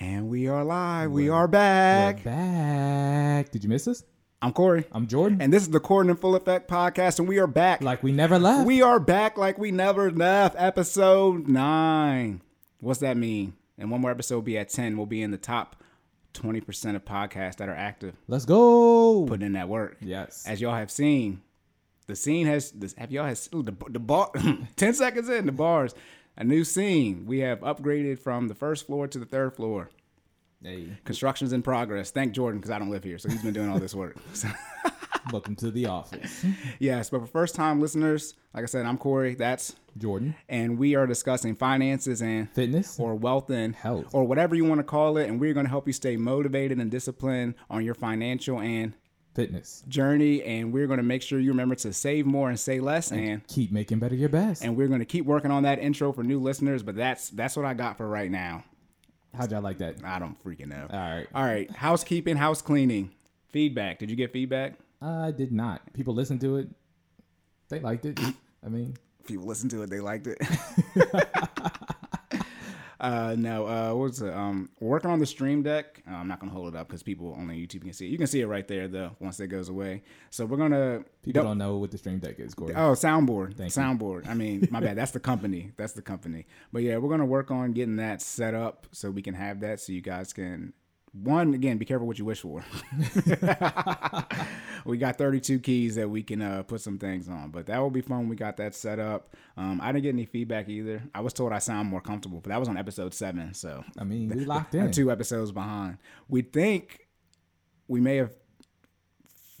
And we are live. We are back. We're back. Did you miss us? I'm Corey. I'm Jordan. And this is the Corden in Full Effect podcast, and we are back. like we never left. we are back like we never left. Episode nine. What's that mean? And one more episode will be at 10. We'll be in the top 20% of podcasts that are active, Let's go. putting in that work. yes. As y'all have seen, the scene has, this, have y'all has, ooh, the, the bar, 10 seconds in, the bars, a new scene. We have upgraded from the first floor to the third floor. hey, Construction's in progress. Thank Jordan because I don't live here, so he's been doing all this work. So, welcome to the office. yes, but for first time listeners, like I said, I'm Corey. That's Jordan. and we are discussing finances and Fitness. or wealth and Health. or whatever you want to call it, and we're going to help you stay motivated and disciplined on your financial and Fitness. journey. And we're going to make sure you remember to save more and say less. And Keep making better your best. and we're going to keep working on that intro for new listeners. But that's that's what I got for right now. How'd y'all like that? I don't freaking know. All right. All right, housekeeping, house cleaning, feedback. Did you get feedback? I did not. People listened to it. They liked it. I mean, people listened to it, they liked it. uh, no, uh, what was it? Um, working on the stream deck. Uh, I'm not gonna hold it up because people only on YouTube can see it. You can see it right there though once it goes away. So we're gonna. people don't know what the stream deck is, Corey. Oh, soundboard. Thank you. soundboard. I mean, my bad. That's the company. That's the company. But yeah, we're gonna work on getting that set up so we can have that so you guys can. One again, be careful what you wish for. we got 32 keys that we can uh, put some things on, but that will be fun. We got that set up. Um, I didn't get any feedback either. I was told I sound more comfortable, but that was on episode seven, so I mean, we locked in. two episodes behind. We think we may have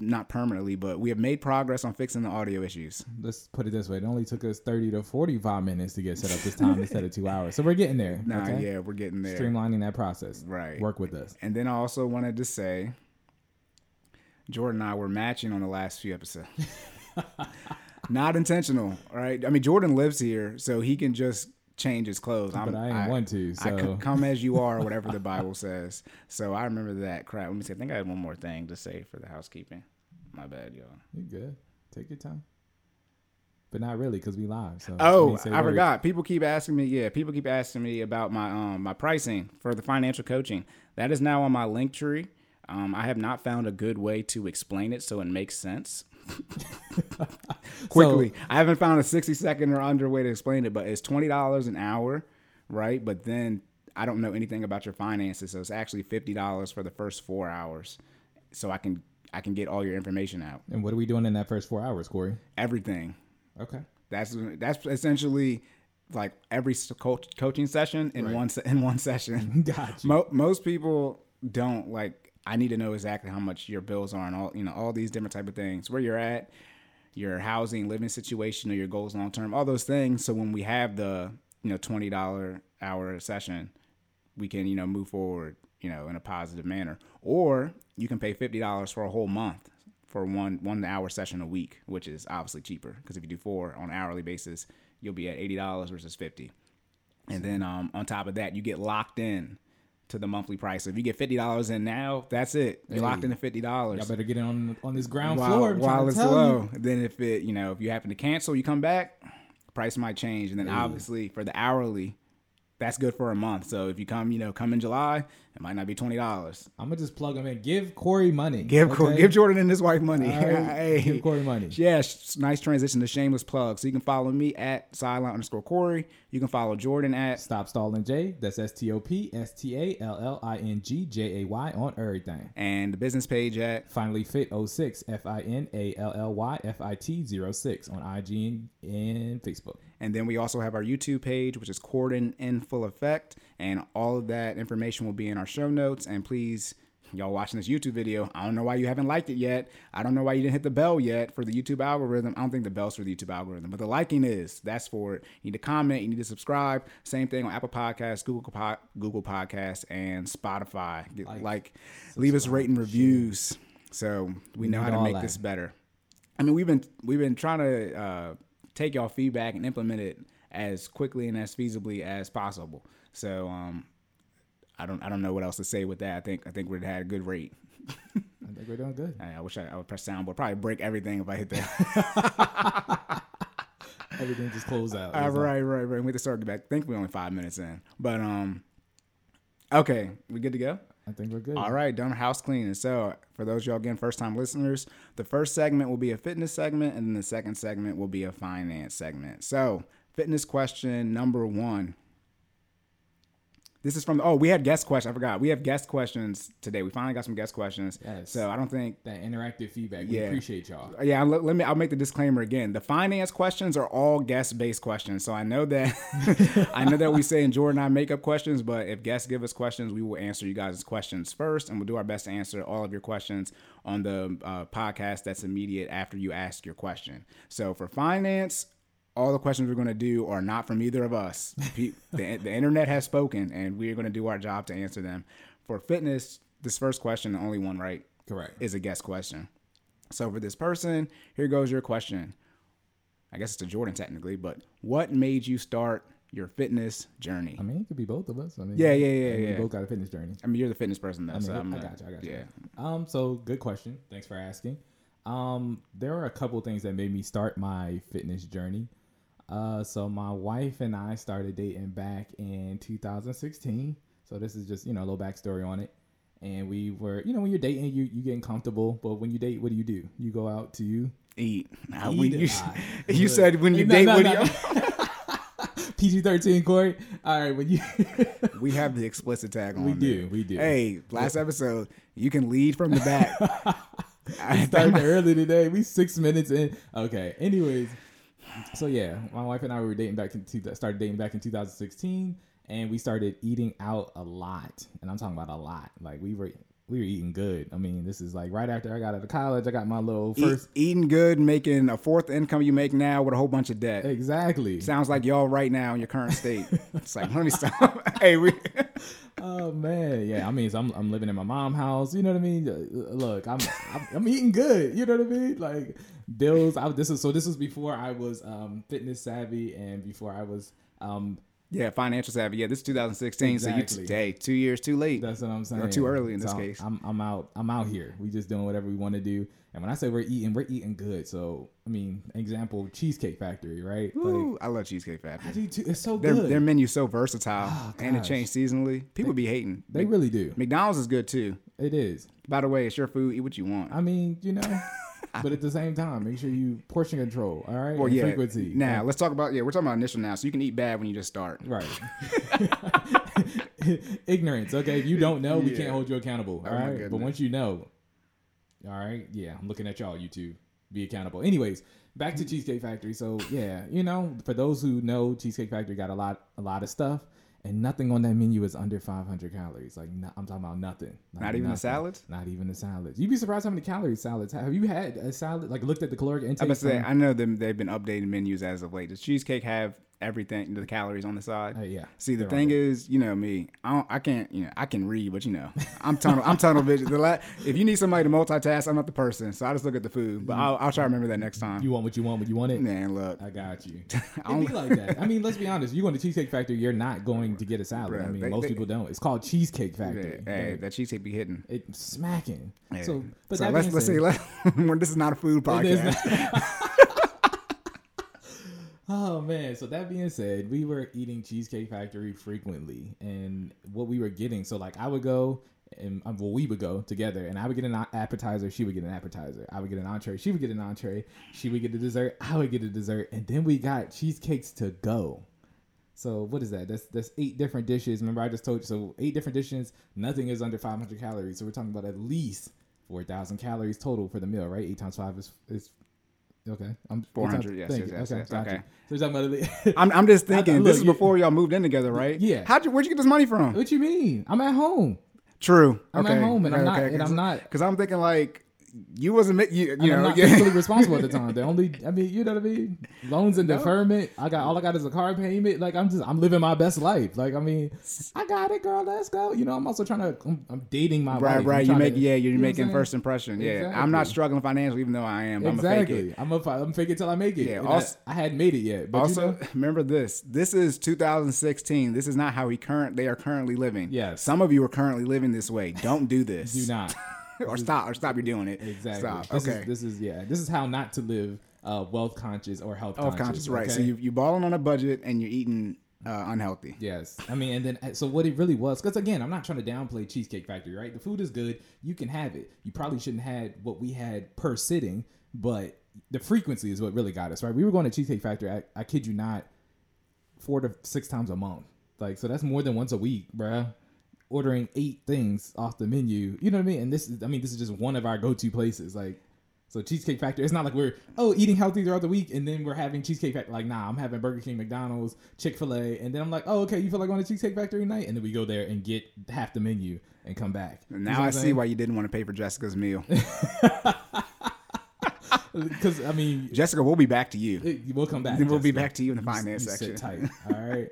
not permanently, but we have made progress on fixing the audio issues. Let's put it this way: it only took us thirty to forty-five minutes to get set up this time instead of two hours. So we're getting there. Nah, okay? yeah, we're getting there. Streamlining that process. Right. Work with us. And then I also wanted to say, Jordan and I were matching on the last few episodes. Not intentional, right? I mean, Jordan lives here, so he can just change his clothes. I'm, But I ain't want to, I could come as you are, or whatever the Bible says. So I remember that crap. Let me see. I think I had one more thing to say for the housekeeping. My bad, y'all. You good? Take your time. But not really, because we live. So Oh, I words. forgot. People keep asking me. Yeah, people keep asking me about my um my pricing for the financial coaching. That is now on my link tree. Um, I have not found a good way to explain it so it makes sense. Quickly, I haven't found a sixty second or under way to explain it, but it's twenty dollars an hour, right? But then I don't know anything about your finances, so it's actually fifty dollars for the first four hours, so I can I can get all your information out, And what are we doing in that first four hours, Corey? everything. Okay. That's that's essentially like every coach, coaching session in Right. one in one session. Got you. Mo- most people don't like. I need to know exactly how much your bills are and all you know all these different type of things. Where you're at, your housing, living situation, or your goals long term, all those things. So when we have the you know twenty dollar hour session, we can you know move forward you know in a positive manner. Or you can pay fifty dollars for a whole month for one one hour session a week, which is obviously cheaper because if you do four on an hourly basis, you'll be at eighty dollars versus fifty. And then um, on top of that, you get locked in to the monthly price. If you get fifty dollars in now, that's it. You're locked into fifty dollars Y'all better get in on on this ground while, floor. I'm while it's low. you. Then if it, you know, if you happen to cancel, you come back, price might change. And then obviously for the hourly, that's good for a month. So if you come, you know, come in July, it might not be twenty dollars. I'm gonna just plug them in. Give Corey money. Give okay? give Jordan and his wife money. Right, hey. Give Corey money. Yeah, sh- nice transition to shameless plug. So you can follow me at sideline underscore Corey. You can follow Jordan at Stop stalling J. That's S T O P S T A L L I N G J A Y on everything. and the business page at Finally Fit 06 F I N A L L Y F I T 06 on IG and Facebook. And then we also have our YouTube page, which is Corden in Full Effect. And all of that information will be in our show notes. And please, y'all watching this YouTube video, I don't know why you haven't liked it yet. I don't know why you didn't hit the bell yet for the YouTube algorithm. I don't think the bell's for the YouTube algorithm, but the liking is. That's for it. You need to comment, you need to subscribe. Same thing on Apple Podcasts, Google Po- Google Podcasts, and Spotify. Get- Like, Like, leave us rating reviews so we know how to make that. this better. I mean, we've been we've been trying to uh, take y'all feedback and implement it as quickly and as feasibly as possible. So um, I don't I don't know what else to say with that. I think I think we'd had a good rate. I think we're doing good. I, I wish I, I would press soundboard. Probably break everything if I hit that. Everything just close out. Uh, right, right, right. We have to start back. I think we're only five minutes in, but um, Okay, we good to go. I think we're good. All right, done house cleaning. So, for those y'all again, first time listeners, the first segment will be a fitness segment, and then the second segment will be a finance segment. So, fitness question number one. This is from oh we had guest questions I forgot we have guest questions today we finally got some guest questions Yes. so I don't think That interactive feedback. We Yeah. appreciate y'all. yeah let, let me I'll make the disclaimer again the finance questions are all guest based questions so I know that I know that we say in Jordan I make up questions but if guests give us questions we will answer you guys' questions first and we'll do our best to answer all of your questions on the uh, podcast that's immediate after you ask your question so for finance all the questions we're going to do are not from either of us. The, the internet has spoken, and we are going to do our job to answer them. For fitness, this first question, the only one right, Correct. is a guest question. So for this person, here goes your question. I guess it's a Jordan technically, but what made you start your fitness journey? I mean, it could be both of us. I mean, Yeah, yeah, yeah, I mean, yeah. We both got a fitness journey. I mean, you're the fitness person though. I mean, so I'm I got you. I got you. Yeah. Um, so good question. Thanks for asking. Um, there are a couple things that made me start my fitness journey. Uh, so my wife and I started dating back in 2016. So this is just you know a little backstory on it. And we were, you know, when you're dating, you you getting comfortable. But when you date, what do you do? You go out to you. Eat. Now, Eat you, you said when you No, date, no, what no. do you? PG thirteen, Corey. All right, when you We have the explicit tag on. we there. do, we do. Hey, last episode, you can lead from the back. I started early today. We six minutes in. Okay. Anyways, so yeah, my wife and I were dating back in two, started dating back in 2016, and we started eating out a lot. And I'm talking about a lot. Like we were we were eating good. I mean, this is like right after I got out of college. I got my little Eat- first. eating good, making a fourth income you make now with a whole bunch of debt. Exactly. Sounds like y'all right now in your current state. it's like, let me stop. hey, we. Oh man, yeah. I mean, so I'm I'm living in my mom's house. You know what I mean? Uh, Look, I'm I'm, I'm eating good. You know what I mean? Like bills. I, this is so. This was before I was um, fitness savvy and before I was um, Yeah, financial savvy. Yeah, this is 2016. So you today, two years too late. That's what I'm saying. too early in this So case. I'm I'm out. I'm out here. We just doing whatever we want to do. And when I say we're eating, we're eating good. So I mean, example, Cheesecake Factory, right? Like Ooh, I love Cheesecake I Factory. do too. It's so good. their menu's so versatile Oh, and it gosh. changed seasonally. People be hating. they really do. McDonald's is good too. It is. By the way, it's your food. Eat what you want. I mean, you know. but at the same time, make sure you portion control. All right. well, And yeah. Frequency. Now let's talk about yeah. We're talking about initial now, so you can eat bad when you just start. Right. Ignorance. Okay. If you don't know, we Yeah. can't hold you accountable. Oh all Oh, right. But once you know, all right. Yeah. I'm looking at y'all, YouTube. Be accountable. Anyways, back to Cheesecake Factory. So yeah, you know, for those who know, Cheesecake Factory got a lot, a lot of stuff, and nothing on that menu is under 500 calories. Like no, I'm talking about nothing. Like, Not even the nothing. salads. Not even the salads. You'd be surprised how many calories salads have. Have you had a salad? Like looked at the caloric intake? I must say, I know them. They've been updating menus as of late. Does cheesecake have everything, the calories on the side? Uh, yeah. See, the They're thing is, you know me. I don't, I can't. You know, I can read, but you know, I'm tunnel. I'm tunnel vision. The la- if you need somebody to multitask, I'm not the person. So I just look at the food. But I'll, I'll try to remember that next time. You want what you want when you want it. Man, look, I got you. I It'd be don't- like that. I mean, let's be honest. You go to Cheesecake Factory, you're not going to get a salad. I mean, they- most they- people don't. It's called Cheesecake hey, Factory. hey, Like, that cheesecake be hitting. it's smacking. Hey. So, but so let's let's see. Let, when this is not a food podcast. oh man! So that being said, we were eating Cheesecake Factory frequently, and what we were getting. So like, I would go. And um, well, we would go together, and I would get an appetizer. She would get an appetizer. I would get an entree. She would get an entree. She would get a dessert. I would get a dessert, and then we got cheesecakes to go. So what is that? That's that's eight different dishes. Remember, I just told you. So eight different dishes. Nothing is under 500 calories. So we're talking about at least 4,000 calories total for the meal, right? Eight times five is is okay. I'm 400, yes, yes, yes, okay, yes, okay. So talking about I'm, I'm just thinking. look, this is before y'all moved in together, right? Yeah. How'd you? Where'd you get this money from? what you mean? I'm at home. True. I'm okay. at home and I'm not- and I'm not- Because I'm thinking like you wasn't. You, you And I'm know. not yeah. fiscally responsible at the time. The only, I mean, you know what I mean? Loans and deferment. I got all I got is a car payment. Like I'm just, I'm living my best life. Like I mean, I got it, girl. Let's go. You know, I'm also trying to, I'm, I'm dating my Right, wife. right. You make to- yeah. you You're know making first impression. Yeah, I'm not Exactly. struggling financially, even though I am. I'm a fake Exactly. it. I'm a, I'm fake it till I make it. Yeah, also- I, I hadn't made it yet. But Also, you know, remember this. This is 2016. This is not how we current. They are currently living. Yes. Some of you are currently living this way. Don't do this. do not. or stop. Or stop. You're doing it. Exactly. Stop. This okay. Is, this is yeah. This is how not to live uh, wealth conscious or health conscious. conscious, right? So you you balling on a budget and you're eating uh, unhealthy. Yes, I mean, and then so what it really was, because again, I'm not trying to downplay Cheesecake Factory, right? The food is good, you can have it. You probably shouldn't have had what we had per sitting, but the frequency is what really got us, right? We were going to Cheesecake Factory. I, I kid you not, four to six times a month. Like, so that's more than once a week, bruh. Ordering eight things off the menu, you know what I mean? And this is, I mean, this is just one of our go-to places. Like, so Cheesecake Factory, it's not like we're oh eating healthy throughout the week and then we're having Cheesecake Factory. Like, nah, I'm having Burger King, McDonald's, Chick Fil A, and then I'm like, oh okay, you feel like going to Cheesecake Factory night, and then we go there and get half the menu and come back. You Now I see saying? why you didn't want to pay for Jessica's meal. Because I mean, Jessica, we'll be back to you. it- we'll come back. Then we'll be back to you in the You finance you section. Sit tight, all right.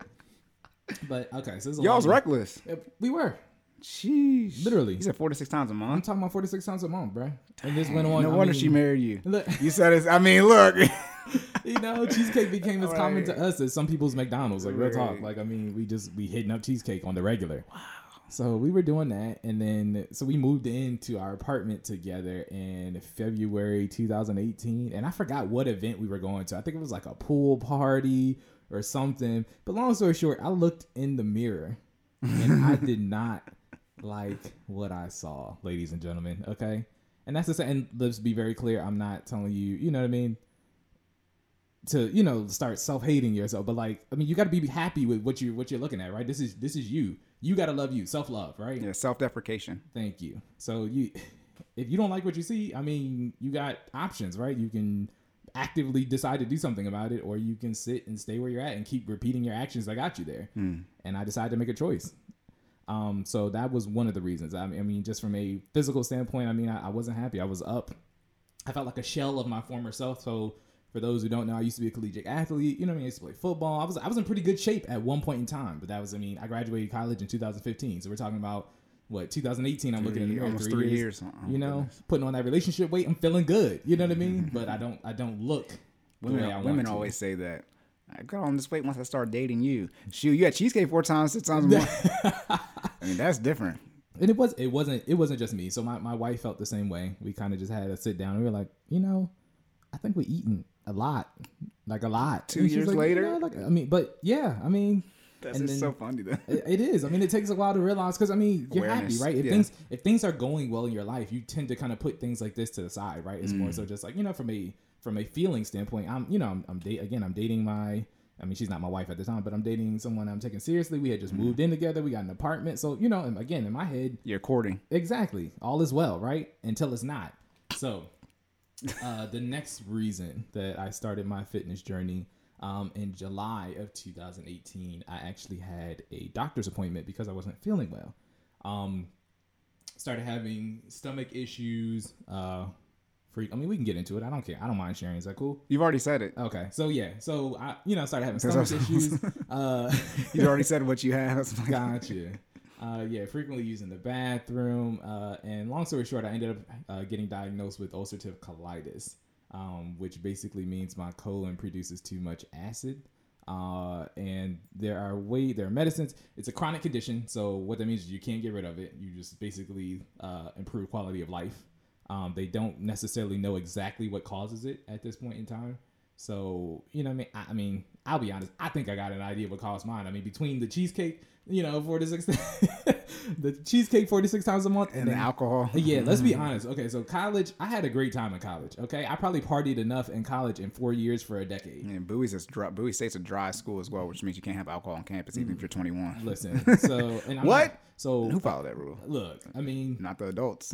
But okay, so this is a Y'all's long- reckless. Uh, We were. Sheesh. Literally. You said four to six times a I'm month. talking about 46 times a month, bro. And this went on. No I wonder mean, she married you. Look, You said it's. I mean, look. you know, cheesecake became as common to us as some people's McDonald's. Like real talk. Like I mean, we just we hitting up cheesecake on the regular. Wow. So we were doing that, and then so we moved into our apartment together in February 2018, and I forgot what event we were going to. I think it was like a pool party or something. But long story short, I looked in the mirror, and I did not like what I saw, ladies and gentlemen. Okay. And that's the same. And let's be very clear. I'm not telling you, you know what I mean? to you know start self-hating yourself but like i mean you got to be happy with what you what you're looking at right this is this is you you got to love you self-love right yeah, self-deprecation. thank you so you if you don't like what you see i mean you got options right you can actively decide to do something about it or you can sit and stay where you're at and keep repeating your actions that got you there and i decided to make a choice um so that was one of the reasons i mean, I mean just from a physical standpoint i mean I, I wasn't happy i was up I felt like a shell of my former self. So for those who don't know, I used to be a collegiate athlete. You know what I mean? I used to play football. I was I was in pretty good shape at one point in time. But that was I mean, I graduated college in 2015. So we're talking about what 2018. I'm looking at almost three, years. years. Oh, you know, goodness. putting on that relationship weight. I'm feeling good. You know what I mean? Mm-hmm. But I don't I don't look. the Women, way I want women always say that. I got on this weight once I started dating you. Shoot, you had cheesecake four times, six times a month. I mean, that's different. and it was it wasn't it wasn't just me. So my, my wife felt the same way. We kind of just had a sit down. and We were like, you know, I think we're eating a lot, like a lot. Two years like, later? "You know, like, I mean, but yeah, I mean, That's And then- so funny though. it, it is. I mean, it takes a while to realize because I mean, you're Awareness, happy, right? If yeah. things if things are going well in your life, you tend to kind of put things like this to the side, right? It's Mm. more so just like you know, from a from a feeling standpoint, I'm you know, I'm, I'm date again, I'm dating my. I mean, she's not my wife at the time, but I'm dating someone I'm taking seriously. We had Mm. just moved in together. We got an apartment, so you know, again, in my head, You're courting. Exactly. All is well, right? Until it's not. So, uh, the next reason that I started my fitness journey um, in July of 2018, I actually had a doctor's appointment because I wasn't feeling well. Um, started having stomach issues. Uh, freak. I mean, we can get into it. I don't care. I don't mind sharing. Is that cool? You've already said it. Okay. So yeah. So I, you know, started having stomach issues. Uh, You've already said what you have. Gotcha. Uh, yeah, frequently using the bathroom. Uh, and long story short, I ended up uh, getting diagnosed with ulcerative colitis, um, which basically means my colon produces too much acid. Uh, and there are way there are medicines. It's a chronic condition, so what that means is you can't get rid of it. You just basically uh, improve quality of life. Um, they don't necessarily know exactly what causes it at this point in time. So you know, I mean, I, I mean, I'll be honest. I think I got an idea what caused mine. I mean, between the cheesecake, you know, forty six, the cheesecake forty six times a month, and the then- alcohol. yeah, let's be mm-hmm. honest. Okay, so college, I had a great time in college. Okay, I probably partied enough in college in four years for a decade. And Bowie's a dry, Bowie State's a dry school as well, which means you can't have alcohol on campus even if you're mm. 21. Listen, so and I'm What? not- so Who followed that rule? look, I mean, Not the adults.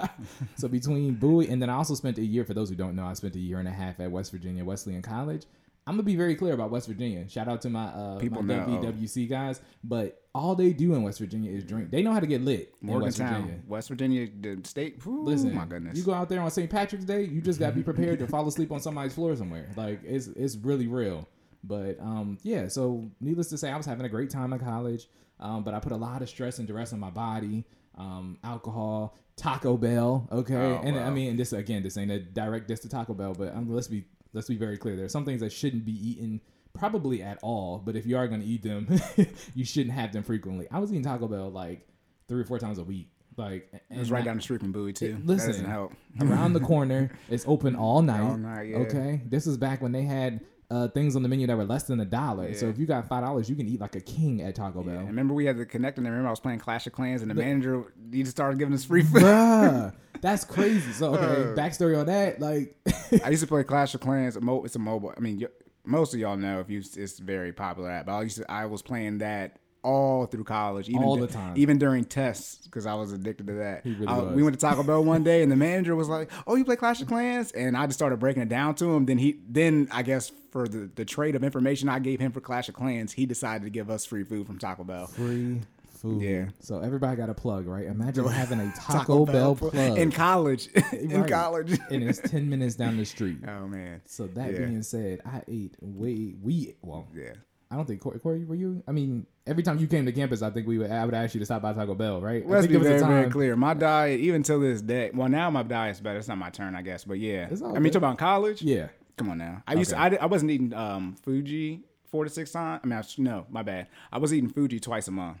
so between Bowie and then I also spent a year. For those who don't know, I spent a year and a half at West Virginia Wesleyan College. I'm gonna be very clear about West Virginia. Shout out to my uh, People my. WWC guys, but all they do in West Virginia is drink. They know how to get lit in West Virginia. Morgantown, West Virginia, the state. Listen, my goodness. you go out there on St. Patrick's Day, you just gotta be prepared to fall asleep on somebody's floor somewhere. Like it's it's really real. But um, yeah. So needless to say, I was having a great time in college. Um, but I put a lot of stress and duress on my body. Um, alcohol, Taco Bell. Okay, Oh, and I mean, and this again, this ain't a direct diss to Taco Bell, but um, let's be let's be very clear. There are some things that shouldn't be eaten probably at all. But if you are going to eat them, you shouldn't have them frequently. I was eating Taco Bell like three or four times a week. Like it was right I- down the street from Bowie too. It- that listen. doesn't help. around the corner. It's open all night. All night, yeah. Okay. This is back when they had uh, things on the menu that were less than a dollar. Yeah. So if you got five dollars, you can eat like a king at Taco Bell. and remember we had the connect and I remember I was playing Clash of Clans and the manager he just started giving us free food. Bruh, that's crazy. So okay, Uh. backstory on that, like I used to play Clash of Clans. It's a mobile. I mean, most of y'all know if you it's very popular app. But I used to, I was playing that all through college, even All the time. even during tests because I was addicted to that. Really I- we went to Taco Bell one day and the manager was like, "Oh, you play Clash of Clans?" And I just started breaking it down to him. Then he, then I guess for the the trade of information I gave him for Clash of Clans, he decided to give us free food from Taco Bell. free food. Yeah. So everybody got a plug, right? Imagine having a Taco, Bell, pl- plug in college. in Right. college. and it's ten minutes down the street. oh man. So that Yeah. being said, I ate way we well. Yeah. I don't think Corey, Corey were you? I mean, every time you came to campus, I think we would I would ask you to stop by Taco Bell, right? Let's be it was a very, very clear. My diet, even till this day, well, now my diet's better. It's not my turn, I guess, but yeah. I mean, good. talk about college. Yeah. Come on now. I used to. I, I wasn't eating um Fuji four to six times. I mean, I, no, my bad. I was eating Fuji twice a month,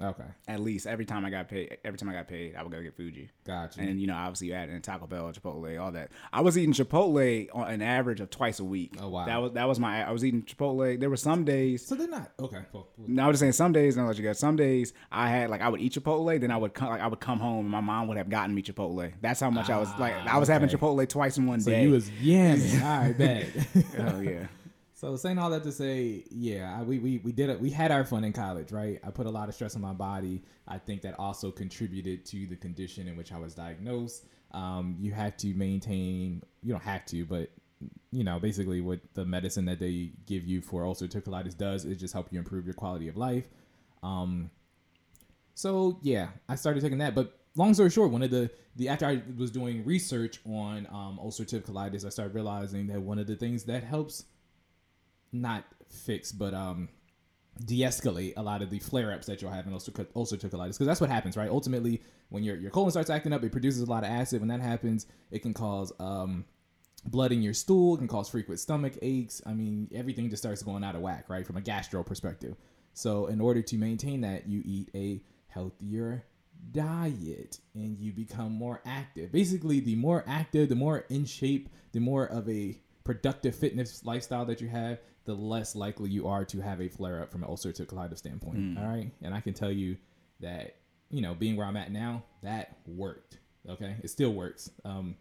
Okay. at least. Every time I got paid, every time I got paid, I would go get Fuji. Gotcha. And you know, obviously, you add in Taco Bell, Chipotle, all that. I was eating Chipotle on an average of twice a week. Oh, wow. That was that was my. I was eating Chipotle. There were some days. so they're not okay. Cool. No, I was just saying some days, and I'll let you go. Some days I had like I would eat Chipotle, then I would come like I would come home and my mom would have gotten me Chipotle. That's how much I was like I ah, was having. Chipotle twice in one So day. you was yamming. All right, bet. oh yeah. So saying all that to say, yeah, we we we did it. We had our fun in college, right? I put a lot of stress on my body. I think that also contributed to the condition in which I was diagnosed. Um, you have to maintain. You don't have to, but you know, basically, what the medicine that they give you for ulcerative colitis does is just help you improve your quality of life. Um, so yeah, I started taking that. But long story short, one of the the after I was doing research on um, ulcerative colitis, I started realizing that one of the things that helps not fix, but um, de-escalate a lot of the flare-ups that you'll have in ulcer- colitis because that's what happens right? Ultimately when your, your colon starts acting up it produces a lot of acid. When that happens it can cause um, blood in your stool it can cause frequent stomach aches. I mean everything just starts going out of whack right from a gastro perspective. So in order to maintain that you eat a healthier diet and you become more active. Basically the more active the more in shape the more of a productive fitness lifestyle that you have the less likely you are to have a flare up from an ulcerative colitis standpoint. All right. And I can tell you that, you know, being where I'm at now, that worked. Okay. It still works. Um,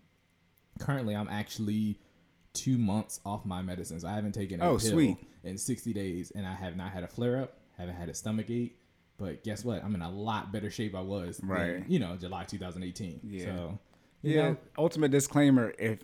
currently, I'm actually two months off my medicines. I haven't taken a Oh, pill sweet. in 60 days and I have not had a flare up, haven't had a stomach ache. But guess what? I'm in a lot better shape I was, than, Right. you know, July 2018. Yeah. So, you Yeah. know, Ultimate disclaimer: If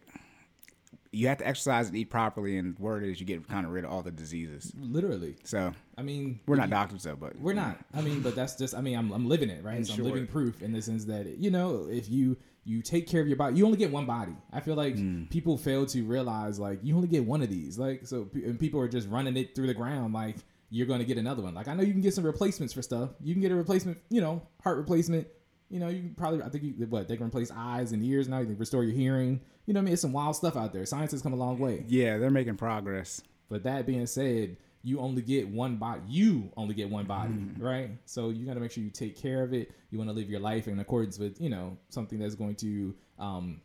you have to exercise and eat properly, and word is you get kind of rid of all the diseases. literally. So I mean, we're not you- doctors though, but We're not. I mean, but that's just. I mean, I'm, I'm living it, right? So I'm living proof in the sense that you know, if you you take care of your body, you only get one body. I feel like Hmm. people fail to realize like you only get one of these. Like so, and people are just running it through the ground. Like you're going to get another one. Like I know you can get some replacements for stuff. You can get a replacement. You know, heart replacement. You know, you can probably. I think you what they can replace eyes and ears now. You can restore your hearing. You know, what I mean, it's some wild stuff out there. Science has come a long way. yeah, they're making progress. But that being said, you only get one body. You only get one body, Mm-hmm. right? So you got to make sure you take care of it. You want to live your life in accordance with, you know, something that's going to um,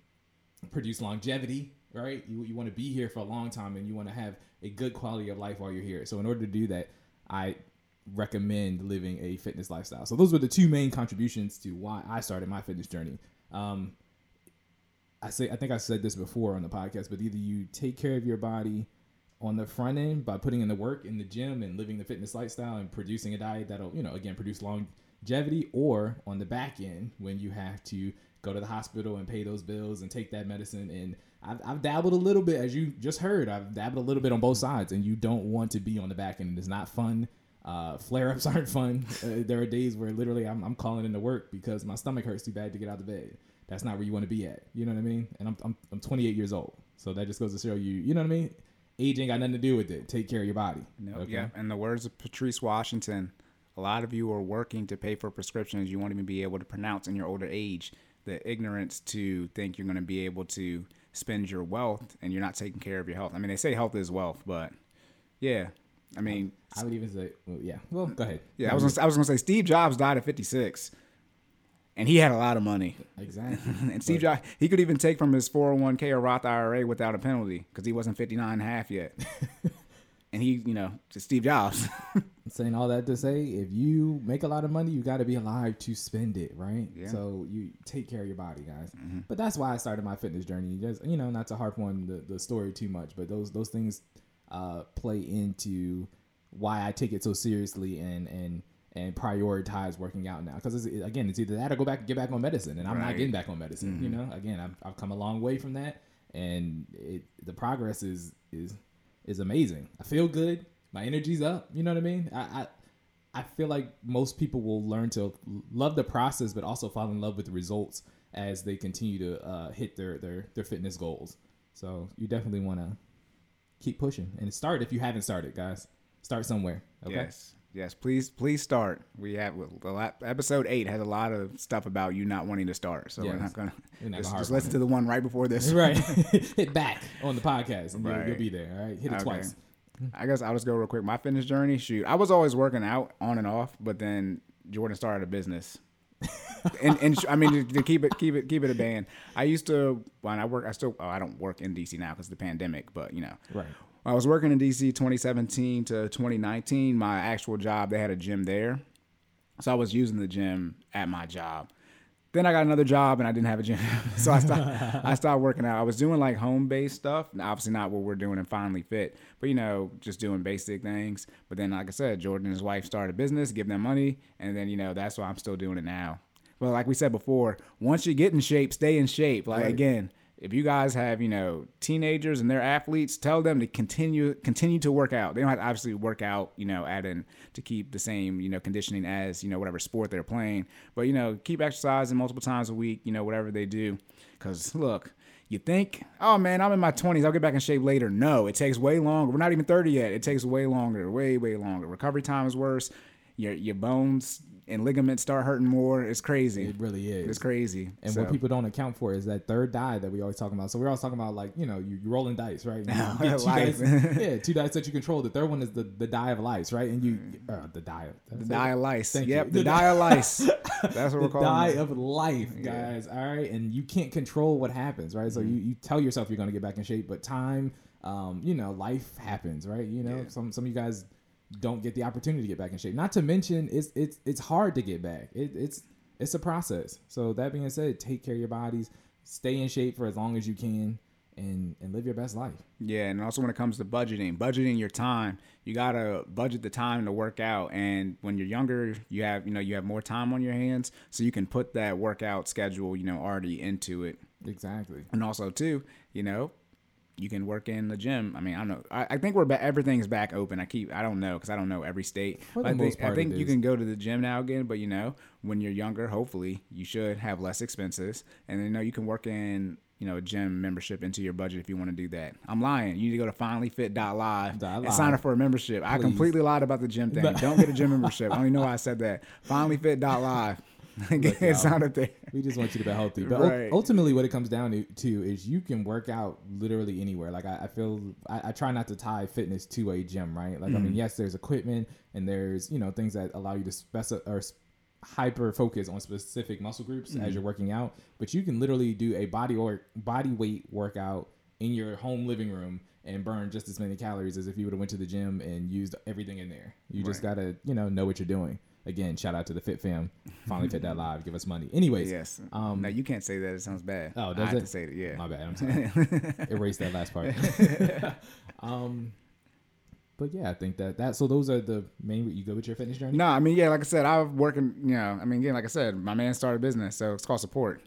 produce longevity, right? You, you want to be here for a long time and you want to have a good quality of life while you're here. So in order to do that, I recommend living a fitness lifestyle. So those were the two main contributions to why I started my fitness journey. Um, I say I think I said this before on the podcast, but either you take care of your body on the front end by putting in the work in the gym and living the fitness lifestyle and producing a diet that'll, you know, again produce longevity, or on the back end when you have to go to the hospital and pay those bills and take that medicine. And I've, I've dabbled a little bit, as you just heard, I've dabbled a little bit on both sides, and you don't want to be on the back end. It's not fun. Uh, flare ups aren't fun. Uh, there are days where literally I'm, I'm calling into work because my stomach hurts too bad to get out of bed. That's not where you want to be at. You know what I mean? And I'm, I'm, I'm 28 years old. So that just goes to show you, you know what I mean? Age ain't got nothing to do with it. Take care of your body. No, Yeah, in the words of Patrice Washington, a lot of you are working to pay for prescriptions you won't even be able to pronounce in your older age. The ignorance to think you're going to be able to spend your wealth and you're not taking care of your health. I mean, they say health is wealth, but yeah, I mean, I would even say, well, yeah. Well, go ahead. yeah, I was gonna, I was going to say Steve Jobs died at 56, and he had a lot of money. Exactly. and Steve Jobs, he could even take from his 401k or Roth IRA without a penalty because he wasn't 59 and a half yet. and he, you know, to Steve Jobs. saying all that to say, if you make a lot of money, you got to be alive to spend it, right? Yeah. So you take care of your body, guys. Mm-hmm. But that's why I started my fitness journey. Just you know, not to harp on the, the story too much, but those those things uh, play into why I take it so seriously and and and prioritize working out now. Because again, it's either that or go back and get back on medicine, and I'm not getting back on medicine. You know, again, I've, I've come a long way from that, and it the progress is is is amazing. I feel good. My energy's up. You know what I mean? I, I I feel like most people will learn to love the process, but also fall in love with the results as they continue to uh, hit their, their their fitness goals. So you definitely want to keep pushing and start if you haven't started, guys. Start somewhere. Okay. Yes. Yes, please, please start. We have the la- episode eight has a lot of stuff about you not wanting to start, so we're Yes. not gonna We're not just, gonna just harp listen to the one right before this. Right. Hit back on the podcast and you'll, Right. you'll be there. All right. Hit it Okay. twice. I guess I'll just go real quick. My fitness journey, shoot, I was always working out on and off, but then Jordan started a business. And, and sh- I mean to, to keep it keep it keep it a band. I used to when I work I still oh, I don't work in DC now because of the pandemic, but you know. Right. I was working in DC 2017 to 2019. My actual job, they had a gym there. So I was using the gym at my job. Then I got another job and I didn't have a gym. so I stopped I stopped working out. I was doing like home based stuff. Obviously not what we're doing in Finally Fit, but you know, just doing basic things. But then like I said, Jordan and his wife started a business, give them money, and then you know, that's why I'm still doing it now. Well, like we said before, once you get in shape, stay in shape. Like Right. again, if you guys have you know teenagers and they're athletes tell them to continue continue to work out. They don't have to obviously work out you know an to keep the same you know conditioning as you know whatever sport they're playing. But you know keep exercising multiple times a week you know whatever they do. Because look you think oh man i'm in my 20s i'll get back in shape later. No it takes way longer. We're not even 30 yet. It takes way longer way way longer. Recovery time is worse. Your your bones and ligaments start hurting more it's crazy It really is. it's crazy And So- what people don't account for is that third die that we always talk about. So we're always talking about like you know you, you're rolling dice, right? And you two dice, yeah, two dice that you control. The third one is the the die of lice, right? And you uh, the die of The die of lice. Thank yep, you. the die of lice. That's what we're the calling die it. of life, guys. All right, and you can't control what happens, right? So you, Mm-hmm. you tell yourself you're gonna get back in shape, but time, um, you know, life happens, right? You know, Yeah. some some of you guys don't get the opportunity to get back in shape. Not to mention, it's it's it's hard to get back. It, it's it's a process. So that being said, take care of your bodies, stay in shape for as long as you can, and and live your best life. Yeah, and also when it comes to budgeting, budgeting your time, you gotta budget the time to work out. And when you're younger, you have you know you have more time on your hands, so you can put that workout schedule you know already into it. Exactly. And also too, you know, you can work in the gym. I mean, I don't know. I, I think we're ba- everything's back open. I keep I don't know because I don't know every state. For the I think, most part, I think you is. can go to the gym now again. But you know, when you're younger, hopefully you should have less expenses, and you know you can work in you know a gym membership into your budget if you want to do that. I'm lying. You need to go to finallyfit.live Dot and sign up for a membership. I completely lied about the gym thing. Don't get a gym membership. I don't even know why I said that. Finallyfit.live. Look, Get y'all. signed there. We just want you to be healthy. But Right. ultimately, what it comes down to, to is you can work out literally anywhere. Like I, I feel, I, I try not to tie fitness to a gym, right? Like I Mm-hmm. mean, yes, there's equipment and there's you know things that allow you to speci- or hyper focus on specific muscle groups Mm-hmm. as you're working out. But you can literally do a body or body weight workout in your home living room and burn just as many calories as if you would have went to the gym and used everything in there. You just gotta you know know what you're doing. Again, shout out to the Fit Fam. Finally Fit That Live. Give us money. Anyways, Yes. Um, no, you can't say that. It sounds bad. Oh, I does have it? to say it. Yeah. My bad. I'm sorry. Erase that last part. um, but yeah, I think that that. So those are the main. You go with your fitness journey. No, I mean, yeah, like I said, I'm working, you know, I mean, again, like I said, my man started a business, so it's called support.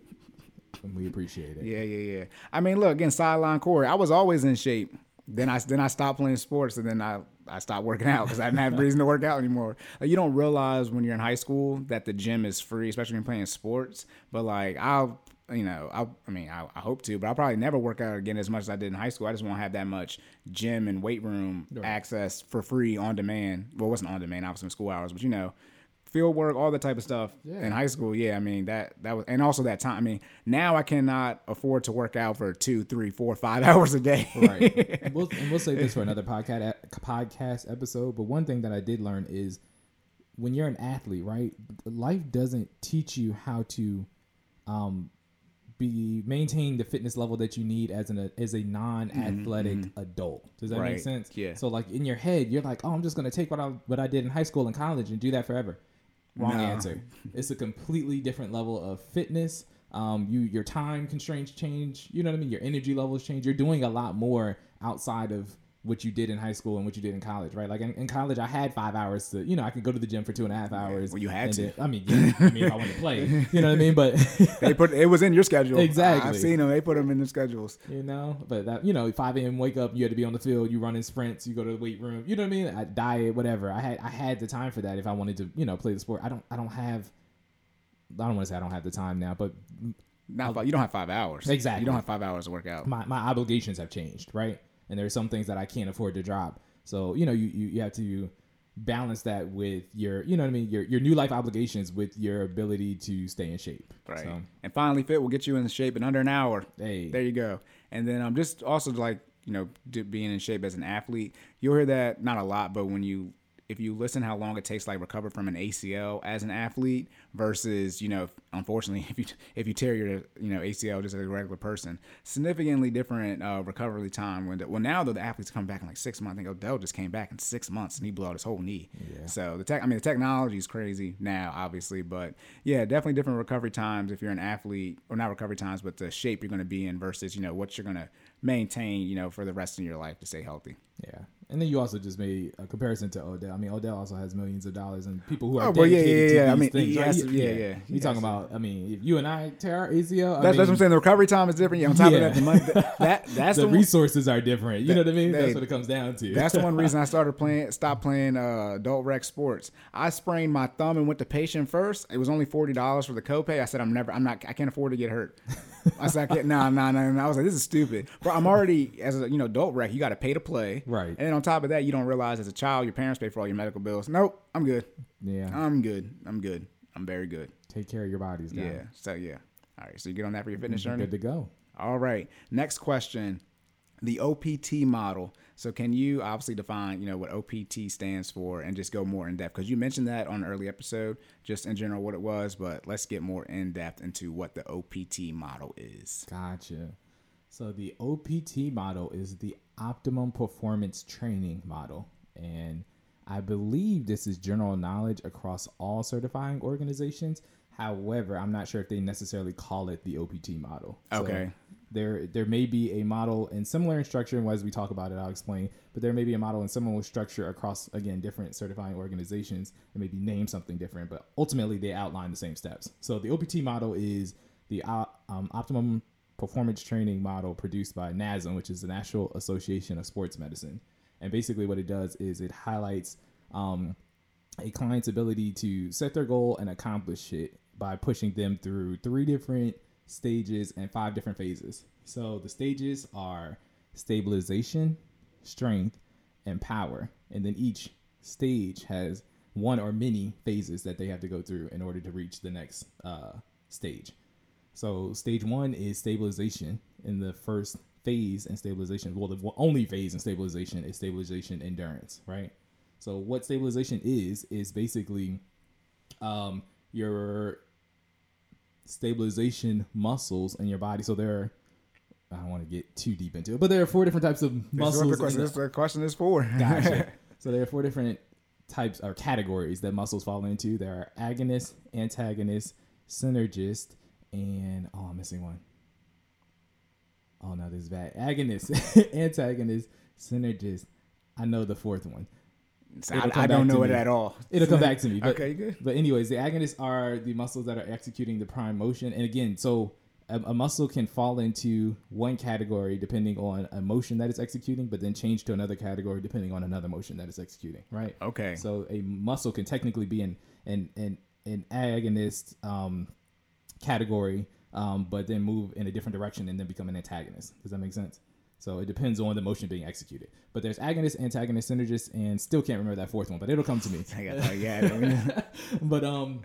And we appreciate it. Yeah, yeah, yeah. I mean, look, again, sideline Corey, I was always in shape. Then I then I stopped playing sports, and then I I stopped working out because I didn't have reason to work out anymore. Like, you don't realize when you're in high school that the gym is free, especially when you're playing sports. But like I'll, you know, I I mean, I, I hope to, but I'll probably never work out again as much as I did in high school. I just won't have that much gym and weight room access for free on demand. Well, it wasn't on demand, obviously in school hours, but you know field work, all that type of stuff Yeah. in high school. Yeah, I mean that that was, and also that time. I mean, now I cannot afford to work out for two, three, four, five hours a day. right. And we'll, and we'll save this for another podcast podcast episode. But one thing that I did learn is when you're an athlete, right? Life doesn't teach you how to um, be maintain the fitness level that you need as an as a non-athletic adult. Does that Mm-hmm, Right. make sense? Yeah. So like in your head, you're like, oh, I'm just gonna take what I what I did in high school and college and do that forever. Wrong No. answer. It's a completely different level of fitness. Um, you your time constraints change. You know what I mean. Your energy levels change. You're doing a lot more outside of what you did in high school and what you did in college, right? Like in, in college, I had five hours to, you know, I could go to the gym for two and a half hours. well, you had to. I mean, yeah, I mean, if I wanted to play, you know what I mean. But They put it was in your schedule. Exactly. I've seen them. They put them in the schedules. you know, but that, you know, five a.m. wake up, you had to be on the field, you run in sprints, you go to the weight room, you know what I mean? I diet, whatever. I had, I had the time for that if I wanted to, you know, play the sport. I don't, I don't have. I don't want to say I don't have the time now, but Not five, you don't have five hours. Exactly. You don't have five hours to work out. my, my obligations have changed, right? And there are some things that I can't afford to drop. So, you know, you, you, you have to balance that with your, you know what I mean, your, your new life obligations with your ability to stay in shape. Right. So, And finally, fit will get you in shape in under an hour. hey, There you go. And then I'm just also like you know being in shape as an athlete. You'll hear that not a lot, but when you if you listen how long it takes like recover from an ACL as an athlete versus you know unfortunately if you if you tear your you know ACL just as a regular person, significantly different uh, recovery time. When well now though the athletes come back in like six months. I think Odell just came back in six months and he blew out his whole knee. Yeah. So the tech I mean the technology is crazy now obviously, but yeah definitely different recovery times if you're an athlete or not recovery times, but the shape you're going to be in versus you know what you're going to maintain you know for the rest of your life to stay healthy. yeah. And then you also just made a comparison to Odell. I mean, Odell also has millions of dollars and people who are Oh, well, yeah, dedicated yeah, to yeah. I mean, things. right? to- yeah, yeah. He You talking about, I mean, if you and I tear our ACL, I That's, that's what I'm saying. The recovery time is different. Yeah, on top Yeah. of that, the money, that that's the the, one, resources are different. You know what I mean? They- That's what it comes down to. that's the one reason I started playing, stopped playing uh, adult rec sports. I sprained my thumb and went to patient first. It was only forty dollars for the copay. I said I'm never, I'm not, I can't afford to get hurt. I said I can't, nah, nah, nah, nah. I was like, this is stupid. Bro, I'm already as a you know adult rec. You got to pay to play, Right. And then on top of that, you don't realize as a child your parents pay for all your medical bills. Nope, I'm good. yeah. I'm good. I'm good. I'm very good. Take care of your bodies, guys. Yeah. So yeah. All right. So you get on that for your fitness journey. Good to go. All right. Next question. The OPT model. So can you obviously define, you know, what OPT stands for and just go more in depth? Because you mentioned that on an early episode, just in general what it was, but let's get more in depth into what the OPT model is. Gotcha. So the OPT model is the optimum performance training model. And I believe this is general knowledge across all certifying organizations. However, I'm not sure if they necessarily call it the OPT model. So Okay. There there may be a model in similar in structure, and as we talk about it, I'll explain. But there may be a model in similar structure across again different certifying organizations. and maybe name something different, but ultimately they outline the same steps. So the OPT model is the uh, um, optimum performance training model produced by NASM, which is the National Association of Sports Medicine. And basically, what it does is it highlights um, a client's ability to set their goal and accomplish it by pushing them through three different stages and five different phases. So the stages are stabilization, strength, and power. And then each stage has one or many phases that they have to go through in order to reach the next uh, stage. So stage one is stabilization. In the first phase in stabilization, well, the only phase in stabilization is stabilization endurance, right? So what stabilization is is basically um, your stabilization muscles in your body. So there are I don't want to get too deep into it, but there are four different types of This muscles. the question, the- this is what the question is for. Gotcha. so there are four different types or categories that muscles fall into. There are agonist, antagonist, synergist, and oh, I'm missing one. Oh no, this is bad. Agonist, antagonist, synergist. I know the fourth one. So I, I don't know it me. at all. It'll come back to me. But, okay, good. But anyways, the agonists are the muscles that are executing the prime motion. And again, so a, a muscle can fall into one category depending on a motion that it's executing, but then change to another category depending on another motion that it's executing. Right. Okay. So a muscle can technically be in an an an agonist um, category, um, but then move in a different direction and then become an antagonist. Does that make sense? So it depends on the motion being executed. But there's agonist, antagonist, synergist, and still can't remember that fourth one, but it'll come to me. I got, yeah, but um,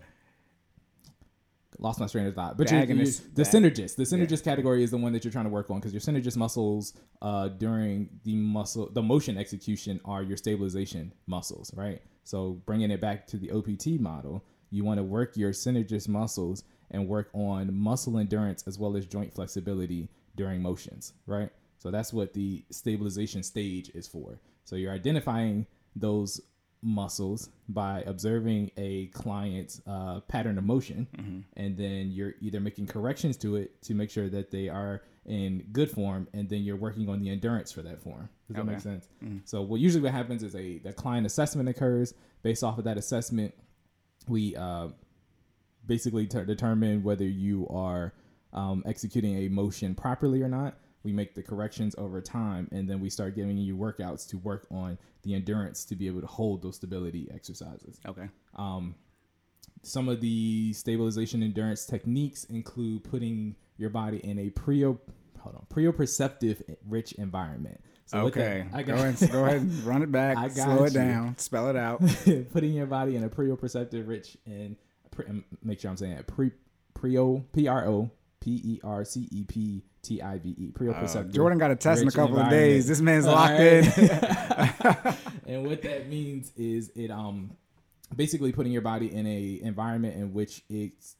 lost my train of thought. But The agonist- the the- synergist, the synergist category is the one that you're trying to work on because your synergist muscles uh, during the muscle, the motion execution are your stabilization muscles, right? So bringing it back to the OPT model, you want to work your synergist muscles and work on muscle endurance as well as joint flexibility during motions, right? So that's what the stabilization stage is for. So you're identifying those muscles by observing a client's uh, pattern of motion, Mm-hmm. and then you're either making corrections to it to make sure that they are in good form, and then you're working on the endurance for that form. Does that make sense? So what usually what happens is a the client assessment occurs. Based off of that assessment, we uh, basically ter- determine whether you are um, executing a motion properly or not. We make the corrections over time, and then we start giving you workouts to work on the endurance to be able to hold those stability exercises. Okay. Some of the stabilization endurance techniques include putting your body in a prio, hold on, proprioceptive rich environment. So Okay. I go ahead. Go ahead. and Run it back. I got Slow it down. Spell it out. putting your body in a proprioceptive rich and pre, um, make sure I'm saying it pre prio p r o p e r c e p t i v e Uh, proprioceptive. Jordan got a test in a couple of days. This man's locked right. in. and what that means is it um basically putting your body in a environment in which it's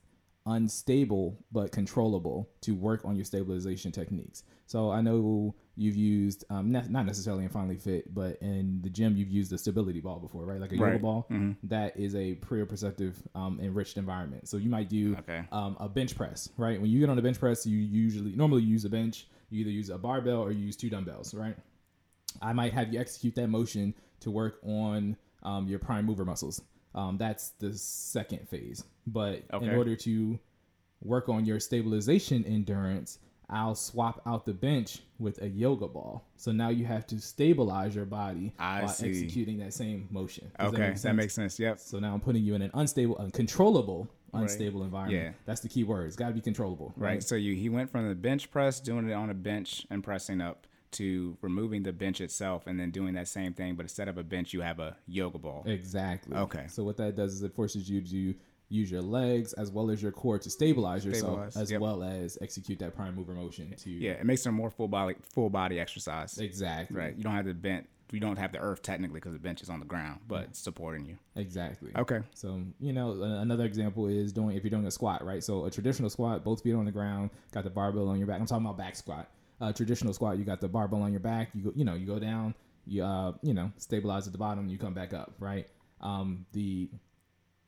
unstable but controllable to work on your stabilization techniques. So I know you've used um ne- not necessarily in Finally Fit, but in the gym you've used a stability ball before, right? Like a yoga Right. ball. That is a proprioceptive um, enriched environment. So you might do Okay. um, a bench press, right? When you get on a bench press, you usually normally use a bench. You either use a barbell or you use two dumbbells, right? I might have you execute that motion to work on um, your prime mover muscles. Um, that's the second phase. But in order to work on your stabilization endurance, I'll swap out the bench with a yoga ball. So now you have to stabilize your body I while see. executing that same motion. Does Okay. make That, makes sense. Yep. So now I'm putting you in an unstable, uncontrollable, unstable environment. Yeah. That's the key word. It's got to be controllable, Right. right? So you he went from the bench press, doing it on a bench and pressing up, to removing the bench itself and then doing that same thing, but instead of a bench, you have a yoga ball. Exactly. Okay. So what that does is it forces you to use your legs as well as your core to stabilize yourself, Stabilize, as yep. well as execute that prime mover motion. To Yeah, it makes it a more full body full body exercise. exactly. Right. You don't have the bench. You don't have the earth technically because the bench is on the ground, but it's supporting you. Exactly. Okay. So you know another example is doing if you're doing a squat, right? So a traditional squat, both feet on the ground, got the barbell on your back. I'm talking about back squat. Uh, traditional squat, you got the barbell on your back. You go, you know, you go down, you uh, you know, stabilize at the bottom, you come back up, right? Um, the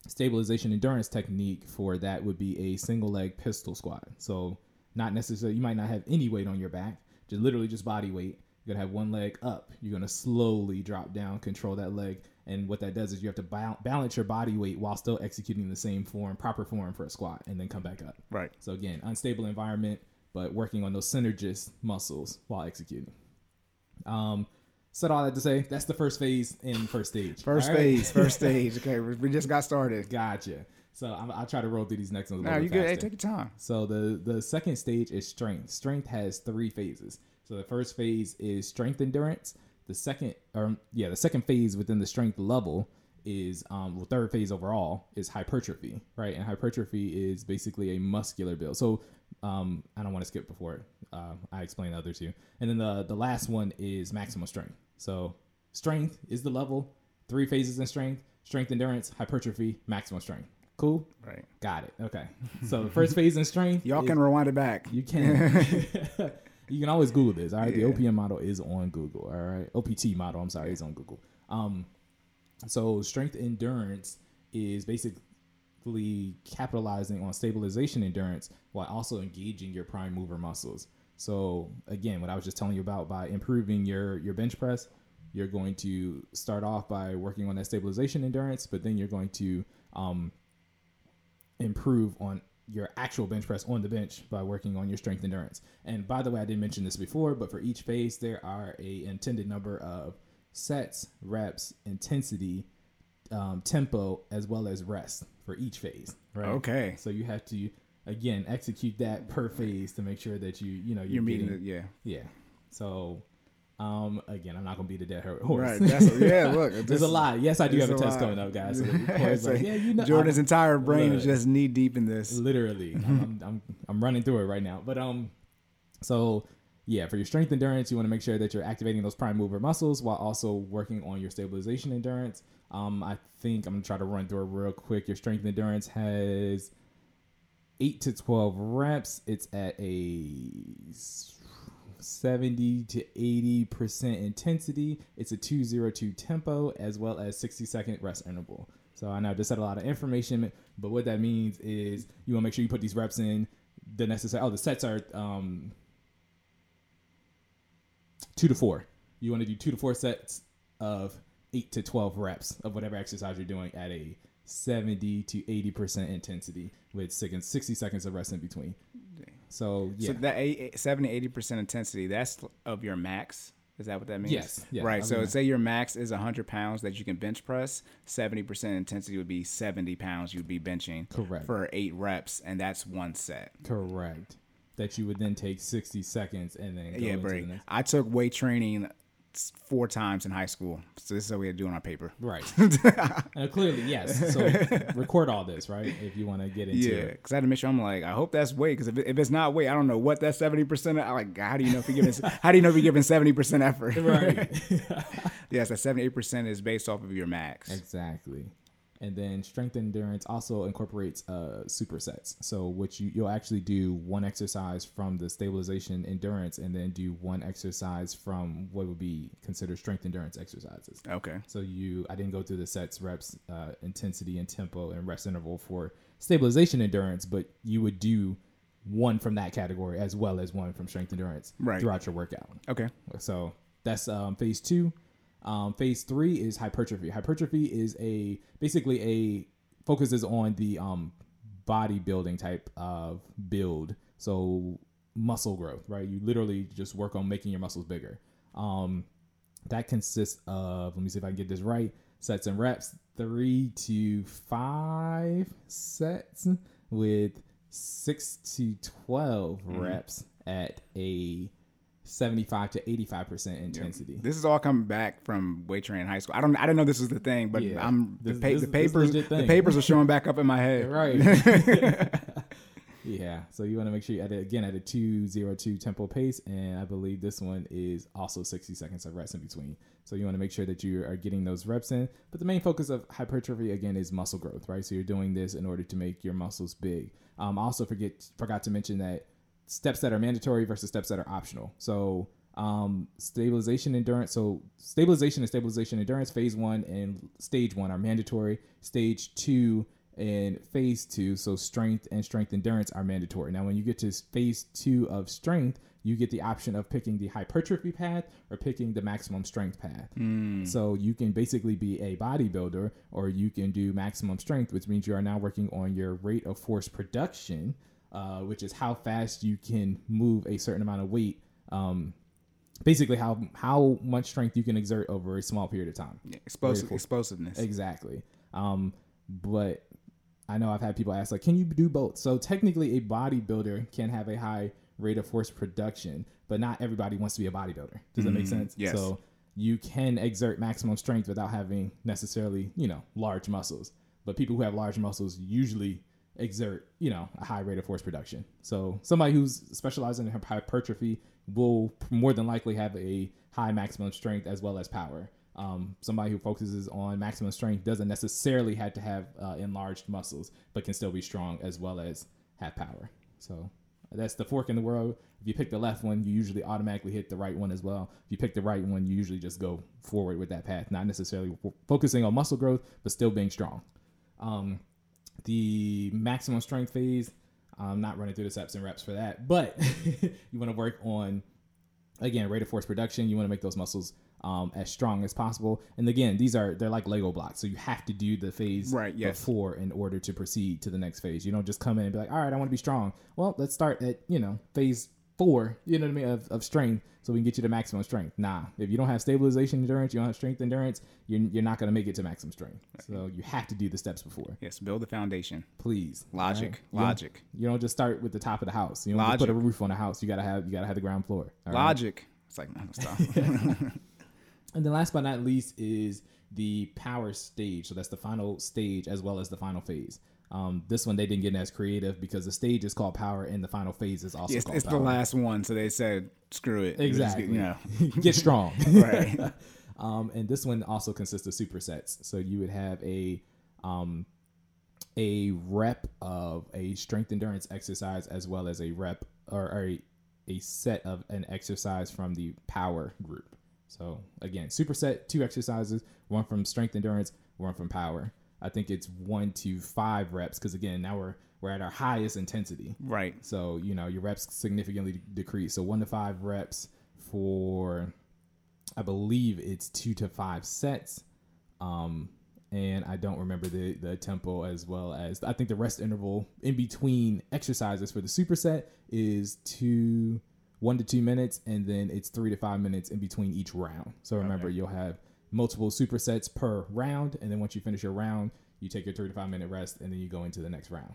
stabilization endurance technique for that would be a single leg pistol squat. So not necessarily you might not have any weight on your back, just literally just body weight. You're gonna have one leg up. You're gonna slowly drop down, control that leg, and what that does is you have to bal- balance your body weight while still executing the same form, proper form for a squat, and then come back up. Right. So again, unstable environment, but working on those synergist muscles while executing. Um, said all that to say that's the first phase in first stage. First right? phase. First stage. Okay. We just got started. Gotcha. So I'm, I'll try to roll through these next ones. No, you good. Hey, take your time. So the the second stage is strength. Strength has three phases. So the first phase is strength endurance. The second, or yeah, the second phase within the strength level is um, well, third phase overall is hypertrophy, right? And hypertrophy is basically a muscular build. So um, I don't want to skip before uh, I explain the other two. And then the the last one is maximum strength. So strength is the level. Three phases in strength: strength endurance, hypertrophy, maximum strength. Cool. Right. Got it. Okay. So the first phase in strength. Y'all is- can rewind it back. You can. you can always Google this. All right. Yeah. The OPM model is on Google. All right. OPT model. I'm sorry, is on Google. Um, so strength endurance is capitalizing on stabilization endurance while also engaging your prime mover muscles. So again, what I was just telling you about by improving your your bench press, you're going to start off by working on that stabilization endurance, but then you're going to um, improve on your actual bench press on the bench by working on your strength endurance. And by the way, I didn't mention this before, but for each phase, there are a intended number of sets, reps, intensity, um, tempo, as well as rest for each phase. Right. Okay. So you have to again execute that per phase to make sure that you you know you're, You're meeting getting- it. Yeah. yeah. So. Um. Again, I'm not gonna be the dead horse. Right. That's yeah. Look, There's a lot. Yes, I do have a a test lot. coming up, guys. So like, yeah, you know, Jordan's I'm- entire brain is just knee deep in this. literally I'm, I'm, I'm, I'm running through it right now but um so yeah, for your strength endurance, you want to make sure that you're activating those prime mover muscles while also working on your stabilization endurance. Um, I think I'm gonna try to run through it real quick. Your strength and endurance has eight to twelve reps. It's at a 70 to 80 percent intensity. It's a 202 tempo as well as 60 second rest interval. So I know just said a lot of information, but what that means is you want to make sure you put these reps in the necessary. Oh, the sets are um, two to four. You want to do two to four sets of eight to 12 reps of whatever exercise you're doing at a 70 to 80% intensity with 60 seconds of rest in between. So, yeah. So that eight, 70, 80% intensity, that's of your max. Is that what that means? Yes. Yeah, right. So mean, say your max is 100 pounds that you can bench press. 70% intensity would be 70 pounds you'd be benching. Correct. For eight reps, and that's one set. Correct. That you would then take 60 seconds and then yeah, break. I took weight training four times in high school. So this is what we had to do on our paper. Right. uh, clearly, yes. So record all this, right? If you want to get into yeah, it. because I had to make sure I'm like, I hope that's weight. Because if, if it's not weight, I don't know what that seventy percent. I like, how do you know if you're giving? how do you know if you're giving seventy percent effort? Right. yes, that seventy eight percent is based off of your max. Exactly and then strength endurance also incorporates uh, supersets. So what you you'll actually do one exercise from the stabilization endurance, and then do one exercise from what would be considered strength endurance exercises. Okay. So you I didn't go through the sets, reps, uh, intensity, and tempo, and rest interval for stabilization endurance, but you would do one from that category as well as one from strength endurance right. throughout your workout. Okay. So that's um, phase two. Um, phase three is hypertrophy. Hypertrophy is a basically a focuses on the um, bodybuilding type of build. So muscle growth, right? You literally just work on making your muscles bigger. Um, that consists of let me see if I can get this right. Sets and reps, three to five sets with six to 12 mm-hmm. reps at a 75 to 85 percent intensity. Yeah. This is all coming back from weight training high school. I don't I didn't know this was the thing, but yeah. I'm the, this, pa- this, the papers the papers are showing back up in my head. Right. yeah. So you want to make sure you at it again at a 202 tempo pace and I believe this one is also 60 seconds of rest in between. So you want to make sure that you are getting those reps in. But the main focus of hypertrophy again is muscle growth, right? So you're doing this in order to make your muscles big. Um, I also forget forgot to mention that steps that are mandatory versus steps that are optional. So um, stabilization endurance. So stabilization and stabilization endurance phase one and stage one are mandatory. Stage two and phase two, so strength and strength endurance are mandatory. Now, when you get to phase two of strength, you get the option of picking the hypertrophy path or picking the maximum strength path. Mm. So you can basically be a bodybuilder or you can do maximum strength, which means you are now working on your rate of force production uh, which is how fast you can move a certain amount of weight. Um, basically, how how much strength you can exert over a small period of time. Yeah, explosive, explosiveness. Exactly. Um, but I know I've had people ask like, can you do both? So technically, a bodybuilder can have a high rate of force production, but not everybody wants to be a bodybuilder. Does that make mm-hmm. sense? Yes. So you can exert maximum strength without having necessarily, you know, large muscles. But people who have large muscles usually exert, you know, a high rate of force production. So somebody who's specializing in hypertrophy will more than likely have a high maximum strength as well as power. Um, somebody who focuses on maximum strength doesn't necessarily have to have uh, enlarged muscles, but can still be strong as well as have power. So that's the fork in the world. If you pick the left one, you usually automatically hit the right one as well. If you pick the right one, you usually just go forward with that path, not necessarily focusing on muscle growth, but still being strong. Um, the maximum strength phase. I'm not running through the steps and reps for that, but you want to work on again rate of force production. You want to make those muscles um, as strong as possible. And again, these are they're like Lego blocks, so you have to do the phase right, yes. before in order to proceed to the next phase. You don't just come in and be like, all right, I want to be strong. Well, let's start at you know phase four, you know what I mean, of, of strength so we can get you to maximum strength. Nah, if you don't have stabilization endurance, you don't have strength endurance, you're, you're not going to make it to maximum strength. So you have to do the steps before. Yes, build the foundation. Please. Logic. Right? Logic. You don't, you don't, just start with the top of the house. You don't Logic. put a roof on a house. You got to have you got to have the ground floor. Logic. Right? It's like, no, stop. and then last but not least is the power stage. So that's the final stage as well as the final phase. Um, this one they didn't get as creative because the stage is called Power and the final phase is also It's, called it's the last one, so they said screw it. Exactly. get- You know, get strong. Right. um, and this one also consists of supersets. So you would have a um, a rep of a strength endurance exercise as well as a rep or, or a, a set of an exercise from the power group. So again, superset two exercises, one from strength endurance, one from power. I think it's one to five reps because again, now we're we're at our highest intensity. right. So, you know, your reps significantly decrease. So, one to five reps for, I believe it's two to five sets. Um, and I don't remember the, the tempo as well as I think the rest interval in between exercises for the superset is two, one to two minutes, and then it's three to five minutes in between each round. So remember, Okay. you'll have multiple supersets per round, and then once you finish your round, you take your three to five minute rest, and then you go into the next round.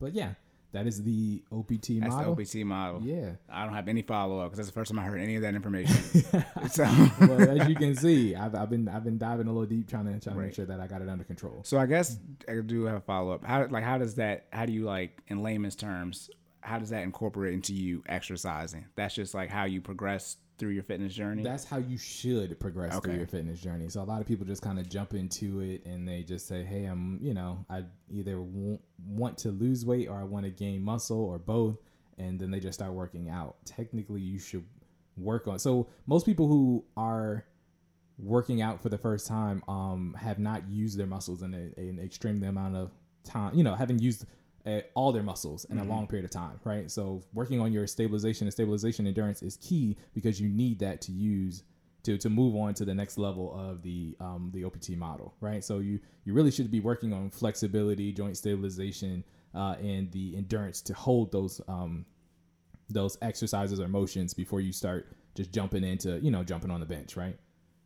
But yeah, that is the OPT That's model. the OPT model. Yeah. I don't have any follow up because that's the first time I heard any of that information. so, well, as you can see, I've, I've been I've been diving a little deep trying to trying to make sure that I got it under control. so I guess I do have a follow up. How like how does that? How do you like in layman's terms? How does that incorporate into you exercising? That's just like how you progress through your fitness journey. That's how you should progress through your fitness journey. So a lot of people just kind of jump into it and they just say, "Hey, I'm you know I either w- want to lose weight or I want to gain muscle or both," and then they just start working out. Technically, you should work on. So most people who are working out for the first time um, have not used their muscles in a, an extreme amount of time. You know, haven't used all their muscles in a long period of time, right? So working on your stabilization and stabilization endurance is key because you need that to use to, to move on to the next level of the um, the OPT model, right? So you you really should be working on flexibility, joint stabilization, uh, and the endurance to hold those um, those exercises or motions before you start just jumping into you know jumping on the bench, right?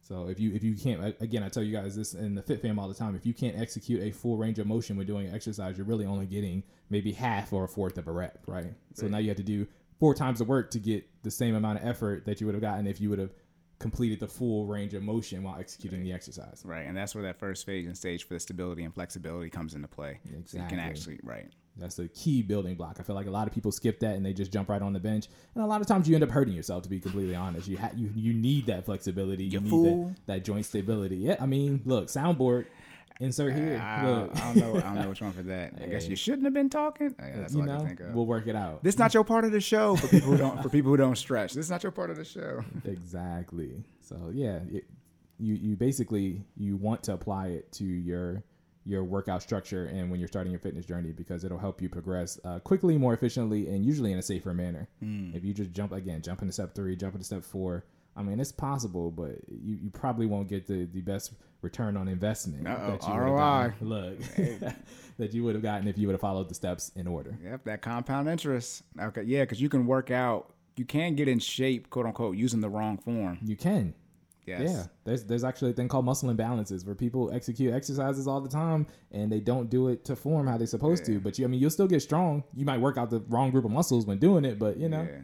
So if you if you can't again, I tell you guys this in the Fit Fam all the time. If you can't execute a full range of motion when doing an exercise, you're really only getting maybe half or a fourth of a rep, right? So now you have to do four times the work to get the same amount of effort that you would have gotten if you would have completed the full range of motion while executing the exercise. right, and that's where that first phase and stage for the stability and flexibility comes into play. So you can actually right. That's the key building block. I feel like a lot of people skip that and they just jump right on the bench, and a lot of times you end up hurting yourself. To be completely honest, you ha- you you need that flexibility. You, You need that, that joint stability. Yeah, I mean, look, soundboard, insert here. I, look, I don't know. I don't know which one for that. I guess you shouldn't have been talking. That's you all I can think of. we'll work it out. This is not your part of the show for people who don't for people who don't stretch. This is not your part of the show. exactly. So yeah, it, you you basically you want to apply it to your your workout structure and when you're starting your fitness journey because it'll help you progress uh, quickly, more efficiently, and usually in a safer manner. If you just jump again, jump into step three, jump into step four. I mean, it's possible, but you, you probably won't get the, the best return on investment Uh-oh, that you ROI. gotten. Look, that you would have gotten if you would have followed the steps in order. Yep, that compound interest. Okay, yeah, because you can work out. You can get in shape, quote unquote, using the wrong form. You can. Yes. Yeah, there's there's actually a thing called muscle imbalances where people execute exercises all the time and they don't do it to form how they're supposed to. But you, I mean, you'll still get strong. You might work out the wrong group of muscles when doing it, but you know, Yeah.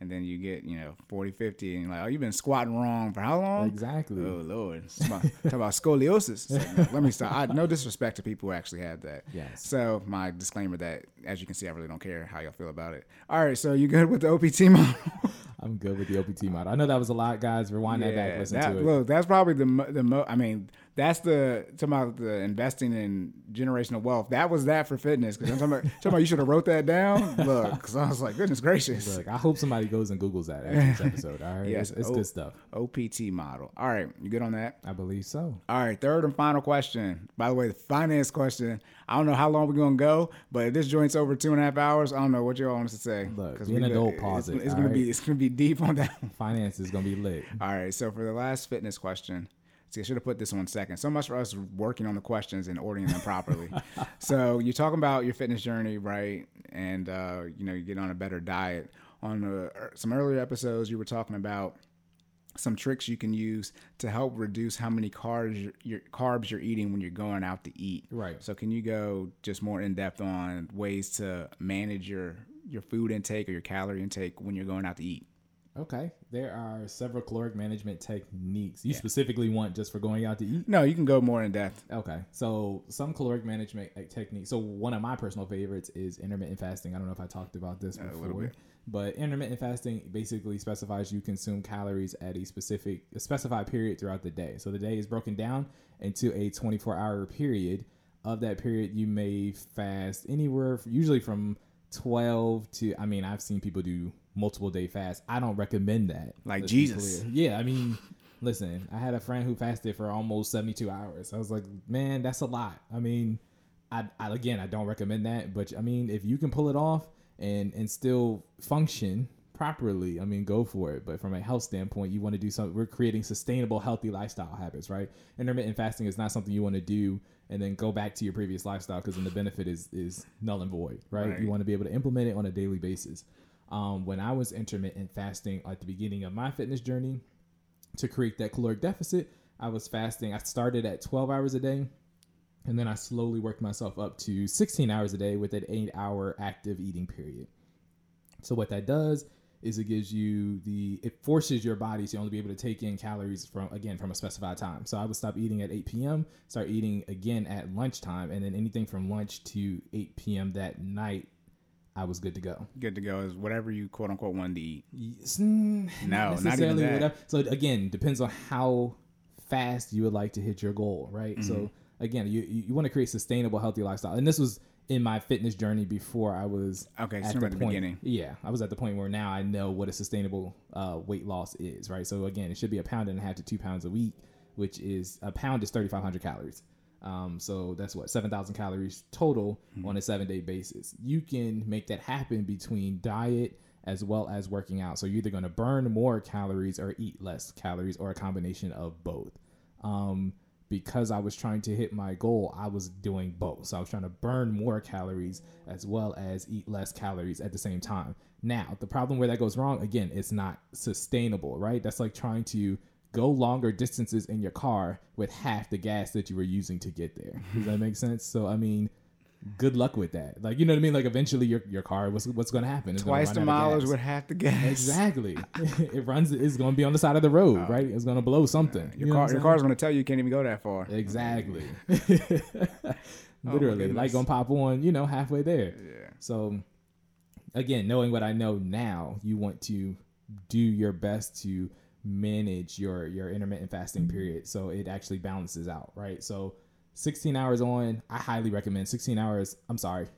And then you get, you know, 40, 50, and you're like, oh, you've been squatting wrong for how long? exactly. Oh Lord, talk about scoliosis. So, let me stop. I, no disrespect to people who actually have that. Yes. So my disclaimer that, as you can see, I really don't care how y'all feel about it. All right, so you good with the OPT model? I'm good with the OPT model. I know that was a lot, guys. Rewind that back, listen that, to it. look, that's probably the the mo- I mean, that's the talking about the investing in generational wealth. That was that for fitness. Because I'm talking about, talking about you should have wrote that down. Look, because I was like, goodness gracious. Look, I hope somebody goes and Googles that after this episode. All right, Yes. it's, it's Oh. good stuff. OPT model. All right, you good on that? I believe so. All right, third and final question. By the way, the finance question. I don't know how long we're gonna go, but if this joint's over two and a half hours, I don't know what y'all want us to say. Look, 'Cause be an we- adult, pause it's, it, It's gonna be it's gonna be deep on that. Finance is gonna be lit. All right, so for the last fitness question, see, I should have put this one second. So much for us working on the questions and ordering them properly. so you're talking about your fitness journey, right? And uh, you know, you get on a better diet. On uh, some earlier episodes, you were talking about some tricks you can use to help reduce how many carbs you're, your carbs you're eating when you're going out to eat. Right. So can you go just more in depth on ways to manage your your food intake or your calorie intake when you're going out to eat? Okay, there are several caloric management techniques. You specifically want just for going out to eat? No, you can go more in depth. Okay, so some caloric management uh, techniques. So one of my personal favorites is intermittent fasting. I don't know if I talked about this little before, but intermittent fasting basically specifies you consume calories at a specific, a specified period throughout the day. So the day is broken down into a 24-hour period. Of that period, you may fast anywhere, usually from 12 to. I mean, I've seen people do multiple day fast. I don't recommend that. Like Let's Jesus. Yeah, I mean, listen, I had a friend who fasted for almost 72 hours. I was like, man, that's a lot. I mean, I, I again, I don't recommend that, but I mean, if you can pull it off and and still function properly, I mean, go for it. But from a health standpoint, you want to do something. We're creating sustainable, healthy lifestyle habits, right? Intermittent fasting is not something you want to do and then go back to your previous lifestyle because then the benefit is is null and void, right? Right. You want to be able to implement it on a daily basis. Um, when I was intermittent fasting at the beginning of my fitness journey, to create that caloric deficit, I was fasting. I started at 12 hours a day, and then I slowly worked myself up to 16 hours a day with an eight hour active eating period. So, what that does is it gives you the, it forces your body to only be able to take in calories from, again, from a specified time. So, I would stop eating at 8 p.m., start eating again at lunchtime, and then anything from lunch to 8 p.m. that night, I was good to go. Good to go is whatever you quote unquote wanted to eat. Yes, mm, No, not even that. whatever. So again, depends on how fast you would like to hit your goal, right? Mm-hmm. So again, you you, you want to create sustainable, healthy lifestyle, and this was in my fitness journey before I was Okay, at so the at the point. beginning. Yeah, I was at the point where now I know what a sustainable uh, weight loss is, right? So again, it should be a pound and a half to two pounds a week, which is a pound is thirty five hundred calories. Um, so that's what seven thousand calories total on a seven day basis. You can make that happen between diet as well as working out. So you're either going to burn more calories or eat less calories, or a combination of both. Um, because I was trying to hit my goal, I was doing both. So I was trying to burn more calories as well as eat less calories at the same time. Now, the problem where that goes wrong, again, it's not sustainable, right? That's like trying to go longer distances in your car with half the gas that you were using to get there. Does that make sense? So, I mean, good luck with that. Like, you know what I mean? Like, eventually your, your car, what's, what's going to happen? It's Twice the mileage with half the gas. Exactly. it runs. It's going to be on the side of the road, oh. right? It's going to blow something. Your You car, your car's gonna tell you you can't even go that far. Exactly. Oh, Literally, goodness. like gonna pop on, you know, halfway there. Yeah. So, again, knowing what I know now, you want to do your best to manage your your intermittent fasting period so it actually balances out, right? So, 16 hours on, I highly recommend 16 hours. I'm sorry,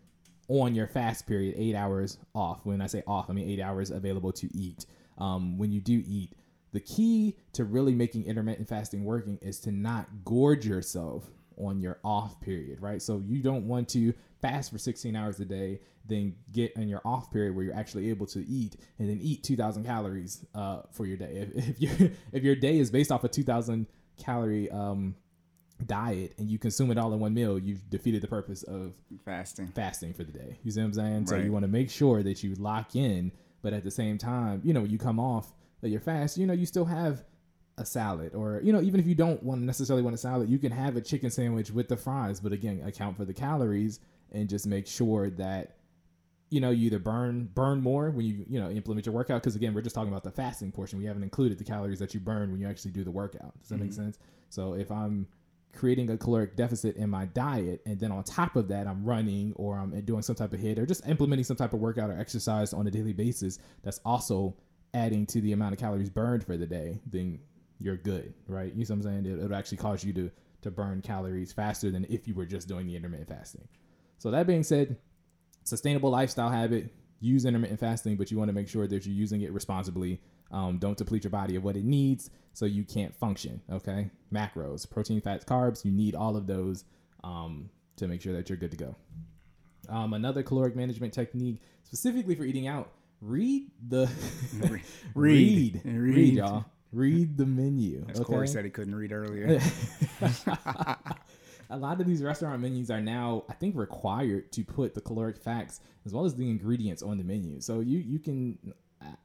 on your fast period, eight hours off. When I say off, I mean eight hours available to eat. Um, when you do eat, the key to really making intermittent fasting working is to not gorge yourself on your off period, right? So you don't want to fast for 16 hours a day, then get in your off period where you're actually able to eat and then eat 2,000 calories uh, for your day. If, if your if your day is based off a 2,000 calorie um, diet and you consume it all in one meal, you've defeated the purpose of Fasting. fasting for the day. You see what I'm saying? So you want to make sure that you lock in, but at the same time, you know, you come off that you're fast, you know, you still have a salad or you know even if you don't want necessarily want a salad you can have a chicken sandwich with the fries but again account for the calories and just make sure that you know you either burn burn more when you you know implement your workout. Because again we're just talking about the fasting portion. We haven't included the calories that you burn when you actually do the workout. Does that make mm-hmm. sense? So if i'm creating a caloric deficit in my diet and then on top of that i'm running or i'm doing some type of HIIT or just implementing some type of workout or exercise on a daily basis that's also adding to the amount of calories burned for the day then you're good right? You see what i'm saying? It, it'll actually cause you to to burn calories faster than if you were just doing the intermittent fasting so that being said sustainable lifestyle habit use intermittent fasting but you want to make sure that you're using it responsibly um, don't deplete your body of what it needs so you can't function okay macros protein fats carbs you need all of those um, to make sure that you're good to go um, another caloric management technique specifically for eating out read the Read. read read, Read. y'all read the menu As okay Corey said he couldn't read earlier. a lot of these restaurant menus are now, I think, required to put the caloric facts as well as the ingredients on the menu. So you you can,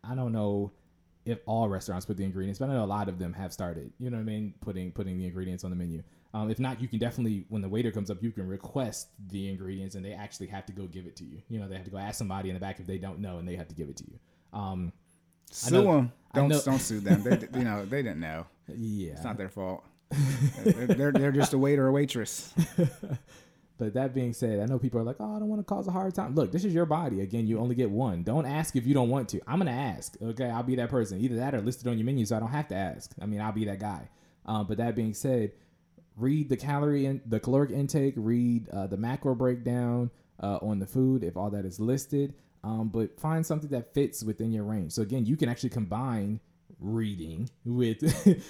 I- don't know if all restaurants put the ingredients, but I know a lot of them have started. You know what I mean? Putting putting the ingredients on the menu. Um, if not, you can definitely when the waiter comes up, you can request the ingredients, and they actually have to go give it to you. You know, they have to go ask somebody in the back if they don't know, and they have to give it to you. Um, Sue know- them. Don't don't sue them. They you know they didn't know. Yeah. It's not their fault. They're, they're just a waiter or waitress. But that being said, I know people are like, "Oh, I don't want to cause a hard time." Look, this is your body. Again, you only get one. Don't ask if you don't want to. I'm gonna ask. Okay, I'll be that person. Either that or listed on your menu, so I don't have to ask. I mean, I'll be that guy. Um, but that being said, read the calorie and the caloric intake. Read uh, the macro breakdown uh, on the food if all that is listed. Um, but find something that fits within your range. So again, you can actually combine reading with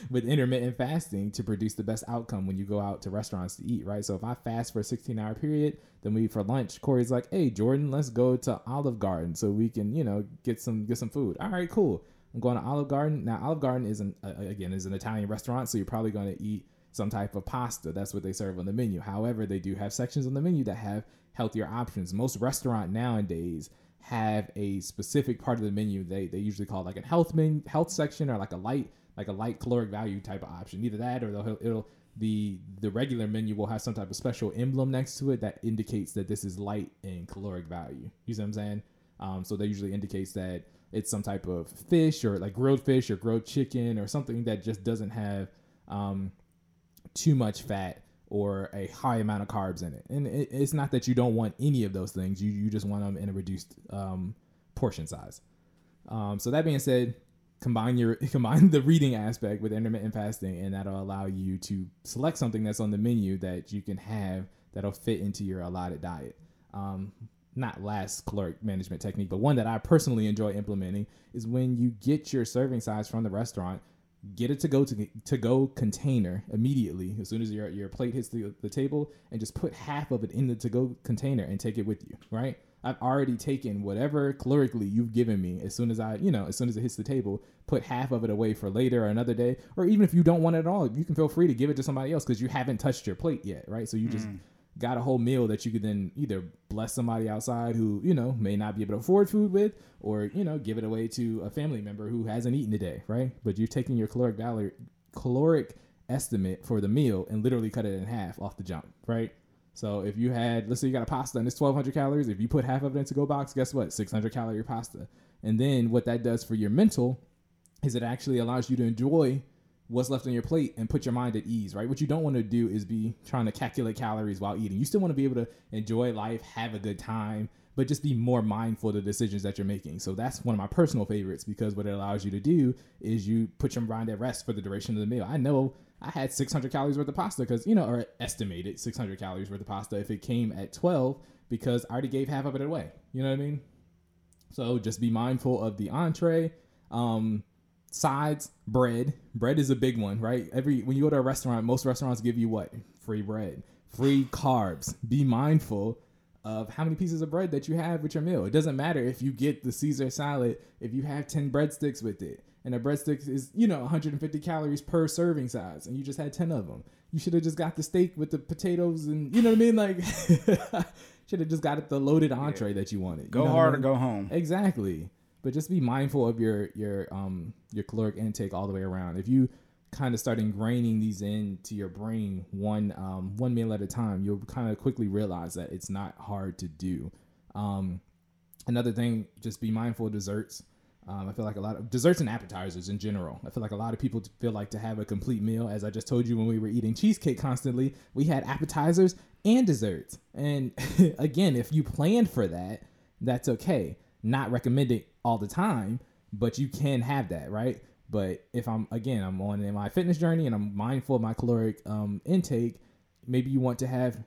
with intermittent fasting to produce the best outcome when you go out to restaurants to eat, right? So if I fast for a 16 hour period, then we for lunch. Corey's like, "Hey, Jordan, let's go to Olive Garden so we can, you know, get some get some food." All right, cool. I'm going to Olive Garden. Now, Olive Garden is an uh, again is an Italian restaurant, so you're probably going to eat some type of pasta. That's what they serve on the menu. However, they do have sections on the menu that have healthier options. Most restaurant nowadays have a specific part of the menu they, they usually call like a health menu, health section or like a light like a light caloric value type of option. Either that or they'll, it'll the the regular menu will have some type of special emblem next to it that indicates that this is light in caloric value. You see what I'm saying? Um, so that usually indicates that it's some type of fish or like grilled fish or grilled chicken or something that just doesn't have um, too much fat or a high amount of carbs in it. And it, it's not that you don't want any of those things. You you just want them in a reduced um, portion size. Um, so that being said, combine your combine the reading aspect with intermittent fasting, and that'll allow you to select something that's on the menu that you can have that'll fit into your allotted diet. Um, not last caloric management technique, but one that I personally enjoy implementing is when you get your serving size from the restaurant, get it to go to to go container immediately as soon as your your plate hits the, the table and just put half of it in the to go container and take it with you right? I've already taken whatever calorically you've given me as soon as i you know as soon as it hits the table put half of it away for later or another day or even if you don't want it at all you can feel free to give it to somebody else because you haven't touched your plate yet right? So you just mm. Got a whole meal that you could then either bless somebody outside who you know may not be able to afford food with or you know give it away to a family member who hasn't eaten today right? But you're taking your caloric value caloric estimate for the meal and literally cut it in half off the jump right? So if you had let's say you got a pasta and it's 1200 calories if you put half of it into go box guess what? 600 calorie pasta. And then what that does for your mental is it actually allows you to enjoy what's left on your plate and put your mind at ease, right? What you don't want to do is be trying to calculate calories while eating. You still want to be able to enjoy life, have a good time, but just be more mindful of the decisions that you're making. So that's one of my personal favorites because what it allows you to do is you put your mind at rest for the duration of the meal. I know I had 600 calories worth of pasta because, you know, or estimated 600 calories worth of pasta if it came at 12 because I already gave half of it away. You know what I mean? So just be mindful of the entree. Um, sides, bread. Bread is a big one, right? Every when you go to a restaurant, most restaurants give you what? Free bread, free carbs. Be mindful of how many pieces of bread that you have with your meal. It doesn't matter if you get the Caesar salad if you have 10 breadsticks with it. And a breadstick is, you know, 150 calories per serving size, and you just had 10 of them. You should have just got the steak with the potatoes, and you know what I mean. Like, should have just got it the loaded entree that you wanted. You Go know what I hard or go home. Exactly. But just be mindful of your your um your caloric intake all the way around. If you kind of start ingraining these into your brain one um one meal at a time, you'll kind of quickly realize that it's not hard to do. Um another thing, just be mindful of desserts. Um, I feel like a lot of desserts and appetizers in general. I feel like a lot of people feel like to have a complete meal. As I just told you when we were eating cheesecake constantly, we had appetizers and desserts. And again, if you planned for that, that's okay. Not recommended all the time, but you can have that, right? But if I'm again, I'm on my fitness journey and I'm mindful of my caloric um, intake, maybe you want to have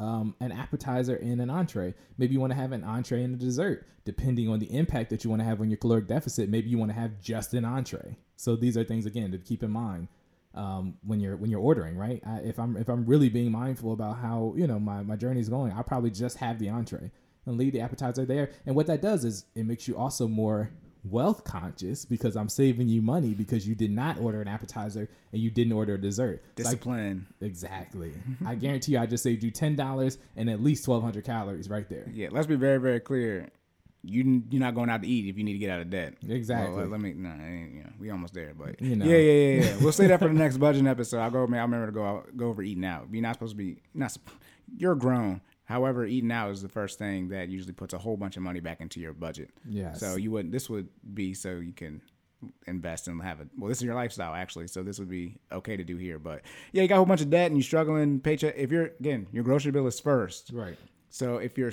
um, an appetizer and an entree. Maybe you want to have an entree and a dessert, depending on the impact that you want to have on your caloric deficit. Maybe you want to have just an entree. So these are things again to keep in mind um, when you're when you're ordering, right? I, if I'm if I'm really being mindful about how you know my my journey is going, I'll probably just have the entree and leave the appetizer there. And what that does is it makes you also more wealth conscious because I'm saving you money because you did not order an appetizer and you didn't order a dessert. It's like- Discipline. Exactly. I guarantee you, I just saved you ten dollars and at least twelve hundred calories right there. Yeah, let's be very, very clear. You you're not going out to eat if you need to get out of debt. Exactly. Well, let me. No, I ain't- you know, we almost there, but You know. yeah, yeah, yeah, yeah. We'll say that for the next budget episode. I'll go. Man, I remember to go out, go over eating out. You're not supposed to be. Not. You're grown. However, eating out is the first thing that usually puts a whole bunch of money back into your budget. Yes. So you would this would be so you can invest and have it. Well, this is your lifestyle actually, so this would be okay to do here. But yeah, you got a whole bunch of debt and you're struggling paycheck. If you're again, your grocery bill is first. right. So if you're,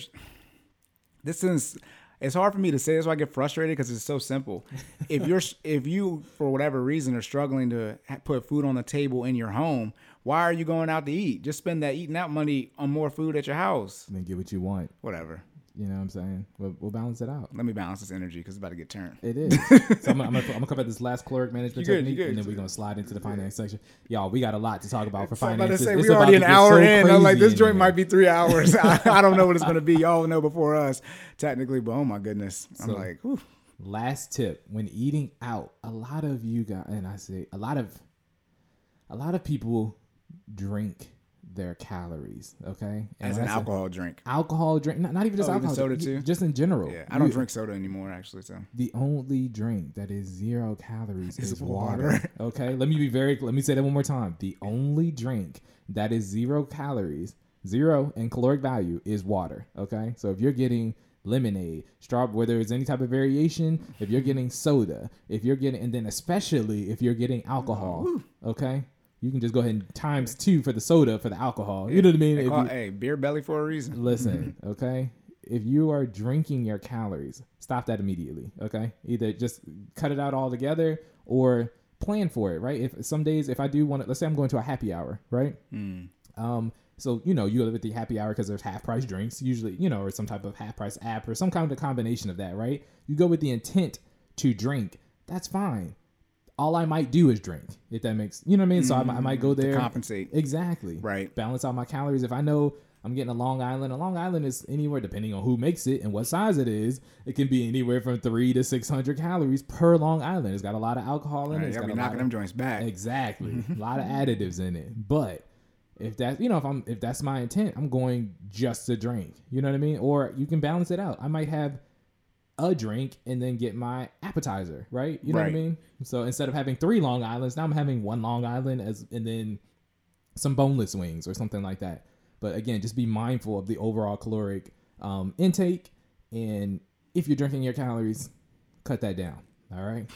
this is, it's hard for me to say. That's why I get frustrated because it's so simple. if you're, if you for whatever reason are struggling to put food on the table in your home, why are you going out to eat? Just spend that eating out money on more food at your house. And then get what you want. Whatever. You know what I'm saying? We'll, we'll balance it out. Let me balance this energy because it's about to get turned. It is. so I'm, gonna- I'm, gonna, I'm gonna cover this last caloric management good, technique, and then we're gonna slide into the finance section. Y'all, we got a lot to talk about for So I'm about to say we about already to an hour so in. I'm like, this joint might be three hours. I, I don't know what it's gonna be. Y'all know before us, technically. But oh my goodness, I'm So- like, whew. Last tip: when eating out, a lot of you guys, and I say a lot of, a lot of people drink their calories. Okay, And as an when I say alcohol drink. alcohol drink, not, not even just Oh, even alcohol, soda ju- too? just in general. Yeah, I don't You- drink soda anymore actually. So The only drink that is zero calories Is is water. water. Okay, let me be very. Let me say that one more time. The only drink that is zero calories, zero in caloric value, is water. Okay, so if you're getting lemonade, straw, whether it's any type of variation, if you're getting soda, if you're getting, and then especially if you're getting alcohol, okay, you can just go ahead and times two for the soda for the alcohol. You know what I mean? They call, you- hey, beer belly for a reason. Listen, okay? If you are drinking your calories, stop that immediately, okay? Either just cut it out altogether or plan for it, right? If some days if I do want to let's say I'm going to a happy hour, right? Um so you know, you go with the happy hour because there's half price drinks, usually, you know, or some type of half price app or some kind of combination of that, right? You go with the intent to drink. That's fine. All I might do is drink, if that makes you know what I mean. So I, might- I might go mm, there compensate. Exactly. Right. Balance out my calories. If I know I'm getting a Long Island, a Long Island is anywhere depending on who makes it and what size it is. It can be anywhere from three to six hundred calories per Long Island. It's got a lot of alcohol in Right, it. It's got be a lot knocking of, them joints back. exactly a lot of additives in it. But if that's you know if I'm if that's my intent, I'm going just to drink. You know what I mean? Or you can balance it out. I might have a drink and then get my appetizer, right? You know what I mean? So instead of having three Long Islands, now I'm having one Long Island as and then some boneless wings or something like that. But again, just be mindful of the overall caloric um, intake, and if you're drinking your calories, cut that down. All right.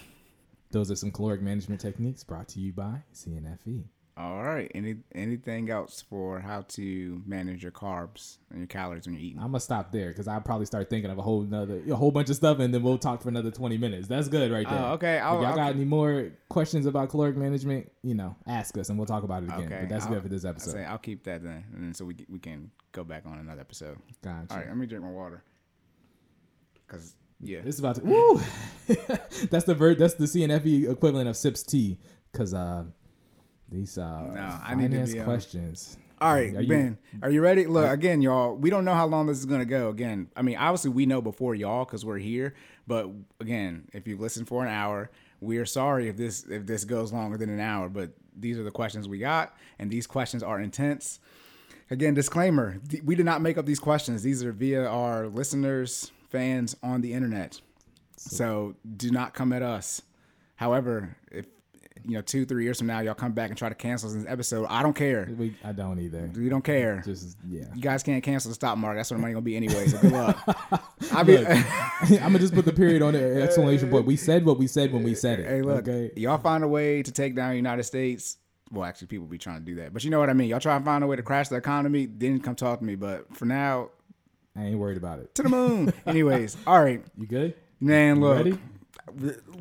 Those are some caloric management techniques brought to you by CNFE. All right. Any anything else for how to manage your carbs and your calories when you're eating? I'm gonna stop there because I'll probably start thinking of a whole another a whole bunch of stuff, and then we'll talk for another 20 minutes. That's good right there. Oh, okay. I'll, y'all I'll- got any more questions about caloric management, you know, ask us and we'll talk about it again. okay. But that's I'll- good for this I'll episode. say I'll keep that then, and then so we we can go back on another episode. Gotcha. All right. Let me drink my water. Cause yeah, This is about to. Woo! that's the ver- That's the CNFE equivalent of sips tea, because uh, these uh, No, I need to be, um, questions. All right, Are you- Ben, are you ready? Look, again, y'all, we don't know how long this is going to go. Again, I mean, obviously, we know before y'all because we're here. But again, if you've listened for an hour, we are sorry if this if this goes longer than an hour. But these are the questions we got, and these questions are intense. Again, disclaimer: th- we did not make up these questions. These are via our listeners, fans on the internet. So do not come at us. However, if you know, two, three years from now, y'all come back and try to cancel this episode. I don't care. We, I don't either. We don't care. Just yeah. You guys can't cancel the stop mark. That's what the money gonna be anyway. So good luck. I mean, I'm gonna just put the period on the exclamation point. We said what we said when we said it. hey, look, Okay. y'all find a way to take down the United States. Well, actually, people be trying to do that, but you know what I mean. Y'all try to find a way to crash the economy. Then come talk to me. But for now, I ain't worried about it. to the moon. Anyways, all right, You good? man. You Look, ready?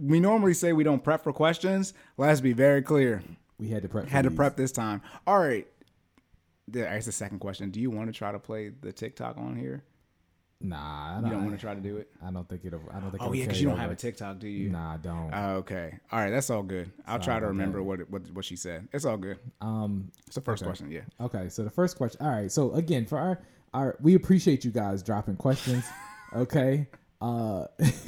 We normally say we don't prep for questions. Let's be very clear. We had to prep. Had to these. prep this time. All right. There's the second question. Do you want to try to play the TikTok on here? Nah, I You don't, don't want to try to do it. I don't think it'll. I don't think. Oh yeah, because you don't have a TikTok, do you? Nah, I don't. Oh, okay. All right. That's all good. I'll Sorry try to remember what, what what she said. It's all good. Um. It's the first Okay. question. Yeah. Okay. So the first question. All right. So again, for our our, we appreciate you guys dropping questions. okay. Uh,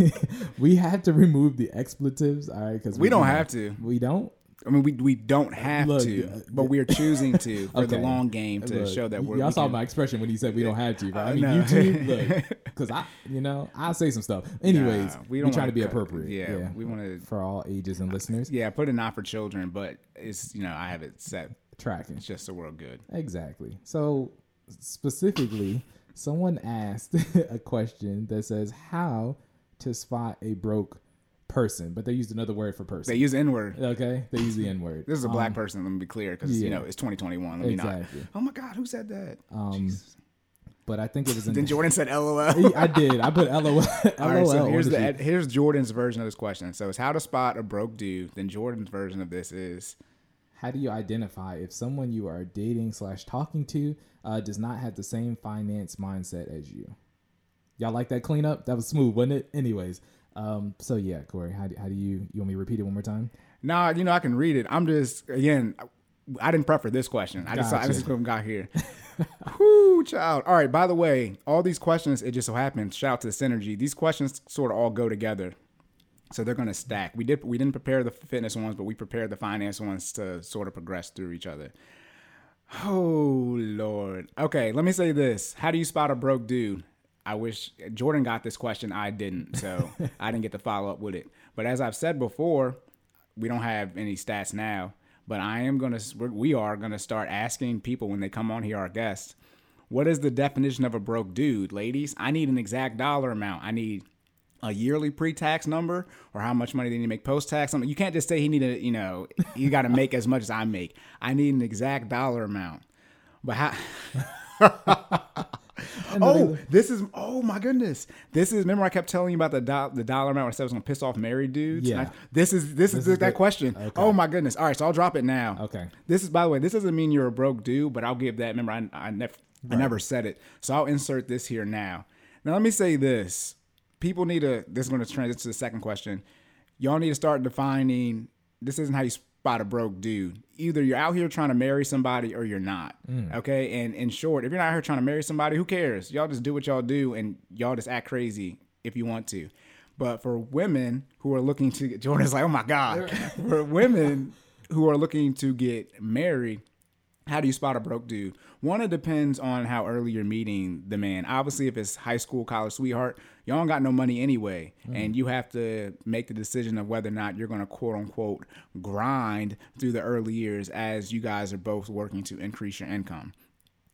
we have to remove the expletives. All right, because We don't have to. We don't. I mean, we we don't have Look, to, uh, but we are choosing to for the long game to Look, show that we're. y'all we saw can- my expression when he said we don't have to. Right? I Uh, mean, no. YouTube, look, because I, you know, I'll say some stuff. Anyways, Nah, we, don't try wanna be cut- appropriate. Yeah, we want to. for all ages and listeners. Yeah, put it not for children, but it's you know I have it set. Tracking. It's just so we're good. Exactly. So specifically, Someone asked a question that says how to spot a broke person, but they used another word for person. They use N word. okay, they use the N word. This is a black Um, person. Let me be clear, because you know it's 2021. Let me not. Exactly. Oh my God, who said that? Um, Jesus. But I think it was in. Then Jordan said LOL. I did. I put LOL. LOL All right, so here's the here's Jordan's version of this question. So it's how to spot a broke dude. Then Jordan's version of this is How do you identify if someone you are dating slash talking to uh, does not have the same finance mindset as you? Y'all like that cleanup? That was smooth, wasn't it? Anyways, um, so yeah, Corey, how do, how do you you want me to repeat it one more time? Nah, you know I can read it. I'm just again, I didn't prep for this question. I just I Gotcha. just got here. Whoo, child. All right. By the way, all these questions, it just so happens. Shout out to Synergy. These questions sort of all go together, so they're gonna stack. We did we didn't prepare the fitness ones, but we prepared the finance ones to sort of progress through each other. Oh Lord. Okay, let me say this. How do you spot a broke dude? I wish Jordan got this question. I didn't, so I didn't get to follow up with it. But as I've said before, we don't have any stats now. But I am gonna, we're- gonna start asking people when they come on here, our guests, what is the definition of a broke dude, ladies? I need an exact dollar amount. I need a yearly pre-tax number or how much money they need to make post-tax. You can't just say he need to, you know, you got to make as much as I make. I need an exact dollar amount. But how? oh, this is oh my goodness. This is remember I kept telling you about the do, the dollar amount I said I was gonna piss off married dudes. Yeah. I- this is this, is, is that the- question. okay. Oh my goodness. All right, so I'll drop it now. Okay. This is by the way, this doesn't mean you're a broke dude, but I'll give that. Remember, I I never I never said it, so I'll insert this here now. Now let me say this: people need to. This is going to transition to the second question. Y'all need to start defining. This isn't how you spot a broke dude. Either you're out here trying to marry somebody or you're not. Mm. Okay, and in short, if you're not here trying to marry somebody, who cares? Y'all just do what y'all do, and y'all just act crazy if you want to. But for women who are looking to get Jordan's like, oh my God. for women who are looking to get married, how do you spot a broke dude? One, it depends on how early you're meeting the man. Obviously, if it's high school, college sweetheart, y'all don't got no money anyway. Mm-hmm. And you have to make the decision of whether or not you're going to quote unquote grind through the early years as you guys are both working to increase your income.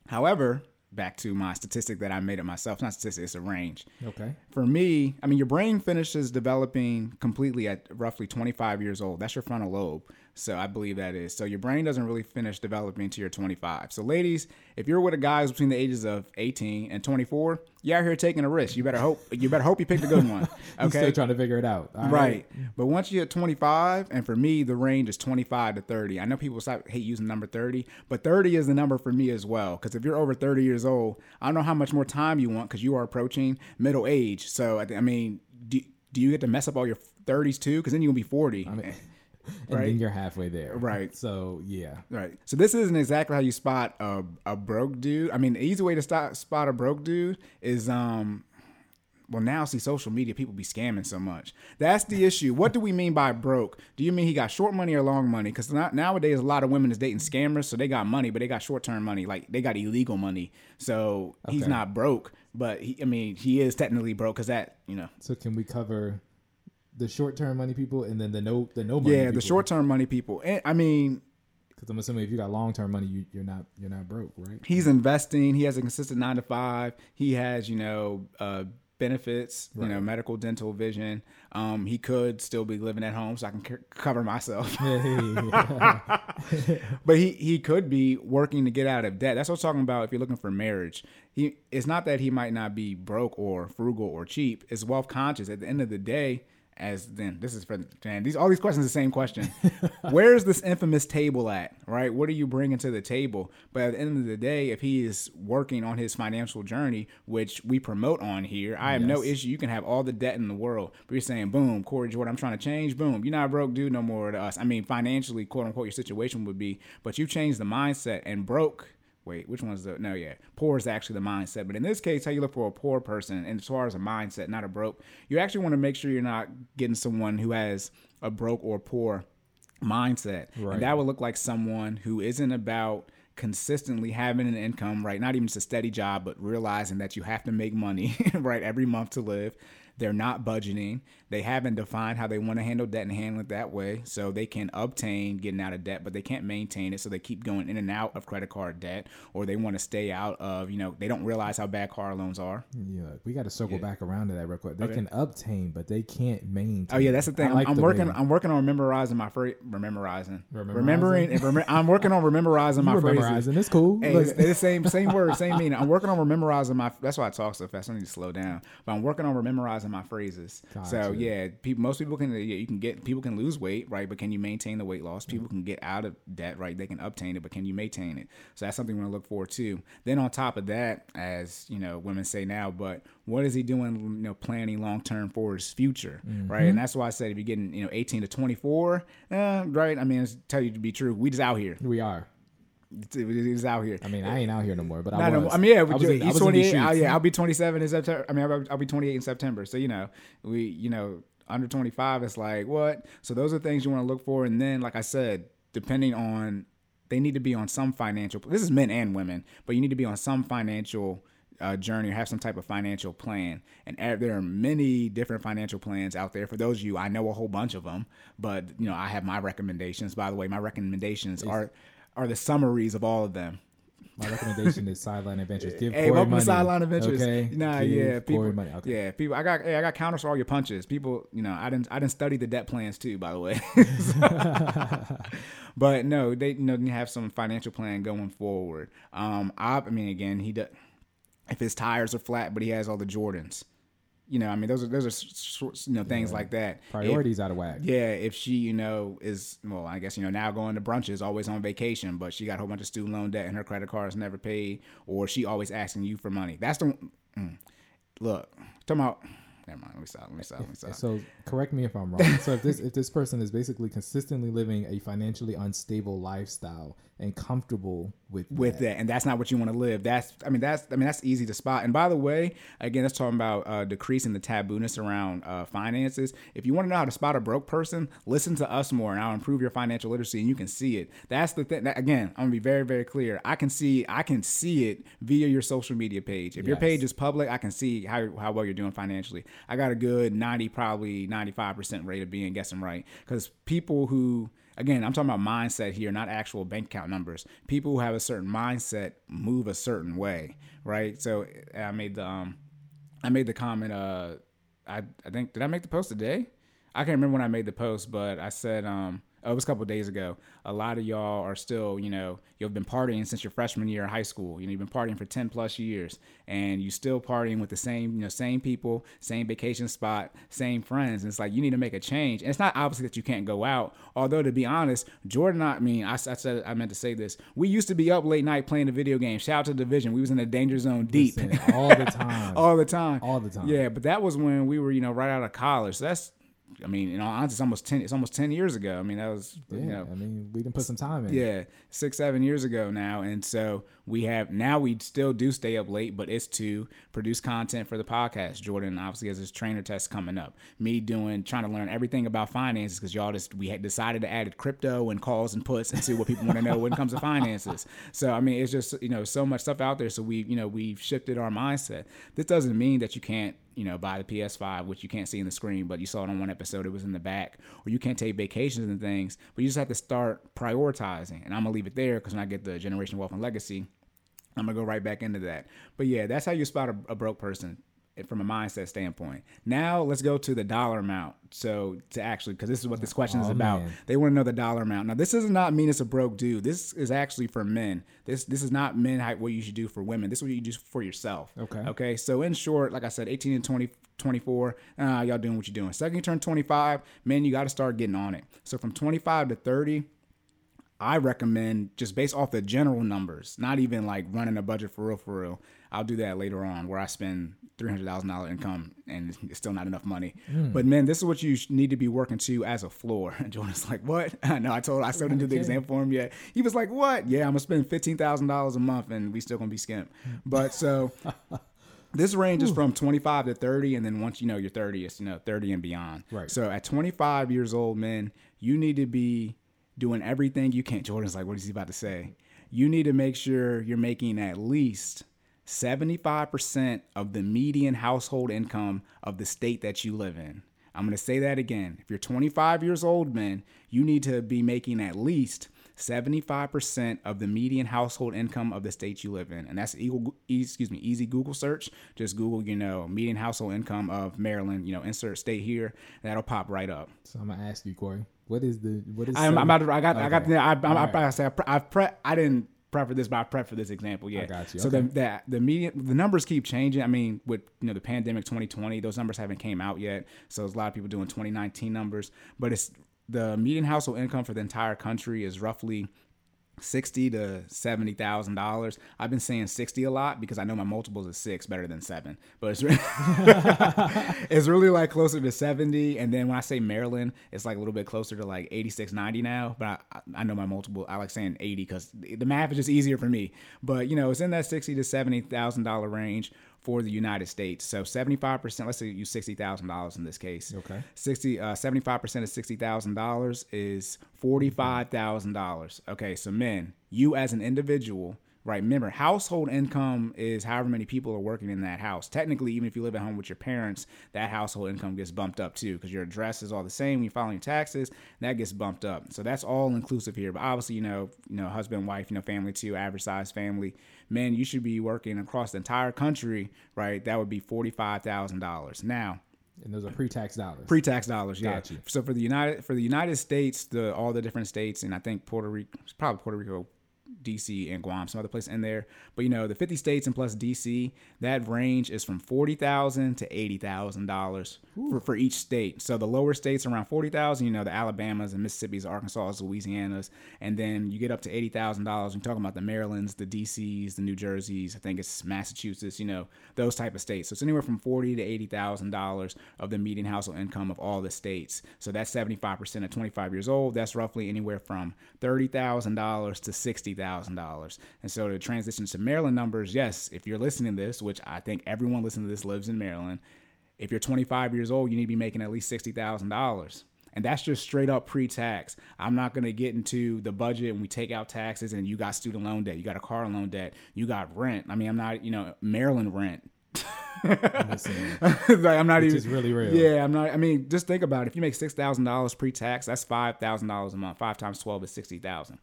However, back to my statistic that I made it myself, it's not statistic, it's a range. Okay. For me, I mean, your brain finishes developing completely at roughly 25 years old. That's your frontal lobe. So I believe that is. So your brain doesn't really finish developing until you're 25. So ladies, if you're with a guy who's between the ages of 18 and 24, you're out here taking a risk. You better hope you better hope you picked a good one. I'm still Okay. trying to figure it out. All Right. But once you hit 25, and for me, the range is 25 to 30. I know people stop, hate using number 30, but 30 is the number for me as well. Because if you're over 30 years old, I don't know how much more time you want because you are approaching middle age. So, I, I mean, do, do you get to mess up all your 30s too? Because then you're going to be 40. And Right. then you're halfway there. Right. So yeah. Right. So this isn't exactly how you spot a, a broke dude. I mean, the easy way to stop, spot a broke dude is um well now see social media people be scamming so much. That's the issue. What do we mean by broke? Do you mean he got short money or long money? Because nowadays a lot of women is dating scammers, so they got money, but they got short term money, like they got illegal money. So he's not broke, but he, I mean he is technically broke because that you know So can we cover the short term money people and then the no the no money? yeah the short term money people. And, I mean Because I'm assuming if you got long term money, you, you're not you're not broke, right? he's investing. He has a consistent nine to five. He has, you know, uh, benefits, you know, medical, dental, vision. Um, he could still be living at home, so I can c- cover myself. but he he could be working to get out of debt. That's what I'm talking about. If you're looking for marriage, he it's not that he might not be broke or frugal or cheap. It's wealth conscious. At the end of the day. As then, this is for man. These all these questions the same question. Where's this infamous table at? Right? What are you bringing to the table? But at the end of the day, if he is working on his financial journey, which we promote on here, I have no issue. You can have all the debt in the world, but you're saying, boom, Corey Jordan, I'm trying to change. Boom, you're not a broke dude no more to us. I mean, financially, quote unquote, your situation would be, but you changed the mindset and broke. Wait, which one's the no? Yeah, poor is actually the mindset. But in this case, how you look for a poor person, and as far as a mindset, not a broke, you actually want to make sure you're not getting someone who has a broke or poor mindset. Right. And that would look like someone who isn't about consistently having an income, right? Not even just a steady job, but realizing that you have to make money, right, every month to live. they're not budgeting, they haven't defined how they want to handle debt and handle it that way. So they can obtain getting out of debt, but they can't maintain it. So they keep going in and out of credit card debt, or they want to stay out of, you know, they don't realize how bad car loans are. Yeah, we got to circle Yeah. back around to that real quick. They Okay. can obtain, but they can't maintain. Oh yeah, that's the thing. Like I'm, the working. way- I'm working on memorizing my phrase. Memorizing. Remembering. and remem- I'm working on memorizing my phrases. memorizing. It's cool. Hey, it's, it's the same same word, same meaning. I'm working on memorizing my. That's why I talk so fast. I need to slow down. But I'm working on memorizing my phrases. So Gotcha. Yeah, people. Most people can. Yeah, you can get. People can lose weight, right? But can you maintain the weight loss? People can get out of debt, right? They can obtain it, but can you maintain it? So that's something we're gonna look for too. Then on top of that, as you know, women say now, but what is he doing? You know, planning long term for his future, right? And that's why I said if you're getting you know 18 to 24, eh, right? I mean, it's tell you to be true. We just out here. we are. It's, it's out here. I mean, I ain't out here no more, but I no. I mean, yeah, we I was do. in- I He's these 28. I'll, yeah, I'll be 27 in September. I mean, I'll, I'll be 28 in September. So, you know, we, you know, under 25, it's like, what? So, those are things you want to look for. And then, like I said, depending on, they need to be on some financial, this is men and women, but you need to be on some financial uh, journey or have some type of financial plan. And uh, there are many different financial plans out there. For those of you, I know a whole bunch of them, but, you know, I have my recommendations. By the way, my recommendations are, are the summaries of all of them. My recommendation is Sideline Adventures. Give Hey, Corey welcome money. to Sideline Adventures. Okay. Nah, Give yeah, people. Okay. Yeah, people. I got, hey, I got counters for all your punches. People, you know, I didn't, I didn't study the debt plans too, by the way. but no, they, you know, they have some financial plan going forward. Um, I, I mean, again, he does. If his tires are flat, but he has all the Jordans, you know, I mean, those are those are you know things like that. If- Priorities out of whack. yeah, if she, you know, is well, I guess you know now going to brunches, always on vacation, but she got a whole bunch of student loan debt and her credit card is never paid, or she always asking you for money. That's the mm, look. Talking about. Never mind. Let me stop. Let me stop. Let me stop. So correct me if I'm wrong. so if this if this person is basically consistently living a financially unstable lifestyle and comfortable with with that, and that's not what you want to live. That's, I mean, that's, I mean, that's easy to spot. And by the way, again, that's talking about uh, decreasing the tabooness around uh, finances. If you want to know how to spot a broke person, listen to us more, and I'll improve your financial literacy, and you can see it. That's the thing. That, again, I'm gonna be very, very clear. I can see, I can see it via your social media page. If your page is public, I can see how how well you're doing financially. I got a good 90, probably 95 percent rate of being guessing right because people who again, I'm talking about mindset here, not actual bank account numbers. People who have a certain mindset move a certain way, right? So I made the um, I made the comment. Uh, I I think did I make the post today? I can't remember when I made the post, but I said um, oh, it was a couple of days ago. A lot of y'all are still, you know, you've been partying since your freshman year of high school. You know, you've been partying for ten plus years, and you still partying with the same, you know, same people, same vacation spot, same friends. And it's like you need to make a change. And it's not obviously that you can't go out. Although to be honest, Jordan, I mean, I, I said I meant to say this. We used to be up late night playing the video game. Shout out to Division. We was in the danger zone deep. Listen, all the time. all the time. All the time. Yeah, but that was when we were, you know, right out of college. So that's, I mean, you know, honestly, it's almost ten. It's almost ten years ago. I mean, that was, yeah, you know, I mean, we didn't put some time in. yeah, six, seven years ago now. And so we have now we still do stay up late, but it's to produce content for the podcast. Jordan obviously has his trainer test coming up. Me doing trying to learn everything about finances because y'all just we had decided to add crypto and calls and puts and see what people want to know when it comes to finances. So I mean, it's just you know so much stuff out there. So we you know we've shifted our mindset. This doesn't mean that you can't you know, buy the PS5, which you can't see in the screen, but you saw it on one episode, it was in the back, or you can't take vacations and things, but you just have to start prioritizing. And I'm gonna leave it there because when I get the generation wealth and legacy, I'm gonna go right back into that. But yeah, that's how you spot a, a broke person from a mindset standpoint. Now let's go to the dollar amount. So to actually, because this is what this question is Oh, about. man. They want to know the dollar amount. Now this does not mean it's a broke dude. This is actually for men. This this is not men what you should do for women. This is what you do for yourself. Okay. Okay. So in short, like I said, 18 and 20. 24 uh, y'all doing what you're doing second you turn 25 man you got to start getting on it so from 25 to 30 I recommend just based off the general numbers, not even like running a budget for real, for real. I'll do that later on where I spend three hundred thousand dollar income and it's still not enough money. Hmm. But man, this is what you need to be working to as a floor. And Jordan's like, "What?" no, I told I still didn't do the exam for him yet. He was like, "What?" Yeah, I'm gonna spend fifteen thousand dollars a month and we still gonna be skimp. Hmm. But so. This range is from 25 to 30, and then once you know you're 30, it's you know 30 and beyond. Right. So at 25 years old, man, you need to be doing everything you can. Jordan's like, what is he about to say? You need to make sure you're making at least 75% of the median household income of the state that you live in. I'm going to say that again. If you're 25 years old, man, you need to be making at least 75% of the median household income of the state you live in. And that's equal, excuse me, easy Google search. Just Google, you know, median household income of Maryland, you know, insert state here. That'll pop right up. So I'm going to ask you, Corey, what is the, what is, I'm, I'm about to, I got, okay. I got, I, I'm, I, I, I, I, I've pre- I didn't prep for this, but I prep for this example. Yeah, I got you. So okay. the, the the median the numbers keep changing. I mean, with you know the pandemic 2020, those numbers haven't came out yet. So there's a lot of people doing 2019 numbers, but it's the median household income for the entire country is roughly sixty to seventy thousand dollars. I've been saying sixty a lot because I know my multiples is six better than seven, but it's really, it's really like closer to seventy. And then when I say Maryland, it's like a little bit closer to like 86, 90 now. But I, I know my multiple. I like saying eighty because the math is just easier for me. But you know, it's in that sixty to seventy thousand dollar range for the United States. So 75%, let's say you use $60,000 in this case. Okay. 60 uh, 75% of $60,000 is $45,000. Okay, so men, you as an individual, right? Remember, household income is however many people are working in that house. Technically, even if you live at home with your parents, that household income gets bumped up too because your address is all the same. When you file your taxes, that gets bumped up. So that's all inclusive here. But obviously, you know, you know, husband, wife, you know, family too, average size family. Man, you should be working across the entire country, right? That would be forty five thousand dollars. Now, and those are pre-tax dollars. Pre-tax dollars, yeah. Got you. So for the United for the United States, the all the different states, and I think Puerto Rico, probably Puerto Rico DC and Guam, some other place in there. But you know, the 50 states and plus DC, that range is from forty thousand to eighty thousand dollars for for each state. So the lower states around forty thousand, you know, the Alabamas and Mississippi's, Arkansas, Louisiana's, and then you get up to eighty thousand dollars. We're talking about the Marylands, the DCs, the New Jerseys. I think it's Massachusetts. You know, those type of states. So it's anywhere from forty to eighty thousand dollars of the median household income of all the states. So that's seventy five percent at twenty five years old. That's roughly anywhere from thirty thousand dollars to sixty thousand dollars. And so to transition to Maryland numbers, yes, if you're listening to this, which I think everyone listening to this lives in Maryland, if you're 25 years old, you need to be making at least sixty thousand dollars. And that's just straight up pre-tax. I'm not gonna get into the budget and we take out taxes and you got student loan debt, you got a car loan debt, you got rent. I mean, I'm not, you know, Maryland rent. like I'm not Which even. is really real. Yeah, I'm not. I mean, just think about it. If you make six thousand dollars pre-tax, that's five thousand dollars a month. Five times twelve is sixty thousand.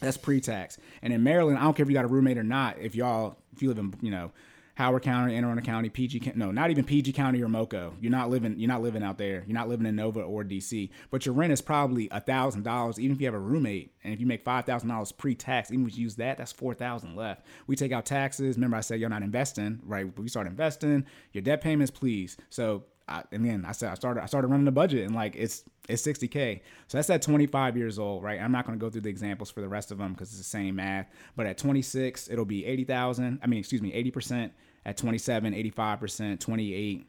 That's pre-tax. And in Maryland, I don't care if you got a roommate or not. If y'all, if you live in, you know, Howard County, Anne Arundel County, PG, no, not even PG County or Moco. You're not living. You're not living out there. You're not living in Nova or DC. But your rent is probably a thousand dollars, even if you have a roommate. And if you make five thousand dollars pre-tax, even if you use that, that's four thousand left. We take out taxes. Remember, I said you're not investing, right? We start investing. Your debt payments, please. So I, and then I said I started I started running the budget and like it's it's 60k. So that's at 25 years old, right? I'm not going to go through the examples for the rest of them because it's the same math. But at 26, it'll be 80,000. I mean, excuse me, 80%. At 27, 85%, 28,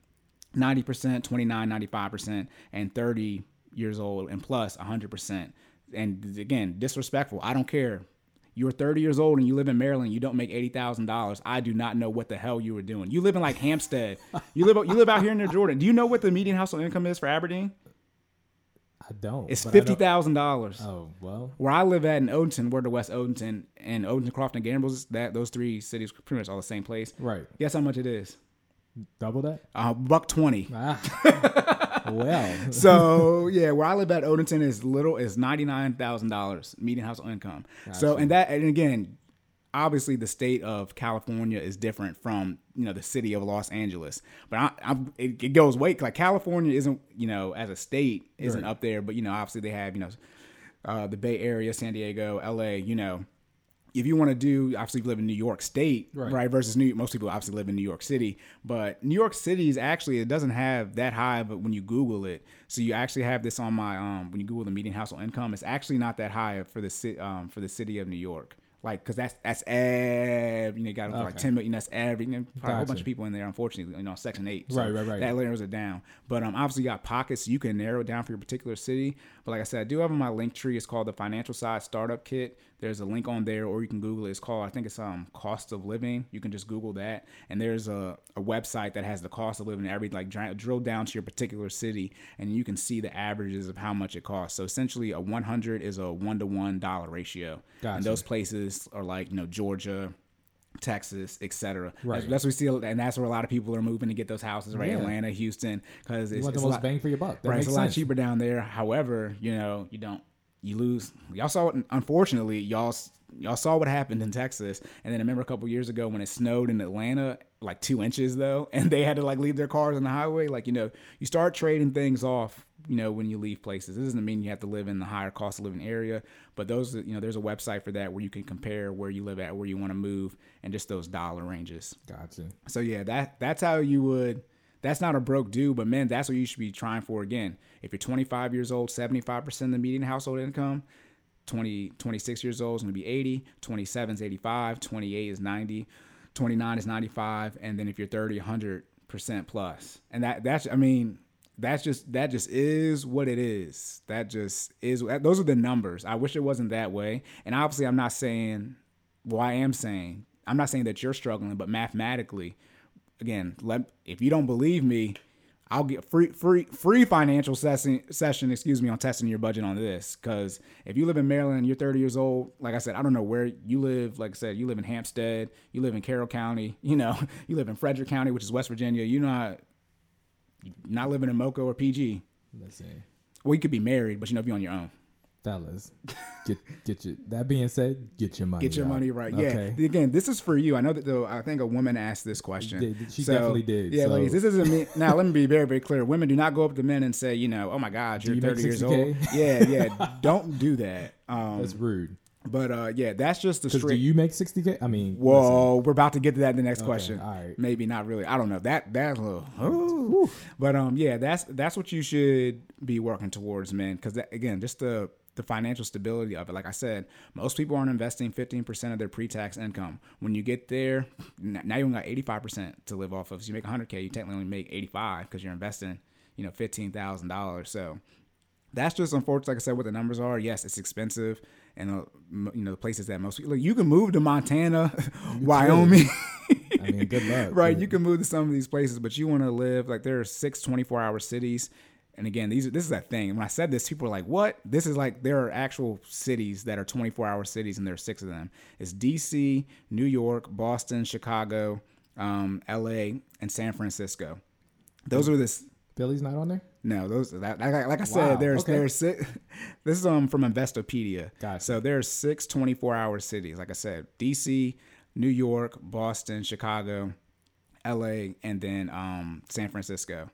90%, 29, 95%, and 30 years old and plus 100%. And again, disrespectful. I don't care. You're 30 years old and you live in Maryland. You don't make eighty thousand dollars. I do not know what the hell you were doing. You live in like Hampstead. You live you live out here in near Jordan. Do you know what the median household income is for Aberdeen? I don't. It's but I don't- fifty thousand dollars. Oh well. Where I live at in Odenton, we're to West Odenton and Odenton, Crofton, Gambrills. That those three cities pretty much all the same place. Right. Guess how much it is? Double that. Uh, buck twenty. Ah. well. so yeah, where I live at Odenton is little is ninety nine thousand dollars median household income. So and that and again, obviously the state of California is different from you know the city of Los Angeles, but I, I it, it goes way like California isn't you know as a state isn't Right. up there, but you know obviously they have you know uh, the Bay Area, San Diego, L.A. You know. If you want to do, obviously, you live in New York State, Right. right? Versus New, York most people obviously live in New York City, but New York City is actually it doesn't have that high, but when you Google it, so you actually have this on my um when you Google the median household income, it's actually not that high for the city um for the city of New York, like because that's that's every you know you got like ten million, that's every you know, probably a whole bunch of people in there, unfortunately, you know, Section Eight, Right, right, right. That narrows it down, but um obviously you got pockets you can narrow it down for your particular city, but like I said, I do have on my link tree. It's called the Financial Side Startup Kit. There's a link on there, or you can Google it. It's called, I think it's um cost of living. You can just Google that, and there's a, a website that has the cost of living. Every like dri- drill down to your particular city, and you can see the averages of how much it costs. So essentially, a 100 is a one to one dollar ratio, Gotcha. and those places are like you know Georgia. Texas, etc. Right. That's, that's what we see, and that's where a lot of people are moving to get those houses, right? Yeah. Atlanta, Houston, because it's, it's the a most lot, bang for your buck. That right. It's a lot sense. cheaper down there. However, you know, you don't, you lose. Y'all saw it. Unfortunately, y'all y'all saw what happened in Texas, and then I remember a couple years ago when it snowed in Atlanta, like two inches though, and they had to like leave their cars on the highway. Like you know, you start trading things off. You know, when you leave places, this doesn't mean you have to live in the higher cost of living area, but those, you know, there's a website for that where you can compare where you live at, where you want to move, and just those dollar ranges. Gotcha. So yeah, that that's how you would. That's not a broke dude, but man, that's what you should be trying for. Again, if you're 25 years old, 75 percent of the median household income. 20, 26 years old is going to be 80. 27 is 85. 28 is 90. 29 is 95. And then if you're 30, 100 percent plus. And that that's I mean that's just that just is what it is. That just is. Those are the numbers. I wish it wasn't that way. And obviously, I'm not saying. Well, I am saying. I'm not saying that you're struggling, but mathematically, again, let if you don't believe me, I'll get free free free financial session session, excuse me, on testing your budget on this. Cause if you live in Maryland you're 30 years old, like I said, I don't know where you live. Like I said, you live in Hampstead, you live in Carroll County, you know, you live in Frederick County, which is West Virginia. You're not you're not living in Moco or PG. Let's Listen, Well, you could be married, but you know, if you're on your own. fellas, get get your. That being said, get your money. Get your right. money right. Okay. Yeah. Again, this is for you. I know that though. I think a woman asked this question. Did- she definitely did, Yeah, so- ladies. This isn't me. Now, let me be very, very clear. Women do not go up to men and say, you know, oh my God, you're you 30 years old. Yeah, yeah. don't do that. Um, That's rude. But uh, yeah, that's just the Because do you make sixty k? I mean, listen, Whoa, we're about to get to that in the next Okay, question. all right. Maybe not really. I don't know. That that's a little. ooh. But um, yeah, that's that's what you should be working towards, man. Because again, just the the financial stability of it. Like I said, most people aren't investing fifteen percent of their pre-tax income. When you get there, now you only got eighty five percent to live off of. So you make hundred k, you technically only make eighty five because you're investing, you know, fifteen thousand dollars. So that's just unfortunate. Like I said, what the numbers are. Yes, it's expensive, and uh, m- you know the places that most people. Like you can move to Montana, Wyoming. I mean, good luck. right, you can move to some of these places, but you want to live like there are six 24 hour cities. And again, these this is that thing. When I said this, people were like, "What?" This is like there are actual cities that are 24 hour cities, and there are six of them. It's D.C., New York, Boston, Chicago, um, L.A., and San Francisco. Those are the Philly's not on there. no, those that, like, like I Wow, said, there's okay. there's six. This is um from Investopedia. Gotcha. So there's six 24 hour cities. Like I said, DC, New York, Boston, Chicago, L.A., and then um San Francisco.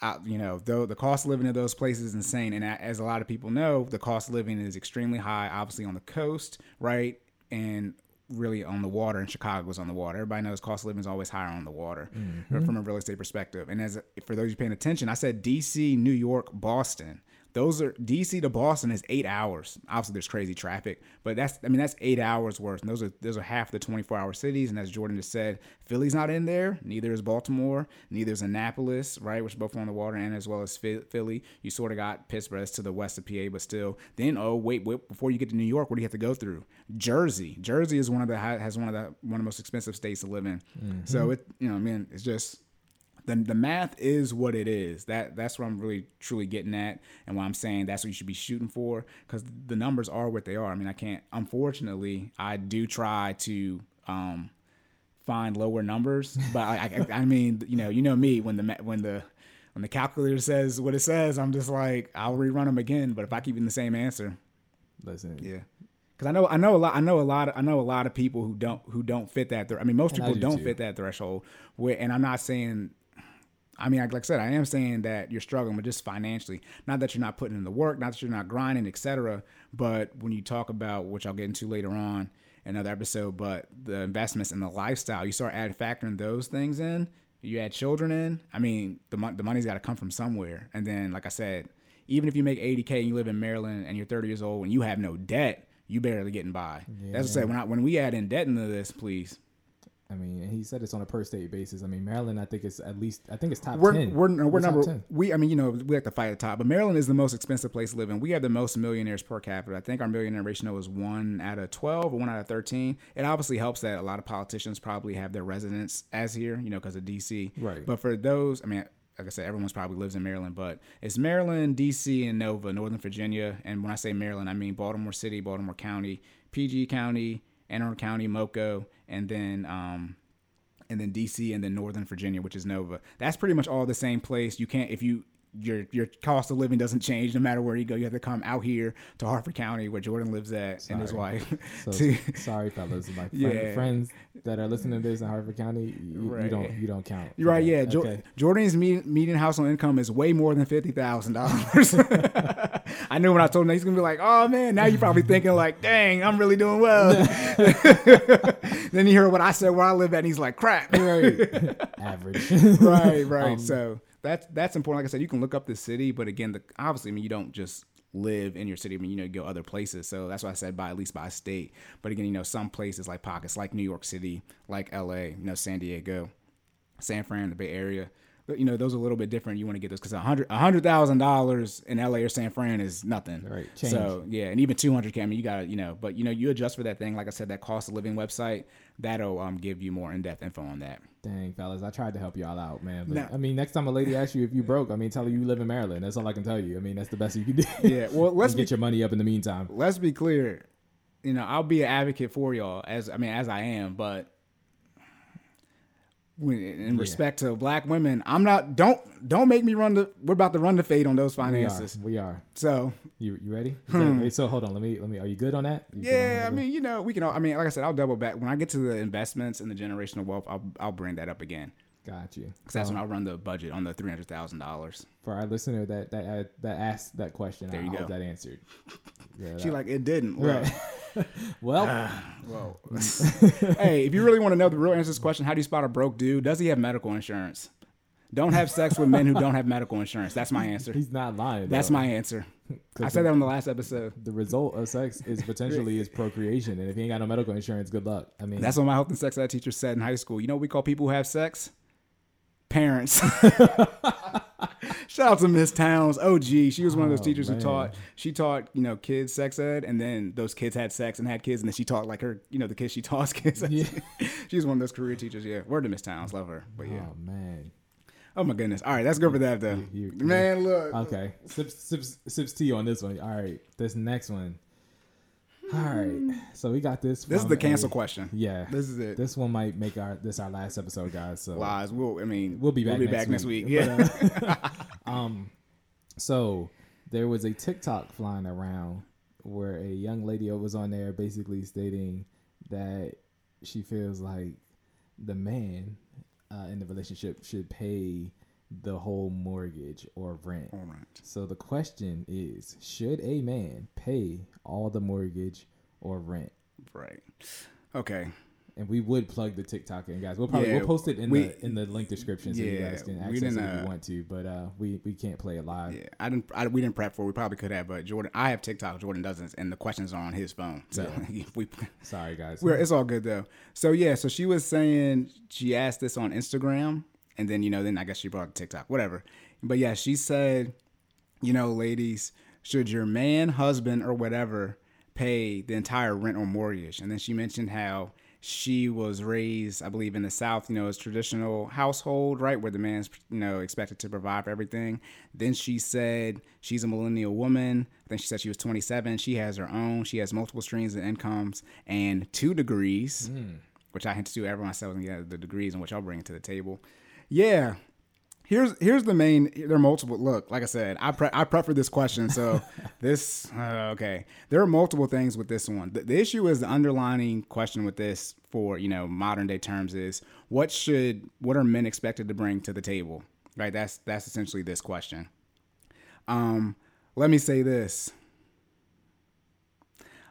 I, you know, though the cost of living in those places is insane, and as a lot of people know, the cost of living is extremely high. Obviously on the coast, right, and really on the water. And Chicago's on the water. Everybody knows cost of living is always higher on the water mm-hmm. from a real estate perspective. And as for those of you paying attention, I said D.C., New York, Boston. Those are DC to Boston is eight hours. Obviously, there's crazy traffic, but that's I mean that's eight hours worth. And those are those are half the 24 hour cities. And as Jordan just said, Philly's not in there. Neither is Baltimore. Neither is Annapolis, right, which is both on the water, and as well as Philly. You sort of got Pittsburgh that's to the west of PA, but still. Then oh wait, wait before you get to New York, what do you have to go through? Jersey. Jersey is one of the has one of the one of the most expensive states to live in. Mm-hmm. So it you know I mean it's just the, the math is what it is. That that's what I'm really truly getting at, and what I'm saying that's what you should be shooting for, because the numbers are what they are. I mean, I can't. Unfortunately, I do try to um, find lower numbers, but I, I, I mean, you know, you know me when the when the when the calculator says what it says, I'm just like I'll rerun them again. But if I keep in the same answer, Listen, yeah. Because I know, I know a lot, I know a lot, of, I know a lot of people who don't, who don't fit that. Thre- I mean, most And people do don't too. fit that threshold. Where, and I'm not saying, I mean, like, like I said, I am saying that you're struggling, but just financially. Not that you're not putting in the work, not that you're not grinding, etc. But when you talk about, which I'll get into later on in another episode, but the investments and the lifestyle, you start adding factoring those things in. You add children in. I mean, the mon- the money's got to come from somewhere. And then, like I said, even if you make 80k and you live in Maryland and you're 30 years old and you have no debt, you barely getting by. That's what I say. When I, when we add in debt into this, please. I mean, he said it's on a per state basis. I mean, Maryland, I think it's at least, I think it's top We're ten. we're, no, we're top number 10. we. I mean, you know, we have to fight at the top, but Maryland is the most expensive place to live in. We have the most millionaires per capita. I think our millionaire ratio is one out of twelve or one out of thirteen. It obviously helps that a lot of politicians probably have their residence as here, you know, because of DC. Right. But for those, I mean. Like I said, everyone's probably lives in Maryland, but it's Maryland, DC, and Nova, Northern Virginia. And when I say Maryland, I mean Baltimore City, Baltimore County, PG County, Anne Arundel County, Moco, and then um, and then DC, and then Northern Virginia, which is Nova. That's pretty much all the same place. You can't if you your your cost of living doesn't change no matter where you go. You have to come out here to Harford County, where Jordan lives at, and his wife. So to- sorry, fellas. My friend, Yeah. friends that are listening to this in Harford County, you, you don't you don't count. You're right. Yeah, Jo- Okay. Jordan's me- median household income is way more than fifty thousand dollars. I knew when I told him that, he's gonna be like, "Oh man," now you're probably thinking like, "Dang, I'm really doing well." then you hear what I said where I live at, and he's like, "Crap." Right. Average. right, right. Um, so that's that's important. Like I said, you can look up the city, but again, the obviously, I mean, you don't just live in your city. I mean, you know, you go other places. So that's why I said by at least by state. But again, you know, some places like pockets like New York City, like L.A., you know, San Diego, San Fran, the Bay Area. You know, those are a little bit different. You want to get those because a hundred a hundred thousand dollars in LA or San Fran is nothing. Right, change. So yeah, and even two hundred k. I mean, you got to you know, but you know, you adjust for that thing. Like I said, that cost of living website that'll um give you more in depth info on that. Dang, fellas, I tried to help y'all out, man. But Nah. I mean, next time a lady asks you if you broke, I mean, tell her you live in Maryland. That's all I can tell you. I mean, that's the best you can do. Yeah, well, let's be get your money up in the meantime. let's be clear. You know, I'll be an advocate for y'all as I mean as I am, but in respect to black women, I'm not. Don't don't make me run the. We're about to run the fade on those We are. finances. We are. So You you ready? That- so hold on. Let me let me. Are you good on that? On Hmm. yeah, that? I mean, you know, we can. all I mean, like I said, I'll double back when I get to the investments and the generational wealth. I'll I'll bring that up again got you. because that's when I'll run the budget on the three hundred thousand dollars. For our listener that that uh, that asked that question, There I you go. that answered. Yeah, She that- like it didn't. Well, right. well, Well, hey, if you really want to know the real answer to this question, how do you spot a broke dude? Does he have medical insurance? Don't have sex with men who don't have medical insurance. That's my answer. he's not lying. That's though. my answer. I said that on the last episode. The result of sex is potentially is procreation, and if you ain't got no medical insurance, good luck. I mean, That's what my health and sex ed teacher said in high school. You know what we call people who have sex? Parents. Shout out to Miss Towns. Oh, gee, She was one of those Oh, teachers man. who taught. She taught you know kids sex ed, and then those kids had sex and had kids, and then she taught like her you know the kids she taught kids. Yeah. she was one of those career teachers. Yeah. Word to Miss Towns. Love her. But yeah. oh man. Oh my goodness. All right, let's go for that though. You- you- Man, look. Okay, sips sips sips tea on this one. All right, this next one. All right, so we got this. This is the cancel a- question. Yeah, This is it. this one might make our this our last episode, guys. So Lies. We'll. I mean, we'll be back. We'll be next back next week. week. Yeah. But, uh, um, so there was a TikTok flying around where a young lady was on there basically stating that she feels like the man uh, in the relationship should pay the whole mortgage or rent. All right. So the question is, should a man pay all the mortgage or rent? Right. Okay. And we would plug the TikTok in, guys. We'll probably Yeah, we'll post it in we- the in the link description so you guys can access it if you uh, want to. But uh, we we can't play it live. Yeah. I didn't. I, we didn't prep for. it. We probably could have, but Jordan. I have TikTok. Jordan doesn't, and the questions are on his phone. So we. Sorry, guys. We're, it's all good though. So yeah, so she was saying she asked this on Instagram, and then you know, then I guess she brought to TikTok, whatever. But yeah, she said, you know, ladies, should your man, husband, or whatever pay the entire rent or mortgage? And then she mentioned how she was raised, I believe, in the South, you know, as traditional household, right, where the man's, you know, expected to provide for everything. Then she said she's a millennial woman. Then she said she was 27. She has her own. She has multiple streams of incomes and two degrees, hmm. which I hinted to everyone said was yeah, the degrees and which I'll bring to the table. Yeah, here's here's the main there are multiple look like i said i pre- i prefer this question so this uh, okay. There are multiple things with this one. The, the issue is the underlining question with this for you know modern day terms is what should what are men expected to bring to the table right? That's that's essentially this question. Um let me say this.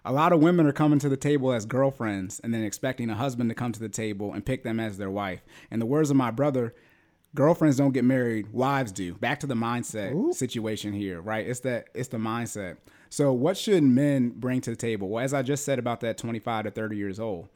A lot of women are coming to the table as girlfriends and then expecting a husband to come to the table and pick them as their wife. In the words of my brother, girlfriends don't get married, wives do. Back to the mindset situation here, right? It's that it's the mindset. So what should men bring to the table? Well, as I just said about that 25 to 30 years old.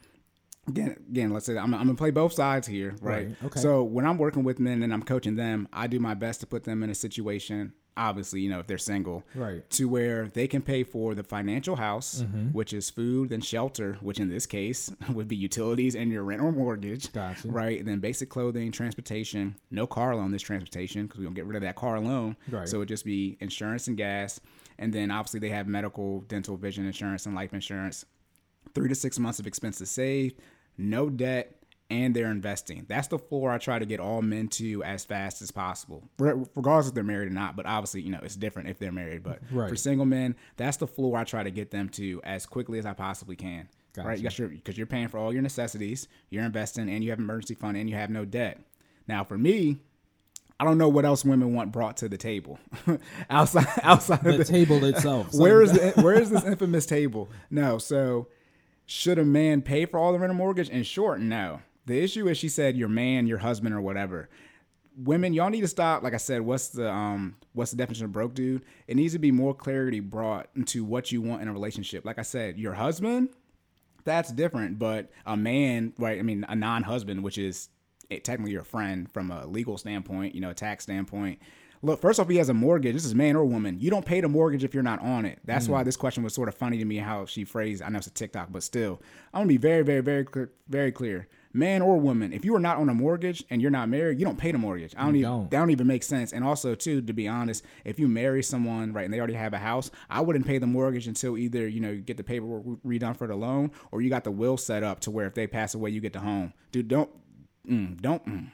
Again, again, let's say I'm, I'm gonna play both sides here, right? Right, okay. So when I'm working with men and I'm coaching them, I do my best to put them in a situation. Obviously, you know, if they're single, Right. to where they can pay for the financial house, Mm-hmm. which is food and shelter, which in this case would be utilities and your rent or mortgage. Gotcha. Right. And then basic clothing, transportation, no car loan, this transportation, because we don't get rid of that car loan. Right. So it would just be insurance and gas. And then obviously they have medical, dental, vision insurance, and life insurance. three to six months of expenses saved, no debt, and they're investing. That's the floor I try to get all men to as fast as possible, regardless if they're married or not. But obviously, you know, it's different if they're married. But Right. for single men, that's the floor I try to get them to as quickly as I possibly can. Right? You got your because you're paying for all your necessities, you're investing, and you have emergency fund, and you have no debt. Now, for me, I don't know what else women want brought to the table outside outside of The table itself. where is the, where is this infamous table? No. So, should a man pay for all the rent and mortgage? In short, no. The issue is, she said, your man, your husband, or whatever. Women, y'all need to stop. Like I said, what's the um, what's the definition of broke dude? It needs to be more clarity brought into what you want in a relationship. Like I said, your husband, that's different. But a man, right? I mean, a non-husband, which is eh, technically your friend from a legal standpoint, you know, a tax standpoint. Look, first off, he has a mortgage. This is man or woman. You don't pay the mortgage if you're not on it. That's why this question was sort of funny to me how she phrased. I know it's a TikTok, but still, I'm gonna be very, very, very, clear, very clear. Man or woman, if you are not on a mortgage and you're not married, you don't pay the mortgage. I don't even. don't. That don't even make sense. And also, too, to be honest, if you marry someone, right, and they already have a house, I wouldn't pay the mortgage until either you know you get the paperwork redone for the loan, or you got the will set up to where if they pass away, you get the home. Dude, don't, mm, don't. Mm.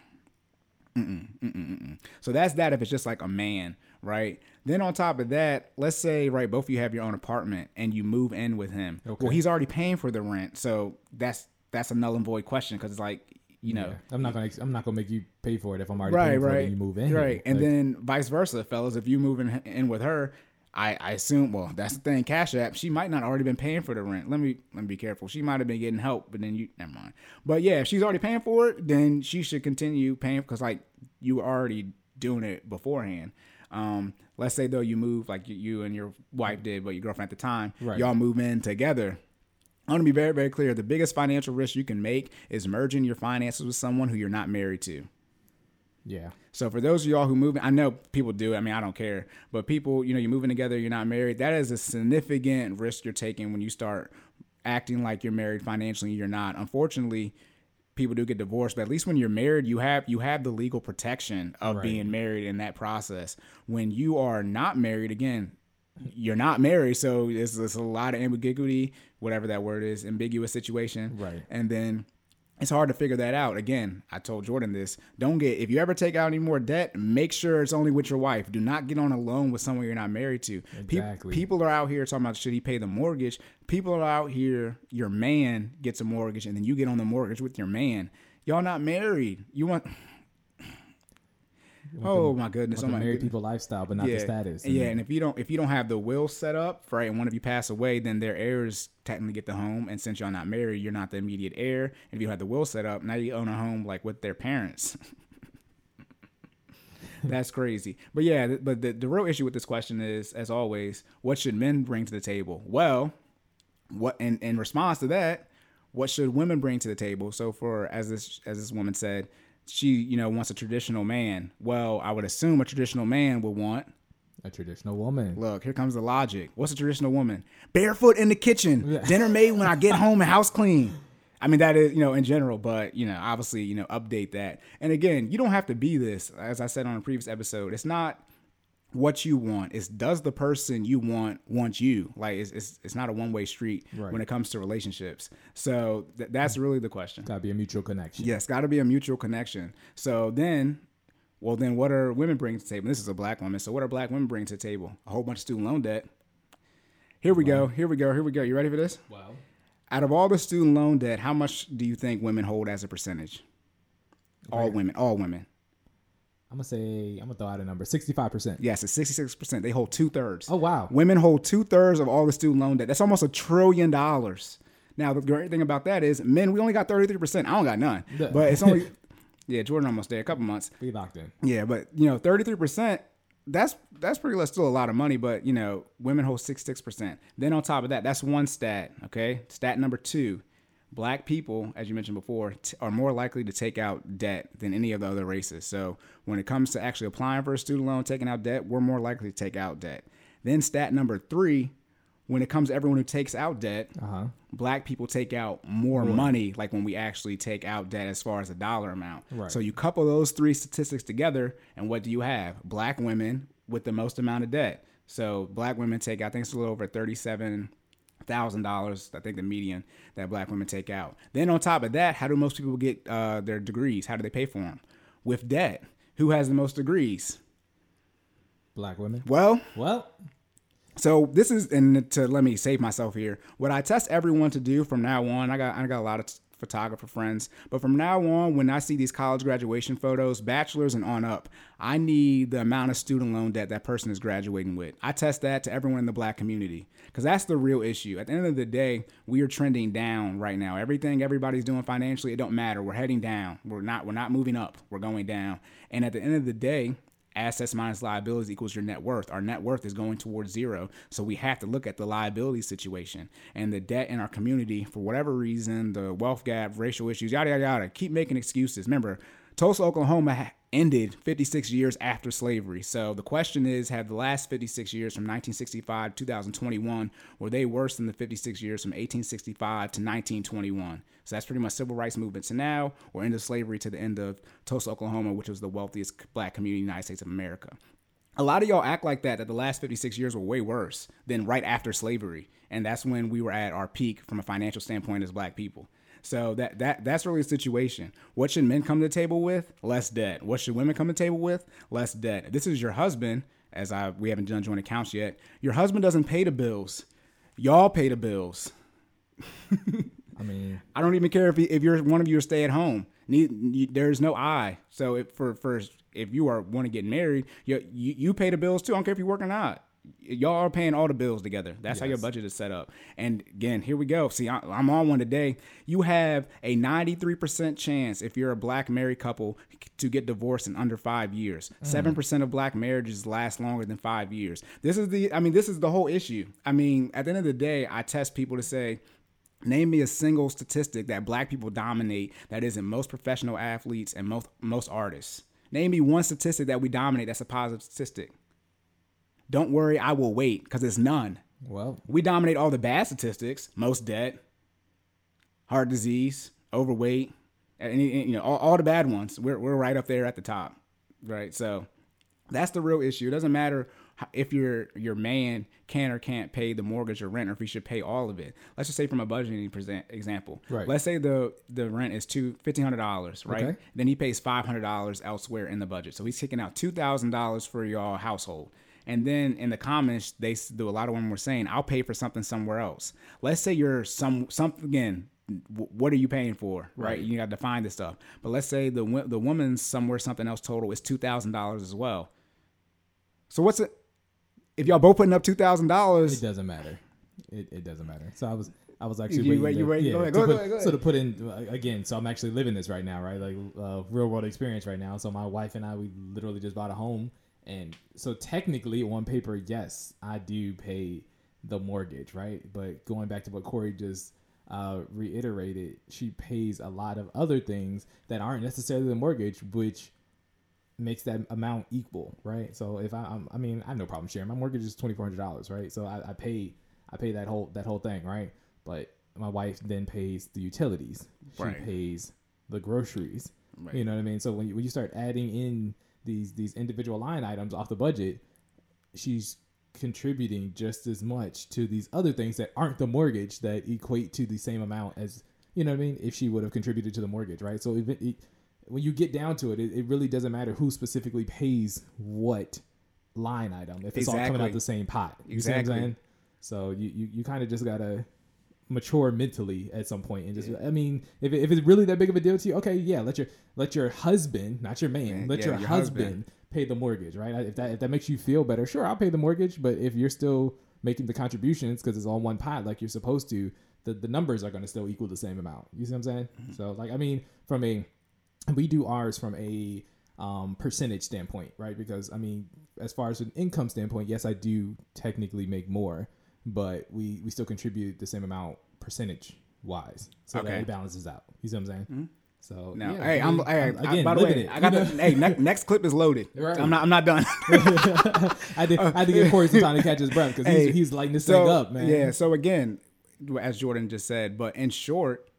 Mm-mm, mm-mm, mm-mm. So that's that if it's just like a man, right? Then on top of that, let's say right, both of you have your own apartment and you move in with him. Okay. Well, he's already paying for the rent, so that's that's a null and void question because it's like you know, Yeah. I'm not gonna. I'm not gonna make you pay for it if I'm already right, paying for it and you move in. right, and Like, then vice versa, fellas. If you move in, in with her, I, I assume. Well, that's the thing. Cash App, she might not already been paying for the rent. Let me let me be careful. She might have been getting help, but then you never mind. But yeah, if she's already paying for it, then she should continue paying because like you were already doing it beforehand. Um, let's say though you move like you, you and your wife did, but your girlfriend at the time, Right. y'all move in together. I want to be very, very clear. The biggest financial risk you can make is merging your finances with someone who you're not married to. yeah, So for those of y'all who move, I know people do. I mean, I don't care. But people, you know, you're moving together, you're not married. That is a significant risk you're taking when you start acting like you're married financially. You're not. Unfortunately, people do get divorced. But at least when you're married, you have you have the legal protection of Right. being married in that process. When you are not married, again, you're not married, so it's, it's a lot of ambiguity, whatever that word is, ambiguous situation. Right. And then it's hard to figure that out. Again, I told Jordan this. Don't get if you ever take out any more debt, make sure it's only with your wife. Do not get on a loan with someone you're not married to. Pe- Exactly. people are out here talking about should he pay the mortgage. People are out here. Your man gets a mortgage, and then you get on the mortgage with your man. Y'all not married. You want. Oh my goodness! the my married people lifestyle, but not the status. yeah, and if you don't if you don't have the will set up, right, and one of you pass away, then their heirs technically get the home. And since y'all not married, you're not the immediate heir. And if you have the will set up, now you own a home like with their parents. That's crazy. But yeah, th- but the, the real issue with this question is, as always, what should men bring to the table? Well, what in, in response to that, what should women bring to the table? So for as this as this woman said, she you know wants a traditional man. Well, I would assume a traditional man would want a traditional woman. Look, here comes the logic. What's a traditional woman? Barefoot in the kitchen, Yeah. dinner made when I get home and house clean. I mean, that is, you know, in general, but, you know, obviously, you know, update that. And again, you don't have to be this. As I said on a previous episode, it's not what you want. is does the person you want want you? Like, it's, it's, it's not a one way street Right. when it comes to relationships. So th- that's really the question. Gotta be a mutual connection. Yes, got to be a mutual connection. So then, well, then what are women bringing to the table? This is a black woman. So what are black women bringing to the table? A whole bunch of student loan debt. Here we go. Here we go. Here we go. You ready for this? Wow. Out of all the student loan debt, how much do you think women hold as a percentage? All Right. women. All women. I'm gonna say I'm gonna throw out a number. Sixty-five percent. Yes, it's sixty six percent. They hold two thirds. Oh wow. Women hold two thirds of all the student loan debt. That's almost a trillion dollars. Now the great thing about that is, men, we only got thirty three percent. I don't got none, but it's only yeah. Jordan almost there. A couple months. We locked in. Yeah, but you know, thirty three percent. That's that's pretty much still a lot of money, but you know, women hold sixty six percent. Then on top of that, that's one stat. Okay, stat number two: black people, as you mentioned before, t- are more likely to take out debt than any of the other races. So when it comes to actually applying for a student loan, taking out debt, we're more likely to take out debt. Then stat number three: when it comes to everyone who takes out debt, Uh huh. black people take out more money like when we actually take out debt as far as a dollar amount. Right. So you couple those three statistics together and what do you have? Black women with the most amount of debt. So black women take I think it's a little over 37 thousand dollars. I think the median that black women take out. Then on top of that, how do most people get uh, their degrees? How do they pay for them? With debt. Who has the most degrees? Black women. Well, Well, so this is and to let me save myself here. What I test everyone to do from now on, I got I got a lot of photographer friends, but from now on, when I see these college graduation photos, bachelors and on up, I need the amount of student loan debt that person is graduating with. I test that to everyone in the black community because that's the real issue. At the end of the day, we are trending down right now. Everything everybody's doing financially, it don't matter. We're heading down. We're not we're not moving up. We're going down. And at the end of the day, assets minus liabilities equals your net worth. Our net worth is going towards zero. So we have to look at the liability situation and the debt in our community for whatever reason, the wealth gap, racial issues, yada, yada, yada. Keep making excuses. Remember, Tulsa, Oklahoma ended 56 years after slavery. So the question is have the last 56 years from 1965 to 2021, were they worse than the 56 years from 1865 to 1921? So that's pretty much civil rights movement to now, or end of slavery to the end of Tulsa, Oklahoma, which was the wealthiest black community in the United States of America. A lot of y'all act like that, that the last 56 years were way worse than right after slavery. And that's when we were at our peak from a financial standpoint as black people. So that that that's really the situation. What should men come to the table with? Less debt. What should women come to the table with? Less debt. If this is your husband, as I we haven't done joint accounts yet. Your husband doesn't pay the bills. Y'all pay the bills. I mean, I don't even care if if you're one of you are stay at home. There's no I. So if for for if you are want to get married, you, you you pay the bills too. I don't care if you work or not. Y'all are paying all the bills together. That's how your budget is set up. And again, here we go. See, I, I'm on one today. You have a 93% chance if you're a black married couple to get divorced in under five years. Mm. Seven percent of black marriages last longer than five years. This is the. I mean, this is the whole issue. I mean, at the end of the day, I test people to say. Name me a single statistic that black people dominate that isn't most professional athletes and most most artists. Name me one statistic that we dominate that's a positive statistic. Don't worry, I will wait because it's none. well, We dominate all the bad statistics, most debt, heart disease, overweight, and you know all, all the bad ones. We're we're right up there at the top, right? So that's the real issue. It doesn't matter if your your man can or can't pay the mortgage or rent, or if he should pay all of it. Let's just say from a budgeting present example. Right. Let's say the the rent is two fifteen hundred dollars, right? Okay. Then he pays five hundred dollars elsewhere in the budget. So he's taking out two thousand dollars for your household. And then in the comments, they do a lot of them were saying, "I'll pay for something somewhere else." Let's say you're some something again. What are you paying for? Right, Right. you got to find this stuff. But let's say the the woman's somewhere something else total is two thousand dollars as well. So what's it? If y'all both putting up two thousand dollars, it doesn't matter. It, it doesn't matter. So I was I was actually you waiting to- you ready? yeah, Go ahead, to go put- ahead, go ahead. So to put in uh, again, so I'm actually living this right now, right? Like uh, real world experience right now. So my wife and I, we literally just bought a home, and so technically on paper, yes, I do pay the mortgage, right? But going back to what Corey just uh, reiterated, she pays a lot of other things that aren't necessarily the mortgage, which makes that amount equal, right? So if I, I'm, I mean, I have no problem sharing. My mortgage is twenty four hundred dollars, right? So I, I pay, I pay that whole that whole thing, right? But my wife then pays the utilities. She Right. pays the groceries. Right. You know what I mean? So when you, when you start adding in these these individual line items off the budget, she's contributing just as much to these other things that aren't the mortgage that equate to the same amount as you know what I mean if she would have contributed to the mortgage, right? So if it, it, when you get down to it, it, it really doesn't matter who specifically pays what line item if it's all coming Exactly. out the same pot. You see what Exactly. I'm saying? So you you, you kind of just gotta mature mentally at some point and just I mean if, if it's really that big of a deal to you okay yeah let your let your husband not your man Man, let yeah, your, your husband, husband. pay the mortgage right? If that if that makes you feel better sure I'll pay the mortgage but if you're still making the contributions because it's all one pot like you're supposed to the, the numbers are going to still equal the same amount. You see what I'm saying? So like I mean from a we do ours from a um, percentage standpoint, right? Because I mean, as far as an income standpoint, yes, I do technically make more, but we we still contribute the same amount percentage wise, so that it balances out. You see what I'm saying? Mm-hmm. So now, yeah, hey, I I'm, mean, I'm- again by the way, it. I got the hey, ne- next clip is loaded. Right. I'm not, I'm not done. I did I had to give Corey some time to catch his breath because Hey, he's, he's lighting this so thing up, man. yeah. So again, as Jordan just said, but in short,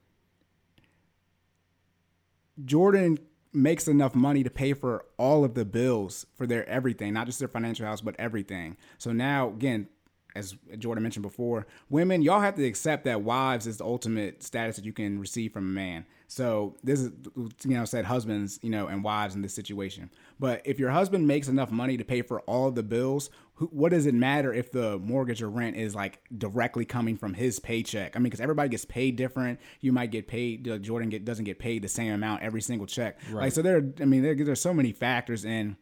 Jordan makes enough money to pay for all of the bills for their everything, not just their financial house, but everything. So now, again, as Jordan mentioned before, women, y'all have to accept that wives is the ultimate status that you can receive from a man. So this is, you know, said husbands, you know, and wives in this situation. But if your husband makes enough money to pay for all the bills, who, what does it matter if the mortgage or rent is like directly coming from his paycheck? I mean, because everybody gets paid different. You might get paid. Jordan get, doesn't get paid the same amount every single check. Right. Like so, there. I mean, there, there's so many factors in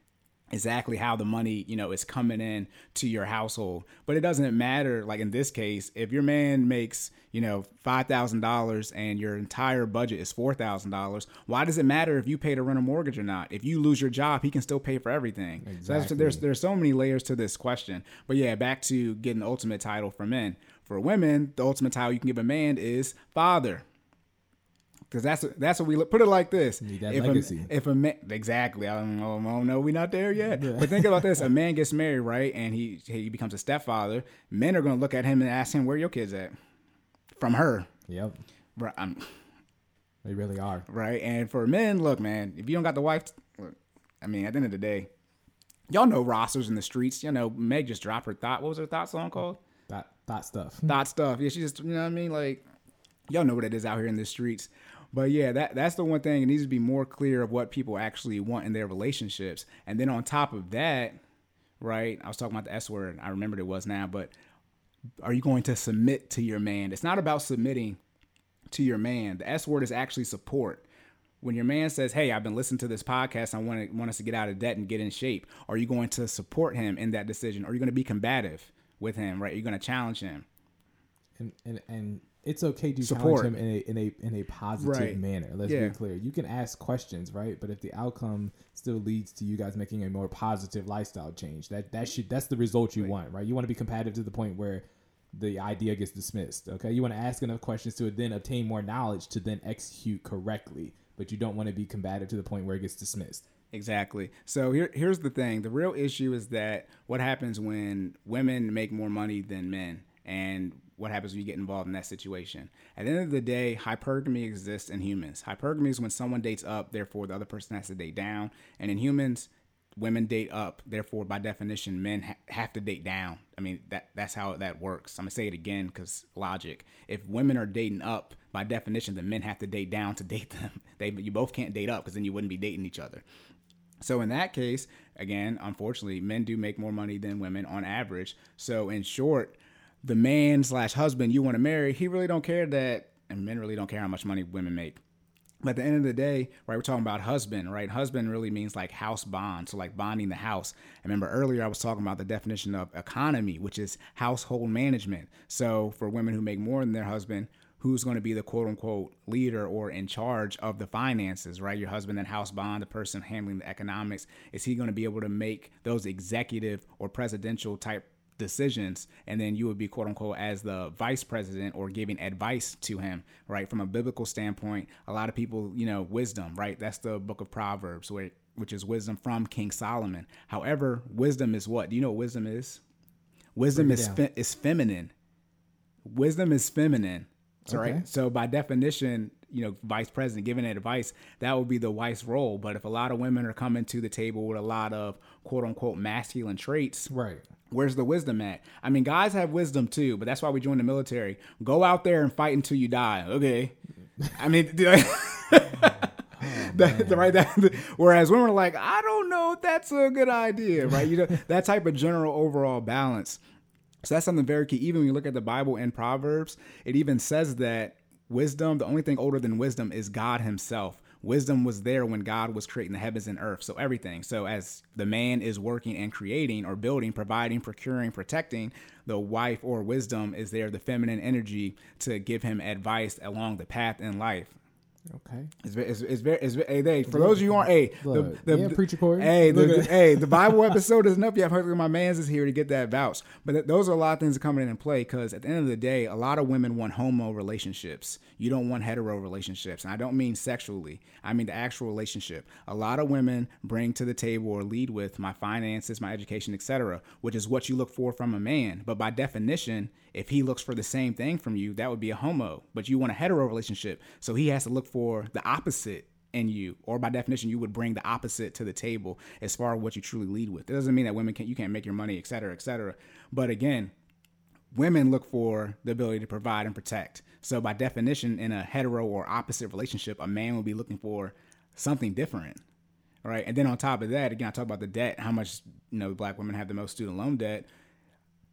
exactly how the money you know is coming in to your household. But it doesn't matter like in this case if your man makes you know $5000 and your entire budget is $4000 why does it matter if you pay to rent a mortgage or not? If you lose your job he can still pay for everything. Exactly. so there's there's so many layers to this question. But yeah back to getting the ultimate title for men. For women the ultimate title you can give a man is father because that's that's what we look. Put it like this: Need that if legacy. A, if a man, exactly, I don't know, I don't know, we're not there yet. Yeah. But think about this: a man gets married, right, and he he becomes a stepfather. Men are going to look at him and ask him, "Where your kids at?" From her. Yep. Right. I'm, they really are. Right. And for men, look, man, if you don't got the wife, look, I mean, at the end of the day, y'all know rosters in the streets. You know, Meg just dropped her thought. What was her thought song called? Thought thought stuff. Thought stuff. Yeah, she just, you know what I mean? Like, y'all know what it is out here in the streets. But yeah, that that's the one thing. It needs to be more clear of what people actually want in their relationships. And then on top of that, right? I was talking about the S word. I remembered it was now, but are you going to submit to your man? It's not about submitting to your man. The S word is actually support. When your man says, "Hey, I've been listening to this podcast. I want to, want us to get out of debt and get in shape," are you going to support him in that decision? Are you going to be combative with him? Right? You're going to challenge him. And and and it's okay to Support. him in a in a in a positive right. manner. Let's yeah. be clear. You can ask questions, right? But if the outcome still leads to you guys making a more positive lifestyle change, that that should that's the result you right. want, right? You want to be competitive to the point where the idea gets dismissed. Okay, you want to ask enough questions to then obtain more knowledge to then execute correctly, but you don't want to be combative to the point where it gets dismissed. Exactly. So here, here's the thing: the real issue is that what happens when women make more money than men, and what happens when you get involved in that situation. At the end of the day, hypergamy exists in humans. Hypergamy is when someone dates up, therefore the other person has to date down. And in humans, women date up, therefore by definition, men ha- have to date down. I mean that that's how that works. I'm gonna say it again because logic. If women are dating up, by definition, the men have to date down to date them. They you both can't date up because then you wouldn't be dating each other. So in that case, again, unfortunately, men do make more money than women on average. So in short, the man slash husband you want to marry, he really don't care that, and men really don't care how much money women make. But at the end of the day, right, we're talking about husband, right? Husband really means like house bond. So like bonding the house. I remember earlier I was talking about the definition of economy, which is household management. So for women who make more than their husband, who's going to be the quote unquote leader or in charge of the finances, right? Your husband and house bond, the person handling the economics, is he going to be able to make those executive or presidential type decisions and then you would be quote unquote as the vice president or giving advice to him right? From a biblical standpoint a lot of people you know wisdom right? That's the book of proverbs where which is wisdom from king solomon. However wisdom is what? Do you know what wisdom is? Wisdom is fe- is feminine. Wisdom is feminine okay. right? So by definition you know vice president giving advice that would be the wife's role. But if a lot of women are coming to the table with a lot of quote unquote masculine traits right Where's the wisdom at? I mean, guys have wisdom too, but that's why we join the military. Go out there and fight until you die. Okay. I mean, Oh, that, right that whereas women are like i don't know if that's a good idea right you know that type of general overall balance so that's something very key even when you look at the bible and proverbs it even says that wisdom the only thing older than wisdom is god himself wisdom was there when God was creating the heavens and earth. So everything. So as the man is working and creating or building, providing, procuring, protecting, the wife or wisdom is there, the feminine energy to give him advice along the path in life. Okay. It's very, it's, it's very, it's very, hey, they, for those of you who aren't, hey, Look, the, the, yeah, preacher Corey. Hey, the, hey, the Bible episode isn't up yet. Heard my man's is here to get that vouch. But th- those are a lot of things that coming in and play because at the end of the day, a lot of women want homo relationships. You don't want hetero relationships. And I don't mean sexually. I mean the actual relationship. A lot of women bring to the table or lead with my finances, my education, etc., which is what you look for from a man. But by definition, if he looks for the same thing from you, that would be a homo. But you want a hetero relationship, so he has to look for the opposite in you, or by definition, you would bring the opposite to the table as far as what you truly lead with. It doesn't mean that women can't you can't make your money, et cetera, et cetera. But again, women look for the ability to provide and protect. So by definition, in a hetero or opposite relationship, a man will be looking for something different. Right. And then on top of that, again, I talk about the debt, how much, you know, black women have the most student loan debt.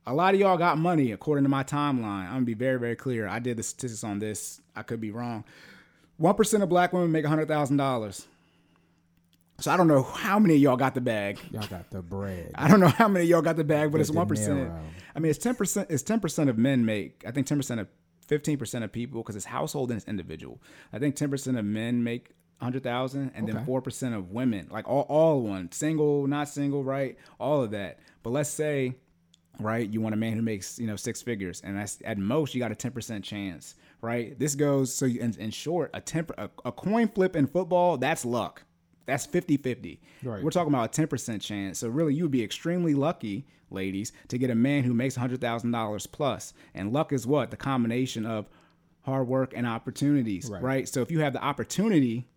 A lot of y'all got money according to my timeline. I'm gonna be very, very clear. I did the statistics on this. I could be wrong. One percent of black women make hundred thousand dollars. So I don't know how many of y'all got the bag. Y'all got the bread. I don't know how many of y'all got the bag, but it's one percent. I mean, it's ten percent. It's ten percent of men make. I think ten percent of fifteen percent of people because it's household and it's individual. I think ten percent of men make hundred thousand, and then four percent of women, like all all one, single, not single, right? All of that. But let's say, right, you want a man who makes you know six figures, and that's at most you got a ten percent chance, right? This goes so you, in, in short, a ten a, a coin flip in football, that's luck. That's 50-50. Right. We're talking about a 10% chance. So really you would be extremely lucky, ladies, to get a man who makes $100,000 plus. And luck is what? The combination of hard work and opportunities, Right. right? So if you have the opportunity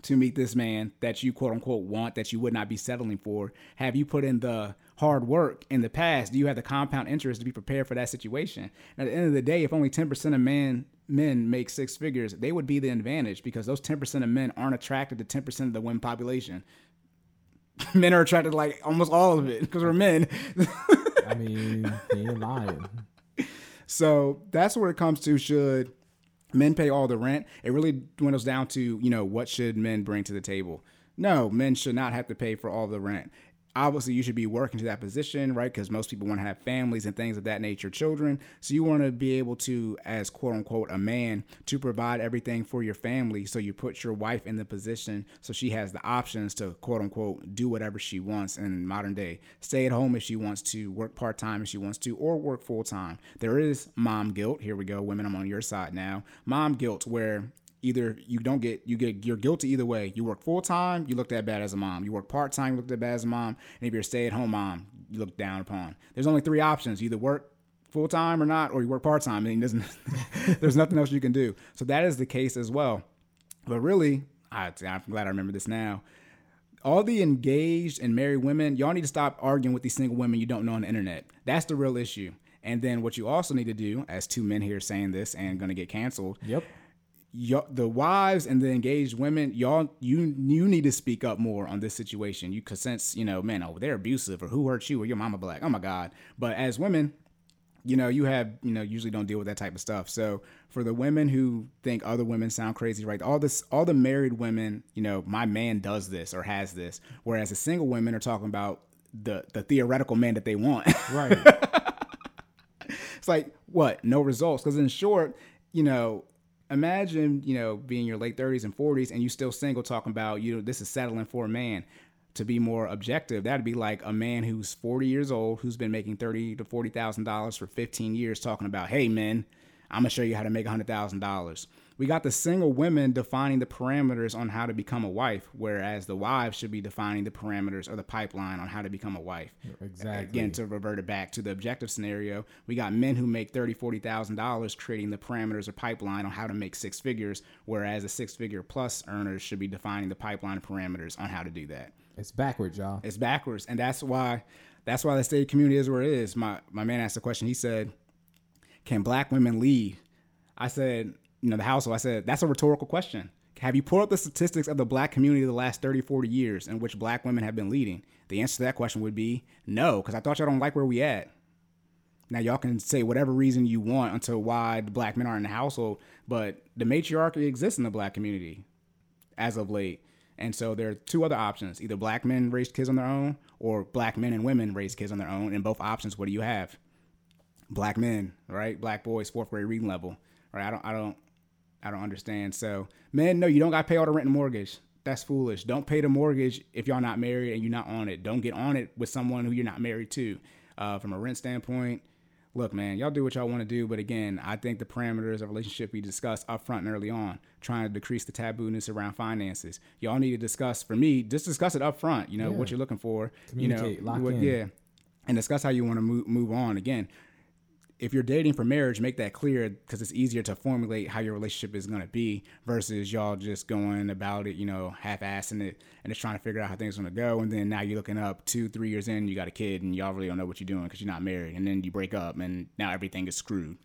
to meet this man that you quote unquote want that you would not be settling for, have you put in the hard work in the past? Do you have the compound interest to be prepared for that situation? And at the end of the day, if only 10% of men men make six figures, they would be the advantage because those 10% of men aren't attracted to 10% of the women population. men are attracted to like almost all of it because we're men. I mean, he ain't lying. So that's where it comes to should men pay all the rent? It really dwindles down to, you know, what should men bring to the table? No, men should not have to pay for all the rent. Obviously, you should be working to that position, right? Because most people want to have families and things of that nature, children. So you want to be able to, as quote unquote, a man, to provide everything for your family. So you put your wife in the position so she has the options to quote unquote do whatever she wants in modern day. Stay at home if she wants to, work part time if she wants to, or work full time. There is mom guilt. Here we go, women. I'm on your side now. Mom guilt, where either you don't get you get you're guilty either way. You work full time, you look that bad as a mom. You work part time, you look that bad as a mom. And if you're a stay at home mom, you look down upon. There's only three options: you either work full time or not, or you work part time. And doesn't there's nothing else you can do. So that is the case as well. But really, I, I'm glad I remember this now. All the engaged and married women, y'all need to stop arguing with these single women you don't know on the internet. That's the real issue. And then what you also need to do, as two men here saying this and going to get canceled, Yep. Y'all, the wives and the engaged women, y'all, you you need to speak up more on this situation. You since you know, man, oh, they're abusive or who hurt you or your mama black. Oh my god. But as women, you know, you have you know usually don't deal with that type of stuff. So for the women who think other women sound crazy, right? All this, all the married women, you know, my man does this or has this, whereas the single women are talking about the the theoretical man that they want. Right. it's like what no results because in short you know imagine you know being your late 30s and 40s and you still single talking about you know this is settling for a man. To be more objective that'd be like a man who's 40 years old who's been making 30 to 40 thousand dollars for 15 years talking about hey men i'm gonna show you how to make a hundred thousand dollars we got the single women defining the parameters on how to become a wife whereas the wives should be defining the parameters or the pipeline on how to become a wife. Exactly. again to revert it back to the objective scenario we got men who make thirty forty thousand dollars creating the parameters or pipeline on how to make six figures whereas the six figure plus earners should be defining the pipeline parameters on how to do that. It's backwards, y'all. it's backwards and that's why that's why the state community is where it is. My my man asked a question. He said can black women lead? I said you know the household i said that's a rhetorical question have you pulled up the statistics of the black community the last 30 40 years in which black women have been leading the answer to that question would be no because i thought y'all don't like where we at now y'all can say whatever reason you want until why the black men aren't in the household but the matriarchy exists in the black community as of late. And so there are two other options. Either black men raise kids on their own or black men and women raise kids on their own. In both options, what do you have? Black men, right? Black boys, fourth grade reading level. Right? I don't I don't I don't understand. So men, no, you don't gotta pay all the rent and mortgage. That's foolish. Don't pay the mortgage if y'all not married and you're not on it. Don't get on it with someone who you're not married to. Uh, from a rent standpoint, look, man, y'all do what y'all want to do. But again, I think the parameters of relationship we discussed up front and early on, trying to decrease the tabooness around finances. Y'all need to discuss, for me, just discuss it up front, you know, what you're looking for. Communicate, you know, lock what- in. Yeah. And discuss how you want to move, move on. Again, if you're dating for marriage, make that clear because it's easier to formulate how your relationship is going to be versus y'all just going about it, you know, half-assing it and just trying to figure out how things are going to go. And then now you're looking up two, three years in, you got a kid, and y'all really don't know what you're doing because you're not married. And then you break up, and now everything is screwed.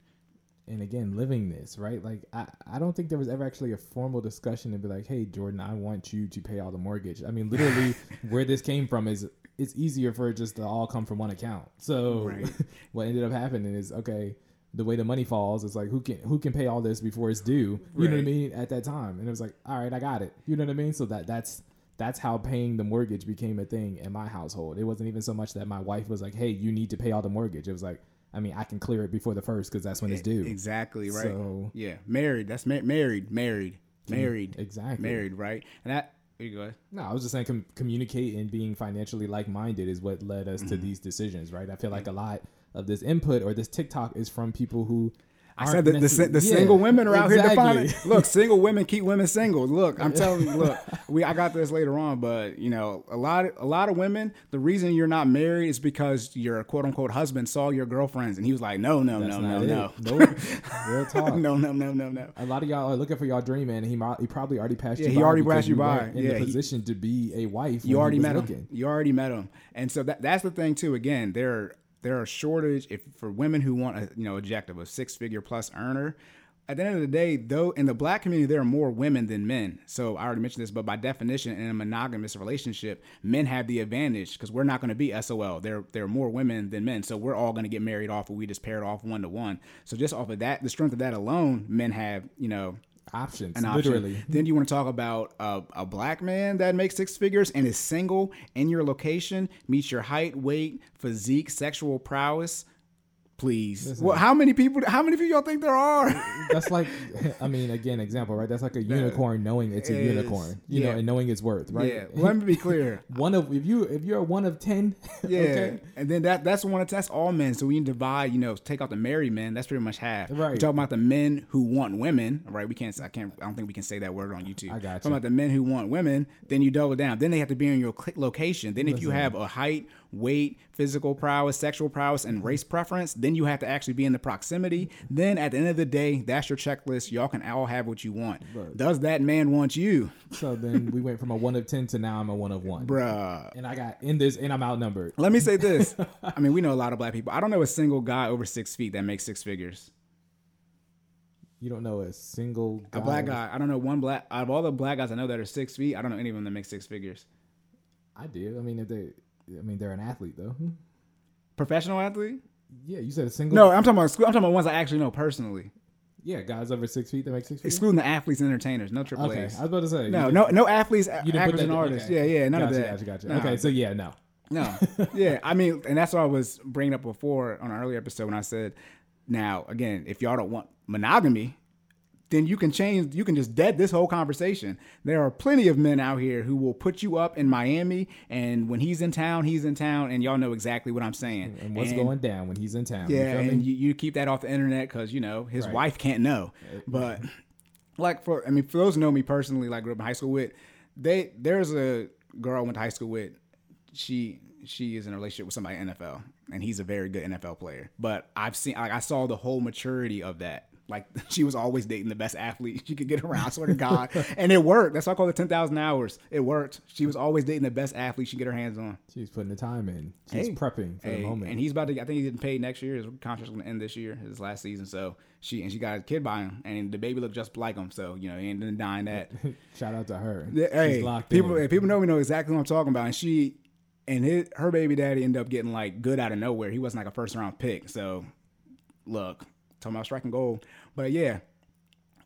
And again, living this right, like I, I don't think there was ever actually a formal discussion to be like, hey, Jordan, I want you to pay all the mortgage. I mean, literally, where this came from is it's easier for it just to all come from one account. So Right. what ended up happening is okay, the way the money falls, it's like who can who can pay all this before it's due? You know what I mean? At that time, and it was like, all right, I got it. You know what I mean? So that that's that's how paying the mortgage became a thing in my household. It wasn't even so much that my wife was like, hey, you need to pay all the mortgage. It was like, I mean, I can clear it before the first because that's when it's due. Exactly right. So- yeah, married. That's ma- married, married, mm, married, Exactly. married. Right, and that. You go. No, I was just saying, com- communicate and being financially like minded is what led us Mm-hmm. to these decisions, right? I feel like a lot of this input or this TikTok is from people who. I said that the, necess- the Yeah, single women are out here defining. exactly. Look, single women keep women single. Look, I'm telling you. Look, we I got this later on, but you know, a lot a lot of women. The reason you're not married is because your quote unquote husband saw your girlfriends, and he was like, no, no, That's no, no, not no. Nope. Real talk. no, no, no, no, no. A lot of y'all are looking for y'all dream man. and He mo- he probably already passed Yeah, you he by. already passed you by. in Yeah, the he- position to be a wife. You already met looking. him. You already met him, and so that that's the thing too. Again, there there are shortage if for women who want a you know objective a six figure plus earner. At the end of the day, though, in the black community, there are more women than men. So I already mentioned this, but by definition, in a monogamous relationship, men have the advantage because we're not going to be SOL. There, there are more women than men, so we're all going to get married off, or we just paired off one to one. So just off of that, the strength of that alone, men have you know Options, an option. literally. Then you want to talk about a, a black man that makes six figures and is single in your location, meets your height, weight, physique, sexual prowess. Please, well, how many people? How many people y'all think there are? That's like, I mean, again, example, right? That's like a unicorn knowing it's a unicorn, you yeah. know, and knowing its worth, right? Yeah, let me be clear. One of if you if you're one of ten, Yeah, okay, and then that that's one of that's all men. So we divide, you know, take out the married men. That's pretty much half. Right. We're talking about the men who want women, right? We can't. I can't. I don't think we can say that word on YouTube. I got Talking you. about the men who want women. Then you double down. Then they have to be in your location. Then if you have a height, weight, physical prowess, sexual prowess, and race preference, then you have to actually be in the proximity. Then at the end of the day, that's your checklist. Y'all can all have what you want. Right. Does that man want you, so then we went from a one of ten to now I'm a one of one, bruh? and I got in this and I'm outnumbered. Let me say this. I mean, we know a lot of black people. I don't know a single guy over six feet that makes six figures. You don't know a single A black guy. I don't know one black out of all the black guys I know that are six feet. I don't know any of them that make six figures. I do. I mean, if they, I mean, they're an athlete though. Hmm. Professional athlete? Yeah, you said a single. No, I'm talking about. I'm talking about ones I actually know personally, Yeah, guys over six feet that make six feet. excluding the athletes and entertainers. No triple Okay, A's. I was about to say. No, no, no athletes, you didn't put actors, that and artists. okay. Yeah, yeah, none gotcha, of that. Gotcha, gotcha. Nah. Okay, so yeah, no. No. yeah, I mean, and that's what I was bringing up before on an earlier episode when I said, now again, if y'all don't want monogamy, then you can change. You can just dead this whole conversation. There are plenty of men out here who will put you up in Miami, and when he's in town, he's in town, and y'all know exactly what I'm saying. And what's going down when he's in town? Yeah, you and you, you keep that off the internet because you know his Right. wife can't know. Uh, but like for I mean, for those who know me personally, like grew up in high school with, they there's a girl I went to high school with. She she is in a relationship with somebody in NFL, and he's a very good NFL player. But I've seen like I saw the whole maturity of that. Like she was always dating the best athlete she could get around. I swear to God, and it worked. That's why I call it ten thousand hours. It worked. She was always dating the best athlete she could get her hands on. She's putting the time in. She's Hey. prepping for Hey, the moment. and he's about to. I think he's getting paid next year. His contract's going to end this year, his last season. So she and she got a kid by him, and the baby looked just like him. So you know, he ain't denying that. Shout out to her. Yeah, hey, people, if people know me know exactly what I'm talking about. And she and his, her baby daddy ended up getting like good out of nowhere. He wasn't like a first round pick. So look, talking about striking gold. But yeah,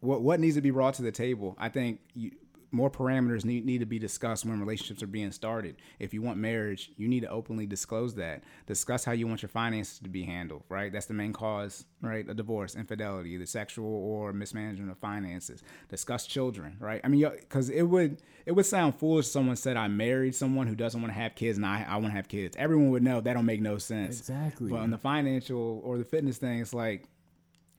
what what needs to be brought to the table? I think you, more parameters need, need to be discussed when relationships are being started. If you want marriage, you need to openly disclose that. Discuss how you want your finances to be handled, right? That's the main cause, right? A divorce, infidelity, either sexual or mismanagement of finances. Discuss children, right? I mean, because it would it would sound foolish if someone said I married someone who doesn't want to have kids and I, I want to have kids. Everyone would know that don't make no sense. Exactly. But on the financial or the fitness thing, it's like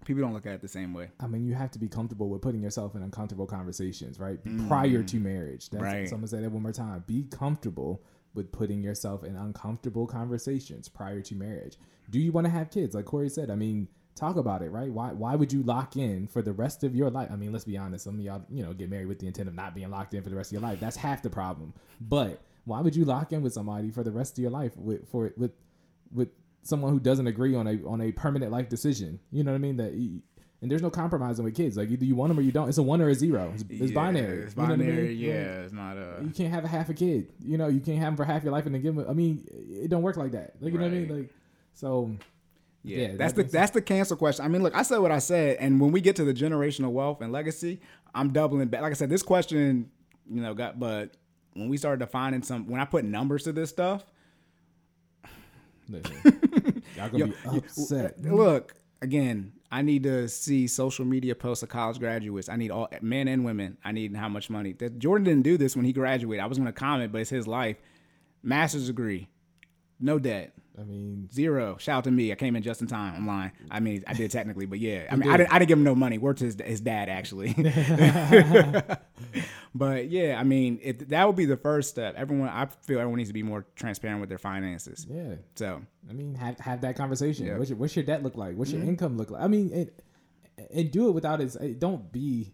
people don't look at it the same way. I mean, you have to be comfortable with putting yourself in uncomfortable conversations, right? Mm. Prior to marriage. That's, Right. So I'm gonna say that one more time. Be comfortable with putting yourself in uncomfortable conversations prior to marriage. Do you want to have kids? Like Corey said, I mean, talk about it, right? Why why would you lock in for the rest of your life? I mean, let's be honest. Some of y'all, you know, get married with the intent of not being locked in for the rest of your life. That's half the problem. But why would you lock in with somebody for the rest of your life with for with with someone who doesn't agree on a on a permanent life decision? You know what I mean? That and there's no compromising with kids. Like either you want them or you don't. It's a one or a zero. It's, it's Yeah, binary. It's You know I binary. mean? Yeah, it's not a. You can't have a half a kid. You know, you can't have them for half your life and then give them. I mean, it don't work like that. Like you know what I mean? Like so. Yeah, Yeah, that's that the that's the cancel question. I mean, look, I said what I said, and when we get to the generational wealth and legacy, I'm doubling back. Like I said, this question, you know, got but when we started defining some, when I put numbers to this stuff, Listen, y'all gonna Yo, be uh, you- upset. Uh, look, again, I need to see social media posts of college graduates. I need all men and women. I need how much money. That Jordan didn't do this when he graduated. I was gonna comment, but it's his life. Master's degree, no debt. I mean, Zero. Shout out to me. I came in just in time. I'm lying. I mean, I did technically, but yeah. I mean, did. I didn't, I didn't give him no money. Worked to his, his dad, actually. but yeah, I mean, if that would be the first step. Everyone, I feel everyone needs to be more transparent with their finances. yeah. So, I mean, have have that conversation. Yeah. What's your what's your debt look like? What's Mm-hmm. your income look like? I mean, it, and do it without it. it- Don't be.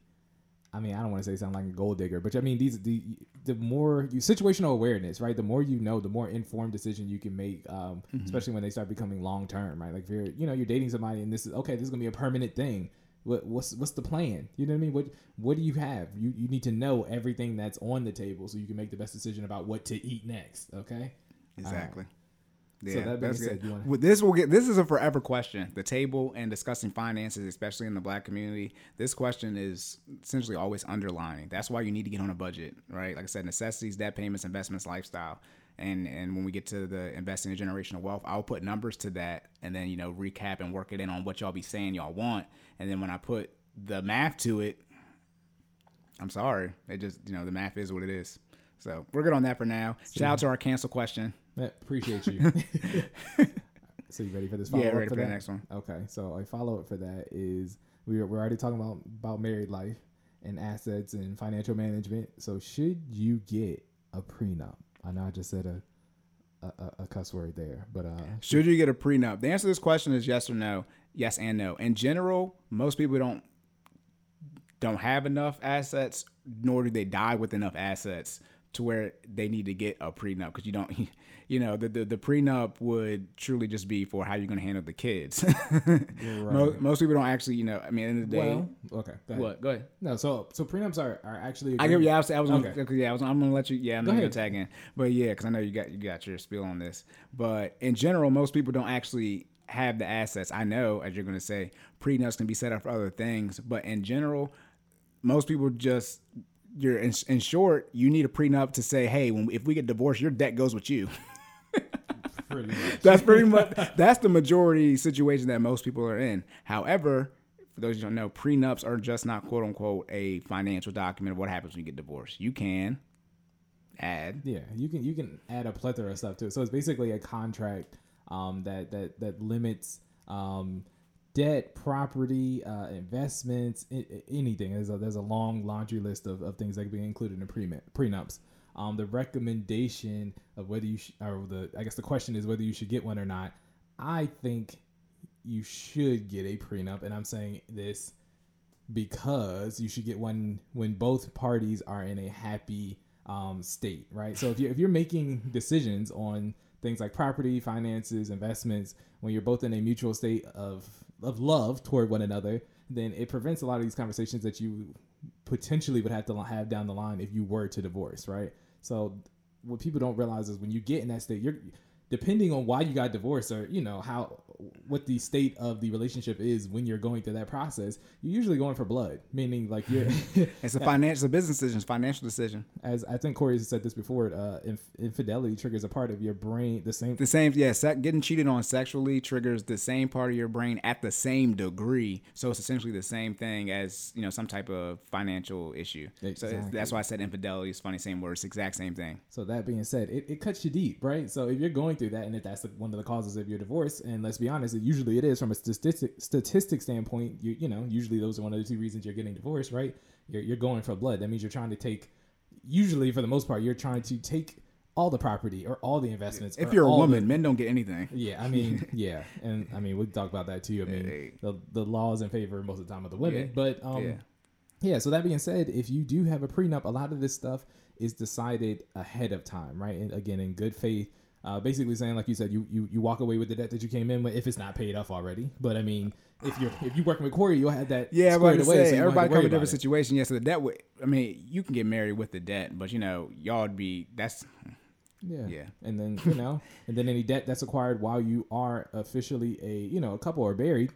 I mean, I don't want to say something like a gold digger, but I mean, these the the more you situational awareness, right? The more you know, the more informed decision you can make, um, Mm-hmm. especially when they start becoming long term, right? Like if you're, you know, you're dating somebody and this is okay, this is gonna be a permanent thing. What, what's what's the plan? You know what I mean? What what do you have? You you need to know everything that's on the table so you can make the best decision about what to eat next. Okay. exactly. So Yeah, that being said, good. you wanna- Well, This will get. This is a forever question. The table and discussing finances, especially in the Black community. This question is essentially always underlying. That's why you need to get on a budget, right? Like I said, necessities, debt payments, investments, lifestyle. And and when we get to the investing in generational wealth, I'll put numbers to that, and then you know recap and work it in on what y'all be saying y'all want. And then when I put the math to it, I'm sorry, it just you know the math is what it is. So we're good on that for now. Shout out to our cancel question. Yeah, appreciate you. so you ready for this? Yeah, follow-up ready for the next one. Okay, so a follow up for that is we were, we're already talking about about married life and assets and financial management. So should you get a prenup? I know I just said a a, a- a cuss word there, but uh, Should you get a prenup? The answer to this question is yes or no. Yes and no. In general, most people don't don't have enough assets, nor do they die with enough assets to where they need to get a prenup because you don't, you know, the, the the prenup would truly just be for how you're going to handle the kids. most, most people don't actually, you know, I mean, at the end of the day, well, okay, go ahead. what? Go ahead. No, so so prenups are are actually I give yeah, I was, I was gonna, Okay. okay. yeah, I was, I'm gonna let you, yeah, I'm Go not gonna tag in, but yeah, because I know you got you got your spiel on this, but in general, most people don't actually have the assets. I know, as you're gonna say, prenups can be set up for other things, but in general, most people just you're in, in short, you need a prenup to say, hey, when if we get divorced, your debt goes with you. pretty much. That's pretty much that's the majority situation that most people are in. However, for those who don't know, prenups are just not quote unquote a financial document of what happens when you get divorced. You can add Yeah, you can you can add a plethora of stuff to it. So it's basically a contract um, that that that limits um, debt, property, uh, investments, I- anything. There's a, there's a long laundry list of, of things that can be included in pre prenups. Um, the recommendation of whether you sh- or the I guess the question is whether you should get one or not. I think you should get a prenup, and I'm saying this because you should get one when both parties are in a happy um, state, right? So if you if you're making decisions on things like property, finances, investments, when you're both in a mutual state of of love toward one another, then it prevents a lot of these conversations that you potentially would have to have down the line if you were to divorce, right? So what people don't realize is when you get in that state, you're depending on why you got divorced or you know how what the state of the relationship is when you're going through that process you're usually going for blood meaning like you're it's a financial business decision, it's a financial decision. as i think corey has said this before uh inf- infidelity triggers a part of your brain the same The same, yeah. Getting cheated on sexually triggers the same part of your brain at the same degree. So it's essentially the same thing as you know some type of financial issue. So that's why I said infidelity is funny. Same word, it's the exact same thing. So that being said, it, it cuts you deep, right? So if you're going through that, and if that's the, one of the causes of your divorce, and let's be honest, it usually it is from a statistic statistic standpoint. You you know usually those are one of the two reasons you're getting divorced, right? You're you're going for blood. That means you're trying to take. Usually, for the most part, you're trying to take all the property or all the investments. If you're a woman, the- men don't get anything. yeah, I mean, yeah, and I mean we talk about that too. I mean, Hey. the the law is in favor most of the time of the women, Yeah. but um, Yeah. yeah. So that being said, if you do have a prenup, a lot of this stuff is decided ahead of time, right? And again, in good faith. Uh, basically saying, like you said, you, you you walk away with the debt that you came in with if it's not paid off already. But I mean, if you're if you're working with Corey, you'll have that Yeah, squared but away. so you won't have everybody come in a different it. situation. Yes, so the debt. Would, I mean, you can get married with the debt, but you know, y'all would be. That's Yeah. Yeah. And then, you know, and then any debt that's acquired while you are officially a, you know, a couple or married,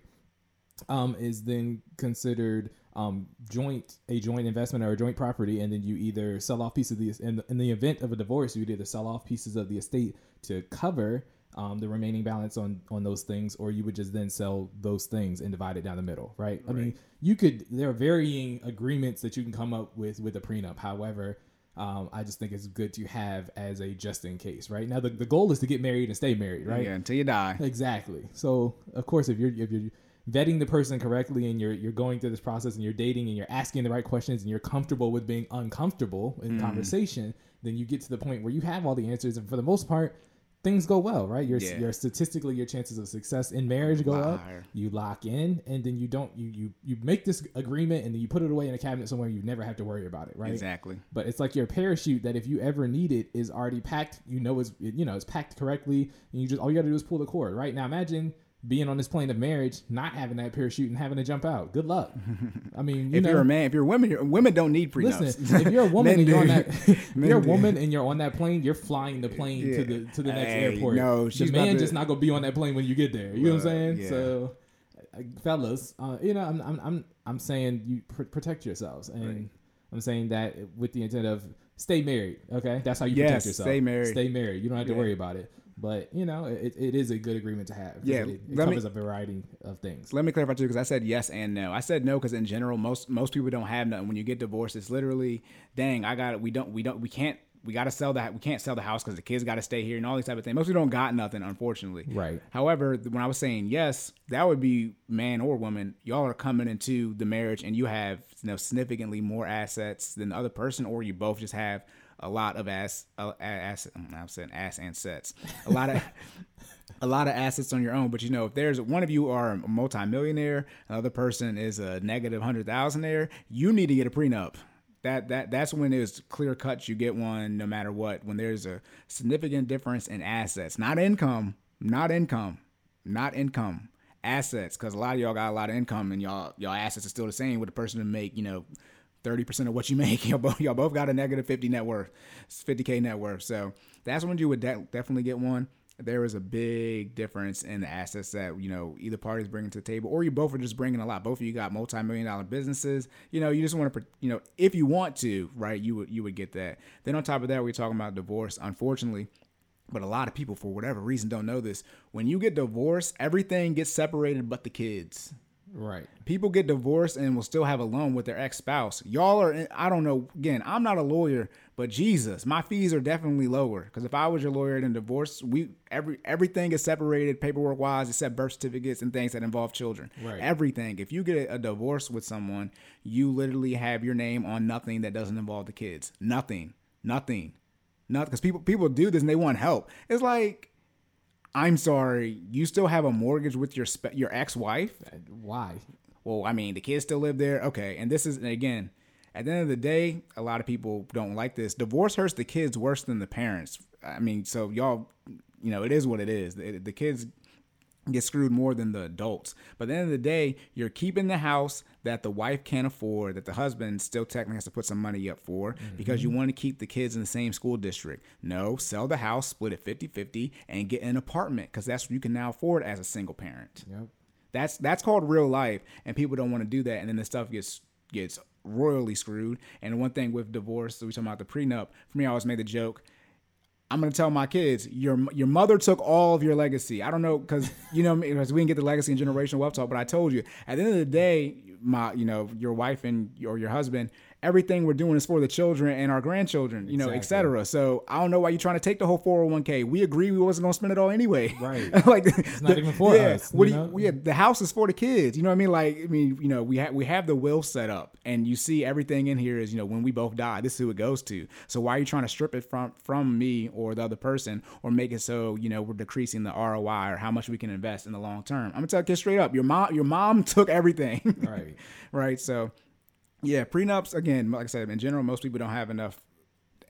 um, is then considered um joint a joint investment or a joint property, and then you either sell off pieces of the in, in the event of a divorce, you either sell off pieces of the estate to cover um, the remaining balance on on those things, or you would just then sell those things and divide it down the middle, right? I mean, you could there are varying agreements that you can come up with with a prenup. However, um, I just think it's good to have as a just in case, right? Now the, the goal is to get married and stay married, right? yeah, until you die. Exactly. So of course, if you're if you're vetting the person correctly and you're you're going through this process and you're dating and you're asking the right questions and you're comfortable with being uncomfortable in Mm-hmm. conversation, then you get to the point where you have all the answers and for the most part. Things go well, right? Your, Yeah. your statistically, your chances of success in marriage go Lot up. You lock in, and then you don't. You you you make this agreement, and then you put it away in a cabinet somewhere. You never have to worry about it, right? Exactly. but it's like your parachute that if you ever need it is already packed you know it's you know it's packed correctly and you just all you got to do is pull the cord right now imagine being on this plane of marriage not having that parachute and having to jump out good luck i mean you if know you're a man, if you're a woman, you're, women don't need prenups. Listen, if you're a woman and you're on that, if you're a do. woman and you're on that plane, you're flying the plane to the to the next Hey, airport. no, the she's about man to- just not gonna be on that plane when you get there. You know what I'm saying? yeah. So, uh, fellas, uh, you know, I'm I'm I'm, I'm saying you pr- protect yourselves, and Right. I'm saying that with the intent of stay married. Okay, that's how you protect yourself. stay married. Stay married. You don't have to Yeah. worry about it. But you know, it, it is a good agreement to have. Yeah, it, it let me- covers a variety of things. Let me clarify too, because I said yes and no. I said no because in general, most most people don't have nothing. When you get divorced, it's literally, dang, I got it. We don't, we don't, we can't, we got to sell that. We can't sell the house because the kids got to stay here and all these type of things. Most people don't got nothing, unfortunately. Right. However, when I was saying yes, that would be man or woman. Y'all are coming into the marriage and you have you know significantly more assets than the other person, or you both just have a lot of ass, uh, ass. I'm saying ass and sets. A lot of. a lot of assets on your own, but you know, if there's one of you are a multimillionaire, another person is a negative hundred thousandaire, you need to get a prenup. That that that's when it's clear cut. You get one no matter what. When there's a significant difference in assets, not income, not income, not income, assets. Because a lot of y'all got a lot of income and y'all y'all assets are still the same with the person to make you know. Thirty percent of what you make, y'all both, y'all both got a negative fifty net worth, fifty k net worth. So that's when you would de- definitely get one. There is a big difference in the assets that you know either party's bringing to the table or you both are just bringing a lot. Both of you got multi-million dollar businesses. You know you just want to you know if you want to right you would you would get that. Then on top of that we're talking about divorce unfortunately but a lot of people for whatever reason don't know this. When you get divorced everything gets separated but the kids Right. people get divorced and will still have a loan with their ex-spouse. Y'all are i don't know again i'm not a lawyer but jesus my fees are definitely lower. Because if i was your lawyer in divorce we every everything is separated paperwork wise except birth certificates and things that involve children. Right. everything. If you get a, a divorce with someone you literally have your name on nothing that doesn't involve the kids. Nothing. Nothing. Nothing because people people do this and they want help. It's like i'm sorry you still have a mortgage with your spe- your ex-wife uh, Why? well, I mean, the kids still live there. Okay. And this is, and again, at the end of the day, a lot of people don't like this. Divorce hurts the kids worse than the parents. I mean, so y'all, you know, it is what it is. The, the kids get screwed more than the adults. But at the end of the day, you're keeping the house that the wife can't afford, that the husband still technically has to put some money up for because you mm-hmm. want to keep the kids in the same school district. No, sell the house, split it 50 50, and get an apartment because that's what you can now afford as a single parent. Yep. That's that's called real life, and people don't want to do that, and then the stuff gets gets royally screwed. And one thing with divorce, so we talking about the prenup. For me, I always made the joke. I'm gonna tell my kids, your your mother took all of your legacy. I don't know, cause you know, because we didn't get the legacy and generational wealth talk. But I told you, at the end of the day, my you know your wife and or your husband, everything we're doing is for the children and our grandchildren, you know, Exactly. et cetera. So I don't know why you're trying to take the whole 401k. We agree we wasn't gonna spend it all anyway. Right. like It's not even for yeah, us, What you do you, yeah, the house is for the kids. You know what I mean? Like, I mean, you know, we have we have the will set up, and you see everything in here is, you know, when we both die, this is who it goes to. So why are you trying to strip it from from me or the other person, or make it so you know we're decreasing the ROI or how much we can invest in the long term? I'm gonna tell you straight up, your mom your mom took everything. Right. right. So yeah, prenups again. Like I said, in general, most people don't have enough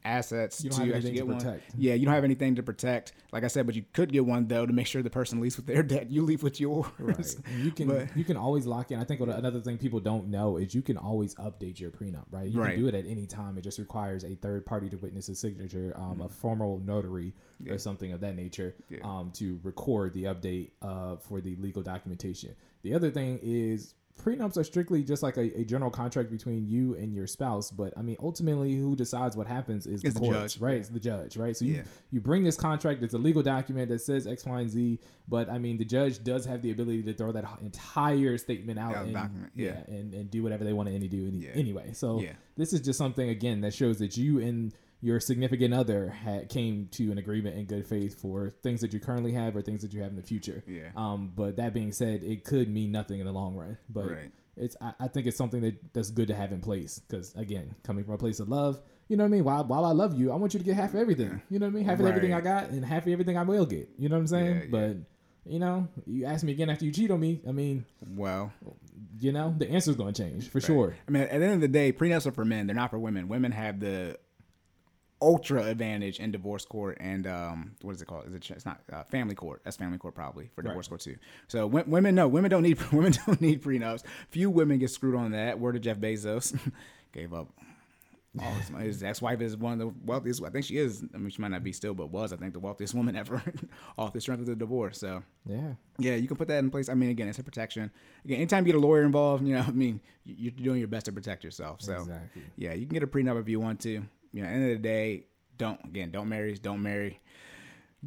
assets to actually get to one. Yeah, you don't have anything to protect. Like I said, but you could get one though to make sure the person leaves with their debt. You leave with yours. Right. And you can But- you can always lock in. I think what another thing people don't know is you can always update your prenup, right? You Right. can do it at any time. It just requires a third party to witness a signature, um, a formal notary or something of that nature, Yeah. um, to record the update uh, for the legal documentation. The other thing is prenups are strictly just like a, a general contract between you and your spouse, but I mean ultimately who decides what happens is It's the courts, judge. right? It's the judge, right? So you Yeah. you bring this contract. It's a legal document that says X, Y, and Z. But I mean, the judge does have the ability to throw that entire statement out Yeah, and document, yeah. and, and do whatever they want to any do any, Yeah. anyway. So Yeah. this is just something again that shows that you and your significant other had came to an agreement in good faith for things that you currently have or things that you have in the future. Yeah. Um, but that being said, it could mean nothing in the long run. But Right. it's I, I think it's something that that's good to have in place because again, coming from a place of love, you know what I mean. While while I love you, I want you to get half of everything. You know what I mean. Half of everything I got and half of everything I will get. You know what I'm saying? Yeah, yeah. But you know, you ask me again after you cheat on me. I mean, Well, you know, the answer's going to change for sure. I mean, at the end of the day, prenups are for men. They're not for women. Women have the ultra advantage in divorce court and um, what is it called? Is it? It's not uh, family court. That's family court probably for divorce court too. So w- women, no, women don't need women don't need prenups. Few women get screwed on that. Word of Jeff Bezos gave up. All his, money. his ex-wife is one of the wealthiest. I think she is. I mean, she might not be still, but was I think the wealthiest woman ever off the strength of the divorce. So Yeah. yeah, you can put that in place. I mean, again, it's a protection. Again, anytime you get a lawyer involved, you know, I mean, you- you're doing your best to protect yourself. So, Exactly. yeah, you can get a prenup if you want to. You know, end of the day, don't again, don't marry, don't marry.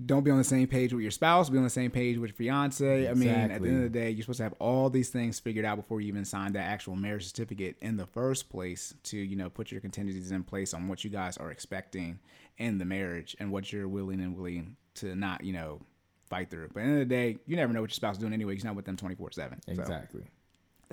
Don't be on the same page with your spouse. Be on the same page with your fiance. I mean, at the end of the day, you're supposed to have all these things figured out before you even sign that actual marriage certificate in the first place. To you know, put your contingencies in place on what you guys are expecting in the marriage and what you're willing and willing to not, you know, fight through. But at the end of the day, you never know what your spouse is doing anyway. He's not with them 24 seven. So Exactly.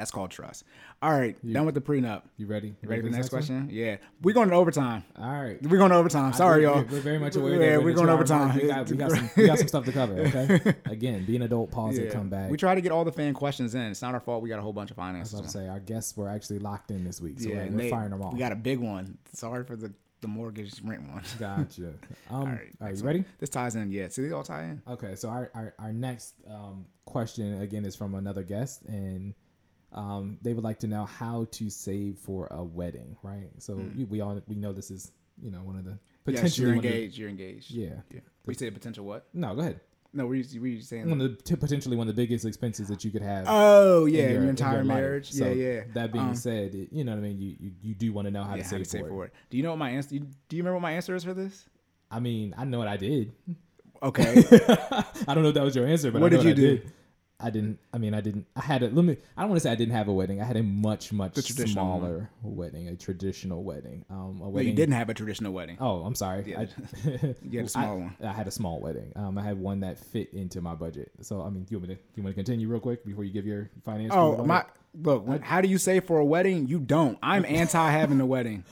That's called trust. All right, done with the prenup. You ready? You ready for the next one? question? Yeah, we're going to overtime. All right. We're going to overtime. Sorry, y'all. We're very much aware. Yeah, we're going the over two-hour mark, time. We got, we, got some, we got some stuff to cover. Okay. Again, be an adult. Pause Yeah. and come back. We try to get all the fan questions in. It's not our fault. We got a whole bunch of finance. I was finances. about to say our guests were actually locked in this week, so yeah, we're, they- firing them off. We got a big one. Sorry for the the mortgage rent one. Gotcha. Um, all right, right, you ready? This ties in. Yeah, see, they all tie in. Okay, so our, our, our next um, question again is from another guest, and um, they would like to know how to save for a wedding, right? So you, we all we know this is you know one of the. Yes, potentially you're one of the- engaged. You're engaged. yeah. Yeah. We say potential what? No, go ahead. No, were you, were you saying? One of the potentially one of the biggest expenses that you could have. oh in yeah, your- your, in entire your marriage. So yeah, yeah. That being Um, said, it, you know what I mean. You you, you do want to know how yeah, to how save, to save for, for it. it. Do you know what my answer? Do you remember what my answer is for this? I mean, I know what I did. Okay. I don't know if that was your answer, but What did you do? Did. I didn't. I mean, I didn't. I had a. Let me. I don't want to say I didn't have a wedding. I had a much much traditional one. smaller wedding, a traditional wedding. Um, a no, wedding. you didn't have a traditional wedding. Oh, I'm sorry. Yeah. I, You had a small I, one. I had a small wedding. Um, I had one that fit into my budget. So I mean, you want me to? You want to continue real quick before you give your financial? Oh my! Look, when- how do you say for a wedding? You don't. I'm anti having a wedding.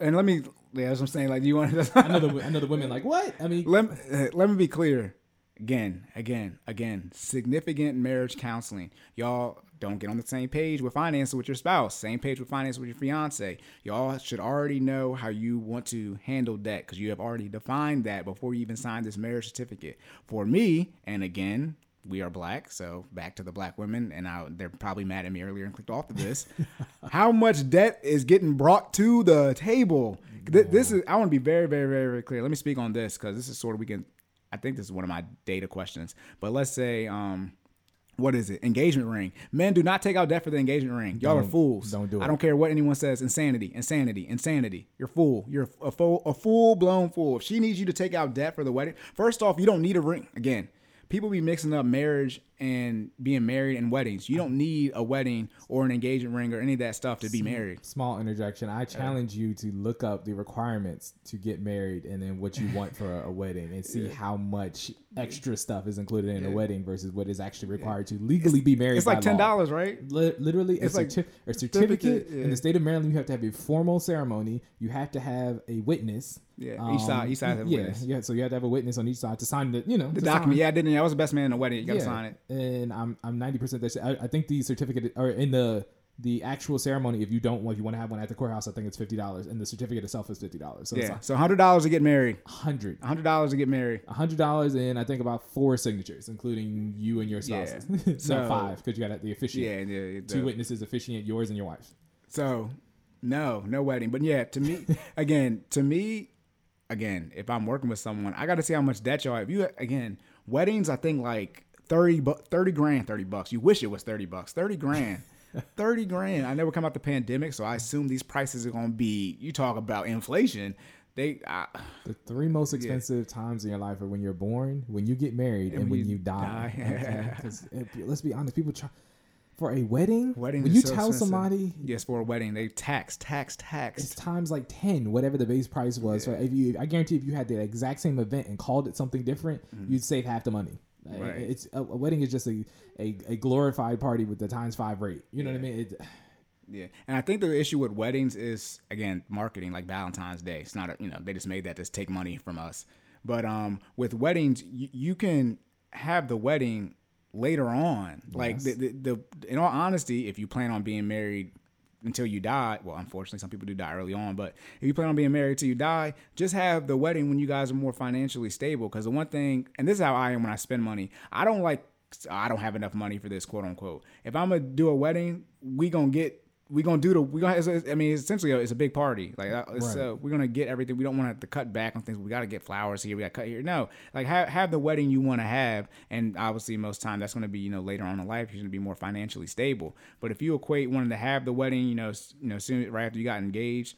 And let me. Yeah, that's what I'm saying. Like, do you want to? I know the I know the women like what? I mean, let, uh, let me be clear again again again significant marriage counseling. Y'all don't get on the same page with finances with your spouse same page with finance with your fiance. Y'all should already know how you want to handle debt because you have already defined that before you even sign this marriage certificate. For me and again we are black so back to the black women and I, they're probably mad at me earlier and clicked off of this. How much debt is getting brought to the table? Th- this is i want to be very very very very clear. Let me speak on this because this is sort of we can I think this is one of my data questions. But let's say, um, what is it? Engagement ring. Men do not take out debt for the engagement ring. Y'all are Don't- fools. don't do it. I don't care what anyone says. Insanity, insanity, insanity. You're a fool. You're a full, a full blown fool. If she needs you to take out debt for the wedding, first off, you don't need a ring. Again, people be mixing up marriage and being married and weddings. You don't need a wedding or an engagement ring or any of that stuff to be married. Small interjection. I challenge you to look up the requirements to get married and then what you want for a wedding and see how much extra stuff is included in a wedding versus what is actually required to legally be married. It's like ten dollars, right? Li- literally, It's a, like certi- a certificate certificate, in the state of Maryland. You have to have a formal ceremony. You have to have a witness. Yeah, each um, side- each side has a yeah, witness. Yeah, so you have to have a witness on each side to sign the, you know, The to sign- document. Yeah, I didn't. I was the best man in the wedding. You got to yeah. sign it. And I'm I'm ninety percent. I, I think the certificate or in the the actual ceremony, if you don't want, if you want to have one at the courthouse, I think it's fifty dollars, and the certificate itself is fifty dollars. So Yeah. it's So hundred dollars to get married. hundred. hundred dollars to get married. A hundred dollars and I think about four signatures, including you and your Yeah. So- no, five because you got the officiant. Yeah, yeah. Two witnesses officiant, yours and your wife's. So, no, no wedding. But yeah, to me, again, to me, again, if I'm working with someone, I got to see how much debt y'all have. You again, weddings, I think like 30, bu- 30 grand, 30 bucks. You wish it was 30 bucks, 30 grand. 30 grand. I never come out the pandemic, so I assume these prices are going to be, you talk about inflation. They, I, The three most expensive times in your life are when you're born, when you get married, and, when you, die. die. Okay? eh, let's be honest, people try for a wedding. Wedding. when you so tell expensive. somebody yes, for a wedding, they tax, tax, tax. it's times like ten, whatever the base price was. So if you, I guarantee, if you had the exact same event and called it something different, you'd save half the money. Right. It's a, a wedding is just a, a, a glorified party with the times five rate. You know what I mean? It, Yeah, and I think the issue with weddings is again marketing, like Valentine's Day. It's not a, you know they just made that to take money from us. But um, with weddings, you, you can have the wedding later on. Like the, the the in all honesty, if you plan on being married until you die, well, unfortunately, some people do die early on. But if you plan on being married till you die, just have the wedding when you guys are more financially stable. Because the one thing, and this is how I am when I spend money, I don't like I don't have enough money for this, quote unquote. If I'm gonna do a wedding, we gonna get, we gonna do the, we gonna. It's, it's- I mean, essentially, it's a big party. Like, uh, it's, Right. uh, we're gonna get everything. We don't want to have to cut back on things. We got to get flowers here. We got to cut here. No, like have have the wedding you want to have, and obviously, most time that's gonna be, you know, later on in life, you're gonna be more financially stable. But if you equate wanting to have the wedding, you know, you know, soon right after you got engaged,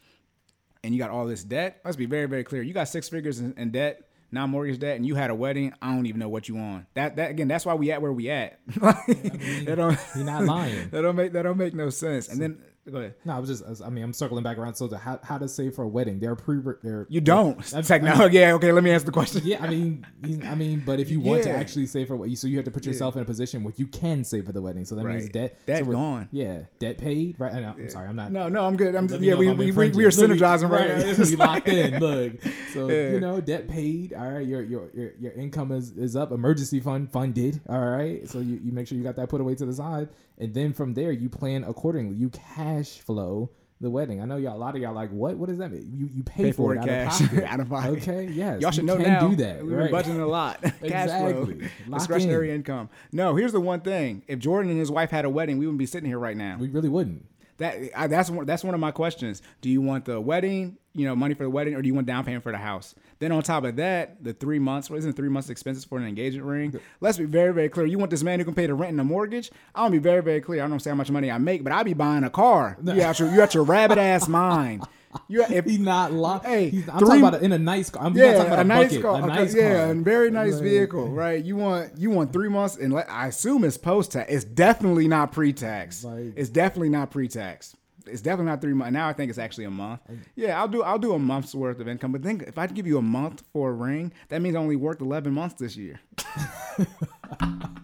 and you got all this debt, let's be very, very clear. You got six figures in, in debt, non-mortgage debt, and you had a wedding. I don't even know what you on. That that again, that's why we at where we at. that don't you're not lying. that don't make that don't make no sense. And then go ahead. No, I was just, I mean, I'm circling back around. So, the, how, how to save for a wedding? There are pre, there. You don't. That's- It's like no, yeah, okay. Let me ask the question. Yeah, I mean, I mean, but if you want to actually save for what, so you have to put yourself in a position where you can save for the wedding. So that means debt, Debt so gone. Yeah, debt paid. Right? I know, I'm sorry, I'm not. No, no, I'm good. I'm Let me yeah. We we, we, we are synergizing right. now. We locked in. Look, so Yeah. you know, debt paid. All right, your your your, your income is, is up. Emergency fund funded. All right, so you, you make sure you got that put away to the side, and then from there you plan accordingly. You cash flow the wedding. I know y'all. A lot of y'all like what? What does that mean? You you pay, Pay for, for it out cash. of pocket. Out of pocket. Okay, yes. Y'all should you know can now. do that. We've right? been budgeting a lot. Cash flow, Lock discretionary in. income. No, here's the one thing. If Jordan and his wife had a wedding, we wouldn't be sitting here right now. We really wouldn't. That I, that's one that's one of my questions. Do you want the wedding, you know, money for the wedding, or do you want down payment for the house? Then on top of that, the three months, what isn't three months expenses for an engagement ring? Let's be very, very clear. You want this man who can pay the rent and the mortgage? I want to be very, very clear. I don't say how much money I make, but I'd be buying a car. You got your you got your rabbit ass mind. You if He's not locked. Hey, He's, I'm three- talking about it in a nice car. I'm not talking yeah, about a, a, nice bucket, car, a nice yeah, car. a very nice Like, vehicle, right? You want you want three months, and let, I assume it's post tax. It's definitely not pre tax. Like- it's definitely not pre tax. It's definitely not three months. Now I think it's actually a month. Yeah, I'll do I'll do a month's worth of income. But think if I give you a month for a ring, that means I only worked eleven months this year.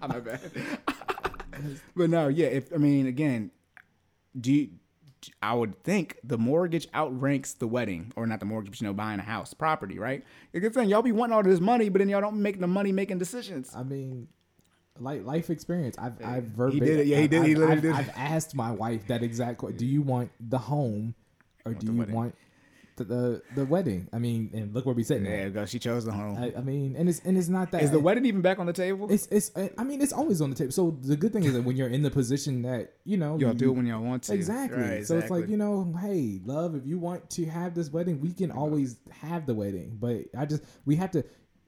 My bad. but no, yeah. If I mean, again, do you, I would think the mortgage outranks the wedding, or not the mortgage, but you know, buying a house, property, right? A good thing y'all be wanting all this money, but then y'all don't make the money making decisions. I mean, like life experience. I've I've verba- He did it. Yeah, he I've- did. He I've, literally I've, did. I've asked my wife that exact question. Do you want the home, or do you wedding. want the, the the wedding? I mean, and look where we sitting. Yeah, at. go. She chose the home. I, I mean, and it's and it's not that Is the wedding even back on the table? It's it's. I mean, it's always on the table. So the good thing is that when you're in the position that you know Y'all you, do it when y'all want to. Exactly. Right, So it's like, you know, hey, love, if you want to have this wedding, we can always have the wedding. But I just, we have to,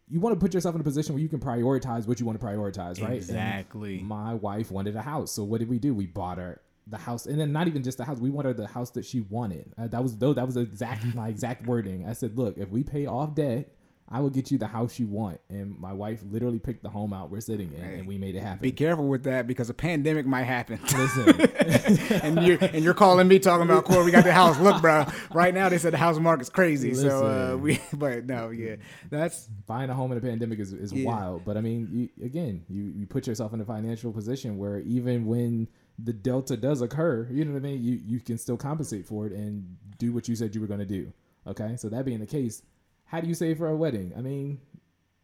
you want to put yourself in a position where you can prioritize what you want to prioritize, right? And Exactly. my wife wanted a house. So what did we do? We bought her the house. And then not even just the house, we wanted the house that she wanted. Uh, that was, though, that was exact, my exact wording. I said, look, if we pay off debt, I will get you the house you want. And my wife literally picked the home out we're sitting in, Hey, and we made it happen. Be careful with that because a pandemic might happen. Listen, and you're and you're calling me talking about Corey. We got the house. Look, bro. Right now they said the house market's crazy. So uh, we, but no, yeah, that's buying a home in a pandemic is, is Yeah. wild. But I mean, you, again, you, you put yourself in a financial position where even when the delta does occur, you know what I mean, you, you can still compensate for it and do what you said you were going to do. Okay. So that being the case, how do you save for a wedding? I mean,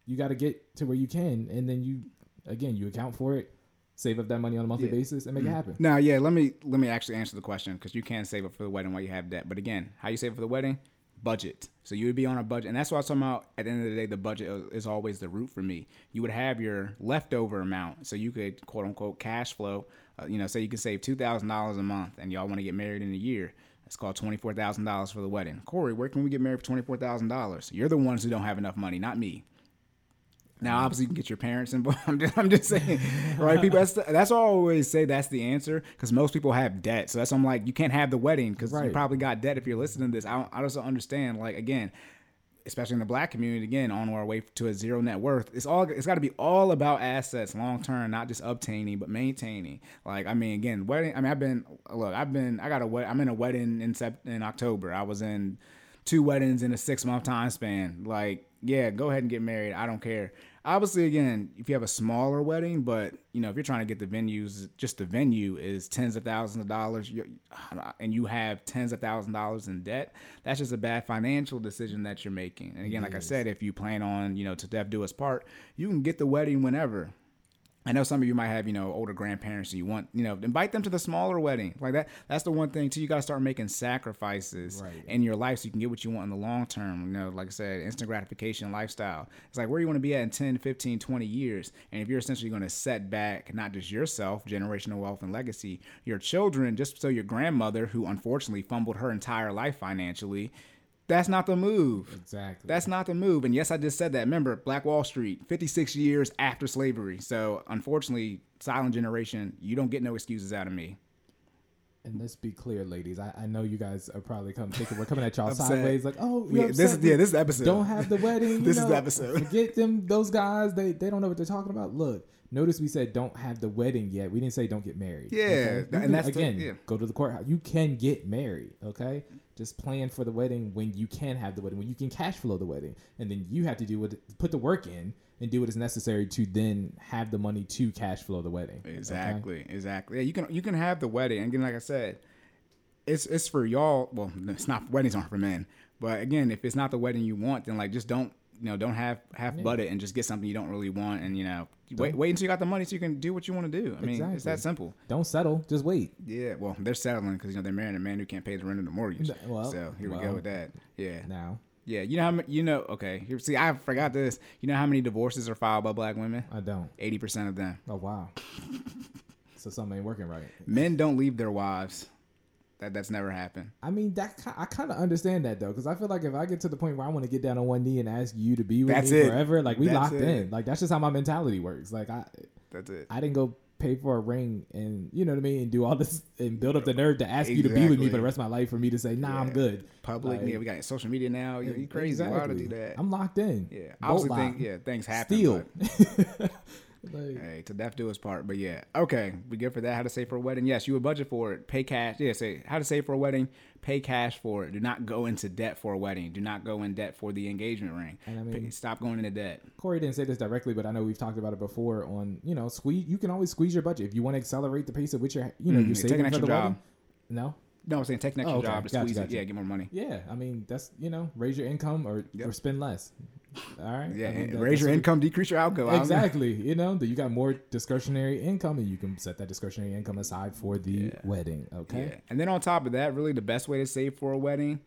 you got to get to where you can, and then you, again, you account for it, save up that money on a monthly Yeah. Mm-hmm. basis, and make it happen. now, yeah. Let me let me actually answer the question because you can save up for the wedding while you have debt. But again, how you save for the wedding? Budget. So you would be on a budget, and that's why I was talking about. At the end of the day, the budget is always the root for me. You would have your leftover amount, so you could quote unquote cash flow. Uh, you know, say you can save two thousand dollars a month, and y'all want to get married in a year. It's called twenty four thousand dollars for the wedding. Corey, where can we get married for twenty four thousand dollars? You're the ones who don't have enough money, not me. Now, mm-hmm. obviously, you can get your parents involved. I'm just, I'm just saying, right? People, that's, that's why I always say that's the answer because most people have debt. So that's why I'm like, you can't have the wedding because you probably got debt if you're listening to this. I, don't, I just don't understand. Like, again, especially in the black community, again, on our way to a zero net worth, it's all it's got to be all about assets long term, not just obtaining but maintaining. Like, I mean, again, wedding. I mean, I've been look, I've been, I got a I'm in a wedding in Sep- in October. I was in two weddings in a six month time span. Like, yeah, go ahead and get married. I don't care. Obviously, again, if you have a smaller wedding, but you know, if you're trying to get the venues, just the venue is tens of thousands of dollars, and you have tens of thousands of dollars in debt, that's just a bad financial decision that you're making. And again, like I said, if you plan on, you know, to death do us part, you can get the wedding whenever. I know some of you might have, you know, older grandparents and you want, you know, invite them to the smaller wedding. Like that, that's the one thing too. You got to start making sacrifices Right. in your life so you can get what you want in the long term. You know, like I said, instant gratification lifestyle. It's like where you want to be at in 10, 15, 20 years. And if you're essentially going to set back not just yourself, generational wealth and legacy, your children, just so your grandmother, who unfortunately fumbled her entire life financially, that's not the move. Exactly. That's not the move. And yes, I just said that. Remember, Black Wall Street, 56 years after slavery. So unfortunately, silent generation, you don't get no excuses out of me. and let's be clear, ladies. I, I know you guys are probably come thinking we're coming at y'all sideways, like, oh, Yeah, this is yeah, this is the episode. don't have the wedding. you This is the episode. Forget them, those guys. They they don't know what they're talking about. Look, notice we said don't have the wedding yet. We didn't say don't get married. Yeah, okay? And that's the- again yeah. go to the courthouse. You can get married. Okay, just plan for the wedding when you can have the wedding, when you can cash flow the wedding, and then you have to do what put the work in and do what is necessary to then have the money to cash flow the wedding. okay? Exactly, exactly. Yeah, you can you can have the wedding. And again, like I said, it's it's for y'all. Well, it's not weddings aren't for men. But again, if it's not the wedding you want, then like just don't you know don't have half butt it and just get something you don't really want and you know wait wait until you got the money so you can do what you want to do. I mean, it's that simple. Don't settle. Just wait. Yeah, well, they're settling because you know they're marrying a man who can't pay the rent of the mortgage. Well, so here we go with that. Yeah, Now yeah. You know how you know? Okay, here, see, I forgot this. You know how many divorces are filed by black women? I don't. Eighty percent of them. Oh wow. so something ain't working right. Men don't leave their wives. That that's never happened. I mean, that I kind of understand that though, because I feel like if I get to the point where I want to get down on one knee and ask you to be with That's me it. forever, like we That's locked it. in. Like that's just how my mentality works. Like I, That's it. I didn't go pay for a ring and you know what I mean, and do all this and build up the nerve to ask you to be with me for the rest of my life for me to say, nah, I'm good. Public. Like, yeah, we got social media now. You, you crazy. Would I do exactly. that? I'm locked in. yeah, I obviously think yeah things happen. Steal. Like, Hey, to death do his part. But yeah, okay, we good for that. How to save for a wedding? Yes, you would budget for it. Pay cash. Yeah, say how to save for a wedding. Pay cash for it. Do not go into debt for a wedding. Do not go in debt for the engagement ring. And I mean- Pay- stop going into debt. Corey didn't say this directly, but I know we've talked about it before. On you know, squeeze. You can always squeeze your budget if you want to accelerate the pace at which you're, you know, Mm, you're saving for the job. wedding. No, No, I'm saying take an extra Oh, okay. job to Gotcha, squeeze it. Yeah, get more money. Yeah, I mean that's you know raise your income or, Yep. or spend less. All right. Yeah, I mean, that- raise your income, decrease your outgo. I don't know. Exactly. You know that you got more discretionary income and you can set that discretionary income aside for the Yeah. wedding. Okay. Yeah. And then on top of that, really the best way to save for a wedding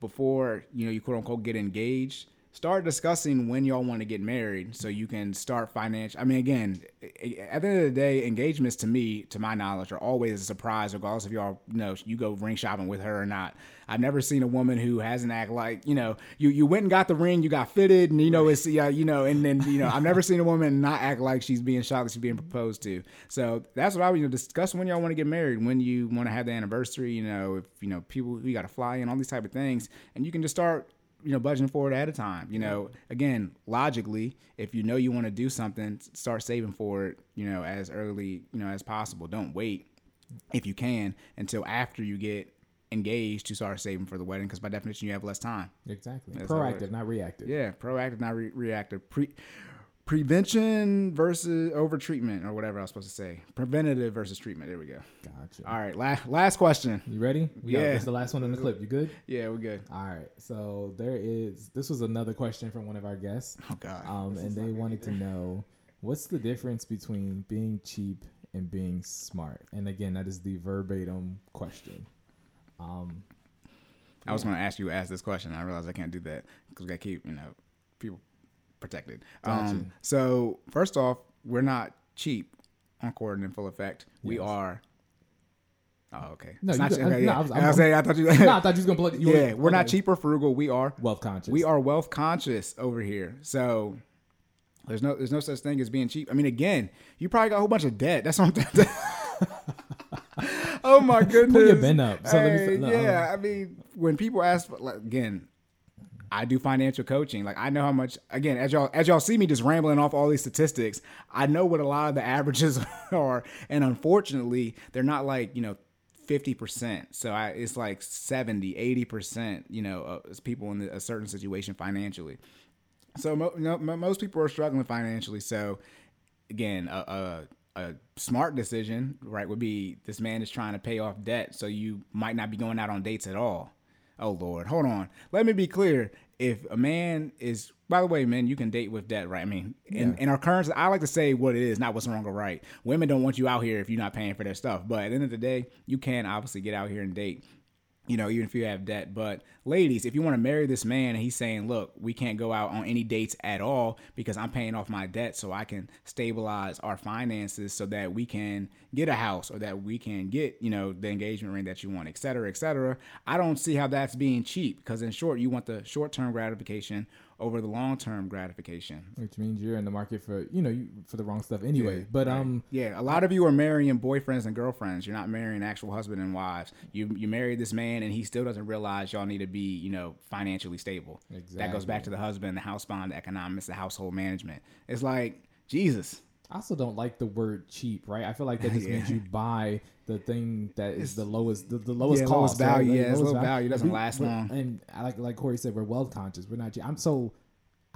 before, you know, you quote unquote get engaged, start discussing when y'all want to get married so you can start financial. I mean, again, at the end of the day, engagements to me, to my knowledge, are always a surprise, regardless if y'all, you know, you go ring shopping with her or not. I've never seen a woman who hasn't act like, you know, you, you went and got the ring, you got fitted, and you know, it's, yeah, you know, and then, you know, I've never seen a woman not act like she's being shocked that she's being proposed to. So that's what I would, you know, discuss when y'all want to get married, when you want to have the anniversary, you know, if, you know, people, you got to fly in, all these type of things. And you can just start you know budgeting for it at a time. You know, again, logically, if you know you want to do something, start saving for it. You know, as early you know as possible. Don't wait if you can until after you get engaged to start saving for the wedding because by definition you have less time. Exactly. That's Proactive, not reactive. Yeah, proactive, not re- reactive. Pre prevention versus over treatment or whatever I was supposed to say. Preventative versus treatment. There we go. Gotcha. All right, last last question. You ready? We Yeah. It's the last one in the clip. You good? Yeah, we're good. All right. So there is. This was another question from one of our guests. Oh God. Um, and they wanted to know what's the difference between being cheap and being smart. And again, that is the verbatim question. Um, I was going to ask you ask this question. I realized I can't do that because we got to keep you know people protected. Gotcha. Um, so first off, we're not cheap on Corden in full effect. We Yes. are. Oh, okay. No, not cheap. Okay, no, yeah. I was- I I'm- was saying, I thought you. no, I thought you was gonna plug. You yeah, we're not okay. cheap or frugal. We are. Wealth conscious. We are wealth conscious over here. So there's no there's no such thing as being cheap. I mean, again, you probably got a whole bunch of debt. That's what I'm. oh my goodness. Pull your bin up. So let me no, yeah, I mean, when people ask, like, again, I do financial coaching. Like I know how much. Again, as y'all as y'all see me just rambling off all these statistics, I know what a lot of the averages are, and unfortunately, they're not like you know. 50% so I, it's like 70 80% you know uh, people in a certain situation financially so mo- most people are struggling financially. So again, a, a, a smart decision, right, would be this man is trying to pay off debt, so you might not be going out on dates at all. Oh Lord, hold on. Let me be clear. If a man is, by the way, men, you can date with debt, right? I mean, in, in our current, I like to say what it is, not what's wrong or right. Women don't want you out here if you're not paying for their stuff. But at the end of the day, you can obviously get out here and date you know, even if you have debt. But ladies, if you want to marry this man and he's saying, look, we can't go out on any dates at all because I'm paying off my debt so I can stabilize our finances so that we can get a house or that we can get, you know, the engagement ring that you want, et cetera, et cetera. I don't see how that's being cheap because in short, you want the short term gratification over the long term gratification. which means you're in the market for you know you, for the wrong stuff anyway. but Right. um, yeah, a lot of you are marrying boyfriends and girlfriends. You're not marrying actual husband and wives. You you marry this man and he still doesn't realize y'all need to be you know financially stable. That goes back to the husband, the house bond, the economics, the household management. It's like Jesus. I also don't like the word cheap, right? I feel like that just means you buy the thing that is the lowest, the, the lowest Yeah, cost, lowest right? value. Like, Yeah, it's lowest low value. It doesn't We- last long. And like like Corey said, we're wealth conscious. We're not. cheap. I'm so.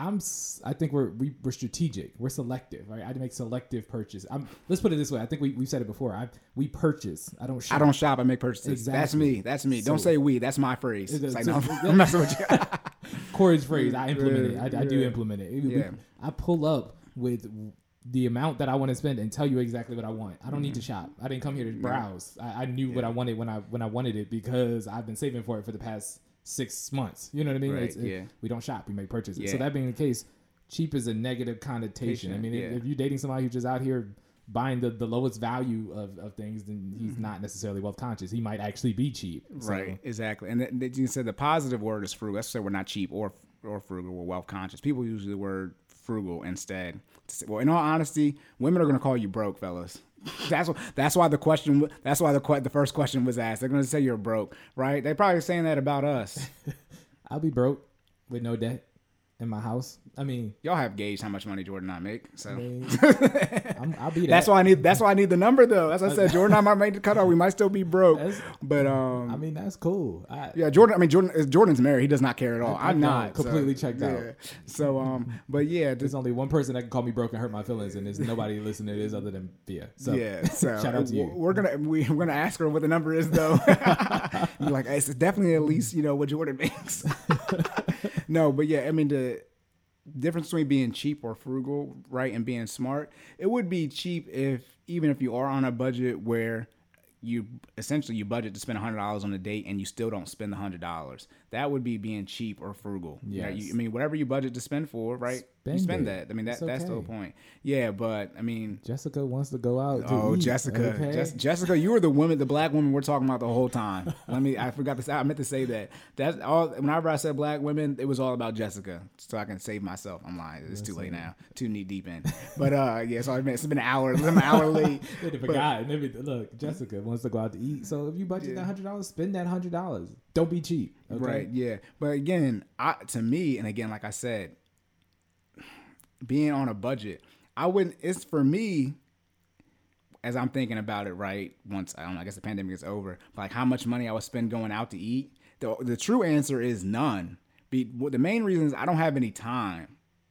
I'm. I think we're we, we're strategic. We're selective, right? I make selective purchase. I'm. Let's put it this way. I think we we've said it before. I we purchase. I don't. Shop. I don't shop. I make purchases. That's me. That's me. don't say we. That's my phrase. It It's like, no, so- I'm messing with you. Corey's phrase. I implement it. I, I do implement it. We- Yeah. I pull up with the amount that I want to spend and tell you exactly what I want. I don't need to mm-hmm. shop. I didn't come here to browse. I, I knew what I wanted when I when I wanted it because I've been saving for it for the past six months. You know what I mean? Right, it- yeah. we don't shop. We make purchases. Yeah. So that being the case, cheap is a negative connotation. I mean, if, Yeah. if you're dating somebody who's just out here buying the, the lowest value of, of things, then he's mm-hmm. not necessarily wealth conscious. He might actually be cheap. So- Right, exactly. And th- th- you said the positive word is frugal. That's to say we're not cheap or or frugal. We're wealth conscious. People use the word frugal instead. Well, in all honesty, women are going to call you broke, fellas. That's. That's why the question. That's why the the first question was asked. They're going to say you're broke, right? They're probably saying that about us. I'll be broke with no debt in my house. I mean, Y'all have gauged how much money Jordan and I make, so. I mean, I'm, I'll be that. That's why I need. That's why I need the number, though. As I said, Jordan, and I might make the cutoff. We might still be broke, That's- but um, I mean, that's cool. I, Yeah, Jordan. I mean, Jordan. Jordan's married. He does not care at all. I I'm know, not so, completely checked out. So, um, but yeah, There's only one person that can call me broke and hurt my feelings, and there's nobody listening to this other than Bia. So yeah. So shout out to you. We're gonna we, we're gonna ask her what the number is, though. Like, it's definitely at least you know what Jordan makes. No, but yeah, I mean the difference between being cheap or frugal, right, and being smart. It would be cheap if even if you are on a budget where you essentially you budget to spend hundred dollars on a date and you still don't spend the hundred dollars. That would be being cheap or frugal. You know, you- I mean, whatever you budget to spend for, right? you spend it. that. I mean, that It's that's the whole point. Yeah, but I mean, Jessica wants to go out. To oh, eat, Jessica, okay? Jess, Jessica, you were the woman, the black woman we're talking about the whole time. Let me, I forgot to say, I meant to say that. That's all. Whenever I said black women, it was all about Jessica, so I can save myself. I'm lying. It's too late now. Too knee deep in. But uh, yeah, so I mean, it's been an hour. I'm an hour late. But- forgot. Everything. Look, Jessica wants to go out to eat. So if you budget that hundred dollars, spend that hundred dollars. Don't be cheap. Okay? Right. Yeah. But again, I to me, and again, like I said, being on a budget, I wouldn't. It's for me. As I'm thinking about it, right? Once I don't know, I guess the pandemic is over. Like how much money I would spend going out to eat. The the true answer is none. Be, the main reason is I don't have any time.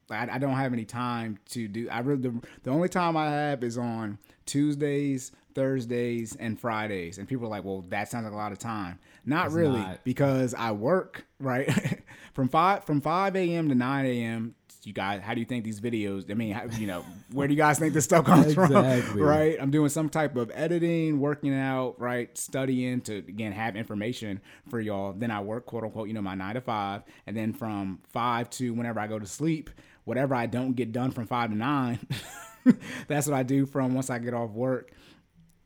I, I don't have any time to do. I really the, the only time I have is on Tuesdays, Thursdays, and Fridays. And people are like, "Well, that sounds like a lot of time." Not It's really, not. because I work right from five from five a.m. to nine a.m. You guys, how do you think these videos? I mean, how, you know, where do you guys think this stuff comes Exactly. from? Right? I'm doing some type of editing, working out, right, studying to again have information for y'all. Then I work, quote unquote, you know, my nine to five, and then from five to whenever I go to sleep, whatever I don't get done from five to nine, that's what I do from once I get off work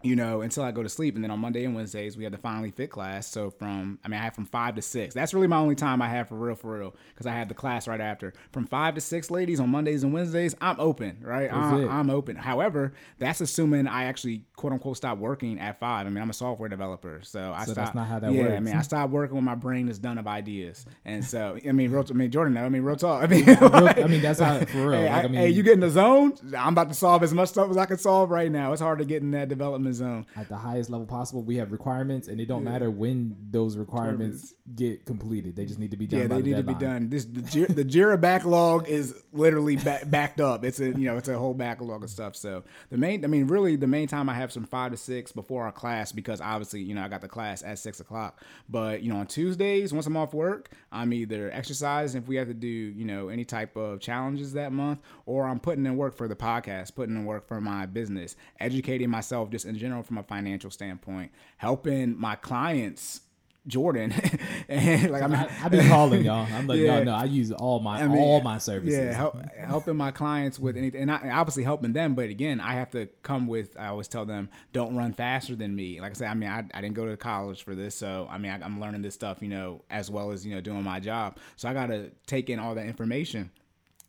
you know, until I go to sleep. And then on Monday and Wednesdays, we have the Finally Fit class. So from, I mean, I have from five to six. That's really my only time I have for real, for real, because I have the class right after. From five to six, ladies, on Mondays and Wednesdays, I'm open, right? I'm. I'm open. However, that's assuming I actually, quote unquote, stop working at five. I mean, I'm a software developer. So I So stop. that's not how that yeah, I mean, I stopped working when my brain is done of ideas. And so, I mean, real, I mean, Jordan, I mean, real talk. I mean, I mean, that's how for real. Hey, Like, I mean, hey, you get in the zone. I'm about to solve as much stuff as I can solve right now. It's hard to get in that development zone. at the highest level possible, we have requirements, and it don't matter when those requirements get completed. They just need to be done. Yeah, they the need to be done. This the, Jira, the Jira backlog is literally ba- backed up. It's a you know it's a whole backlog of stuff. So the main, I mean, really the main time I have some five to six before our class because obviously you know I got the class at six o'clock. But you know on Tuesdays once I'm off work, I'm either exercising if we have to do you know any type of challenges that month, or I'm putting in work for the podcast, putting in work for my business, educating myself just in general from a financial standpoint, helping my clients. Jordan, and like I, I've been calling y'all. I'm like, Yeah. y'all know I use all my I mean, all my services. Yeah, help, helping my clients with anything, and, I, obviously helping them. But again, I have to come with. I always tell them, don't run faster than me. Like I said, I mean, I, I didn't go to college for this, so I mean, I, I'm learning this stuff, you know, as well as you know doing my job. So I got to take in all that information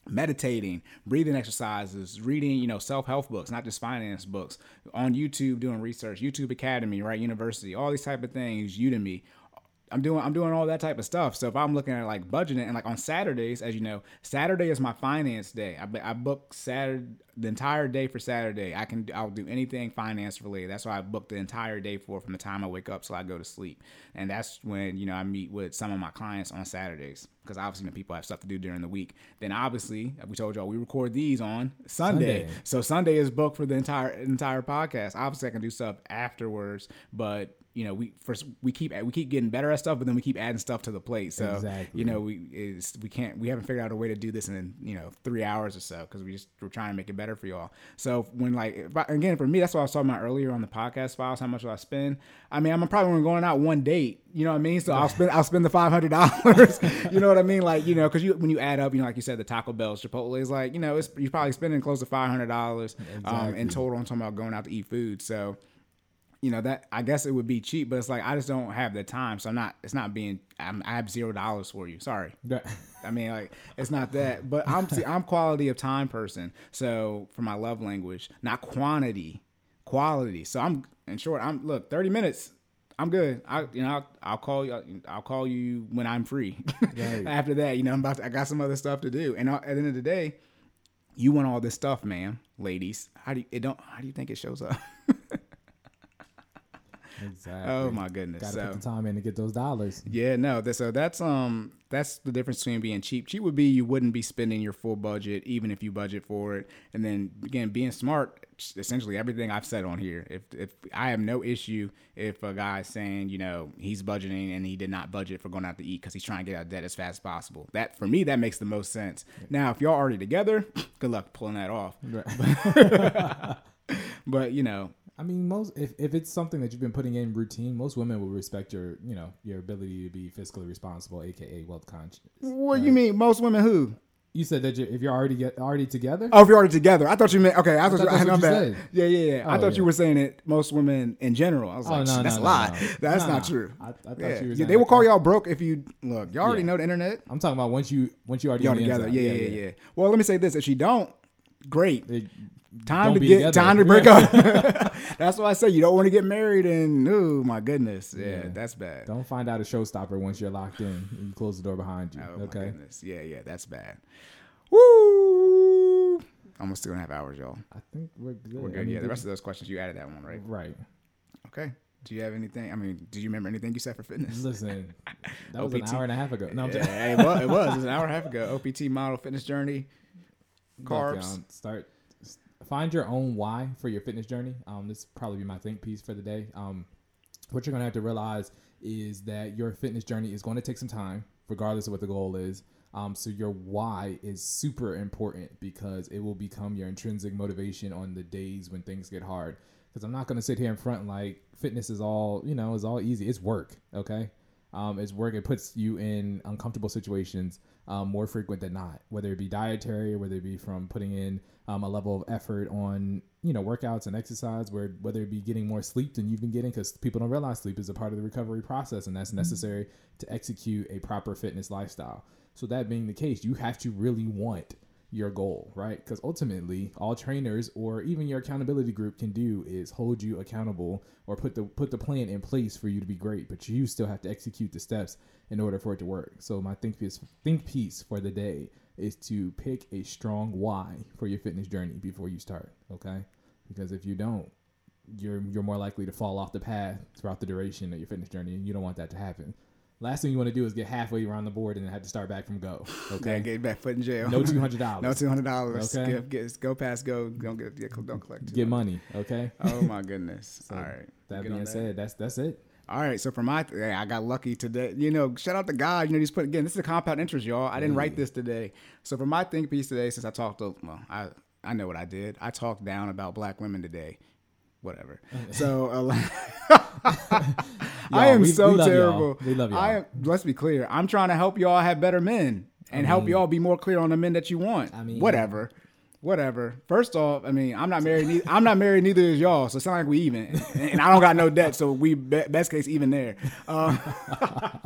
meditating, breathing exercises, reading, you know, self-help books, not just finance books, on YouTube doing research, YouTube Academy, right, university, all these type of things, Udemy. I'm doing I'm doing all that type of stuff. So if I'm looking at like budgeting and like on Saturdays, as you know, Saturday is my finance day. I, I book Saturday the entire day for Saturday. I can I'll do anything finance related. That's why I book the entire day for from the time I wake up till I go to sleep. And that's when you know I meet with some of my clients on Saturdays because obviously you know, people have stuff to do during the week. Then obviously we told y'all we record these on Sunday. Sunday. So Sunday is booked for the entire entire podcast. Obviously I can do stuff afterwards, but you know we first we keep we keep getting better at stuff, but then we keep adding stuff to the plate. So Exactly. you know we is we can't we haven't figured out a way to do this in you know three hours or so because we just we're trying to make it better for y'all. So when like if I- again for me that's what I was talking about earlier on the podcast files. How much will I spend? I mean I'm probably only going out one date. You know what I mean? So I'll spend I'll spend the five hundred dollars. you know what I mean? Like you know because you when you add up you know like you said the Taco Bell Chipotle is like you know it's you're probably spending close to five hundred dollars um, in total. I'm talking about going out to eat food. So you know that I guess it would be cheap, but it's like I just don't have the time, so I'm not. It's not being. I'm, I have zero dollars for you. Sorry. I mean, like it's not that, but I'm see, I'm quality of time person. So for my love language, not quantity, quality. So I'm in short. I'm look 30 minutes. I'm good. I you know I'll, I'll call you. I'll call you when I'm free. Right. After that, you know I'm about. To, I got some other stuff to do, and uh, at the end of the day, you want all this stuff, man, ladies. How do you, it don't? How do you think it shows up? Exactly. oh my goodness. Gotta so put the time in to get those dollars. Yeah, no. that- So that's um that's the difference between being cheap. Cheap would be you wouldn't be spending your full budget even if you budget for it. And then again, being smart, essentially everything I've said on here. If if I have no issue if a guy's saying you know he's budgeting and he did not budget for going out to eat because he's trying to get out of debt as fast as possible. That for me that makes the most sense. Now if y'all already together, good luck pulling that off. Right. But you know I mean, most if, if it's something that you've been putting in routine, most women will respect your you know your ability to be fiscally responsible, aka wealth conscious. what do you mean most women who You said that you if you're already get already together. Oh, if you're already together, I thought you meant okay. I thought, thought you, I you that. said. Yeah, yeah, yeah. I Oh, thought yeah. you were saying it most women in general. I was Oh, like, no, that's no, a lie. no. That's not true. I, I thought yeah, you were yeah they will call y'all broke if you look. Y'all already Yeah. know the internet. I'm talking about once you once you already Y'all together. inside. Yeah, yeah, yeah, Well, let me say this: if she don't, great. It- Time don't to get time to break up. that's why I say you don't want to get married, and oh my goodness, yeah, Yeah. that's bad. Don't find out a showstopper once you're locked in. and You close the door behind you. Oh my okay. goodness, yeah, yeah, that's bad. Woo! Almost two and a half hours, y'all. I think we're good. We're I good. mean, Yeah, the rest of those questions you added that one, right? Right. Okay. Do you have anything? I mean, do you remember anything you said for fitness? Listen, that was an hour and a half ago. No, I'm Yeah, just it was. It was. It was an hour and a half ago. OPT model fitness journey. Carbs. um, start find your own why for your fitness journey. Um, this probably be my think piece for the day. Um, what you're gonna have to realize is that your fitness journey is going to take some time, regardless of what the goal is. Um, so your why is super important because it will become your intrinsic motivation on the days when things get hard. Because I'm not gonna sit here in front like fitness is all you know is all easy. It's work, okay? Um, it's work. It puts you in uncomfortable situations um, more frequent than not, whether it be dietary or whether it be from putting in um, a level of effort on you know workouts and exercise, where whether it be getting more sleep than you've been getting, because people don't realize sleep is a part of the recovery process and that's necessary to execute a proper fitness lifestyle. So that being the case, you have to really want your goal, right? Because ultimately, all trainers or even your accountability group can do is hold you accountable or put the put the plan in place for you to be great, but you still have to execute the steps in order for it to work. So my think piece think piece for the day is to pick a strong why for your fitness journey before you start, okay? Because if you don't, you're you're more likely to fall off the path throughout the duration of your fitness journey, and you don't want that to happen. Last thing you want to do is get halfway around the board and then have to start back from go. Okay. Okay, get back foot in jail. no two hundred dollars. no two hundred dollars. Okay. Get, get, go past go. Don't get, don't collect. get money. Okay. Oh my goodness. All right. That being said, that's that's it. All right, so for my, hey, I got lucky today. You know, shout out to God. You know, he's put again. This is a compound interest, y'all. I didn't write this today. So for my think piece today, since I talked to, well, I I know what I did. I talked down about black women today. Whatever. So uh, I am we- so we love y'all. terrible. We love y'all. I am. Let's be clear. I'm trying to help y'all have better men and help y'all be more clear on the men that you want. I mean- whatever. Whatever. First off, I mean, I'm not married. Neither, I'm not married. Neither is y'all. So it's not like we even. And, and I don't got no debt. So we be, best case even there. Uh,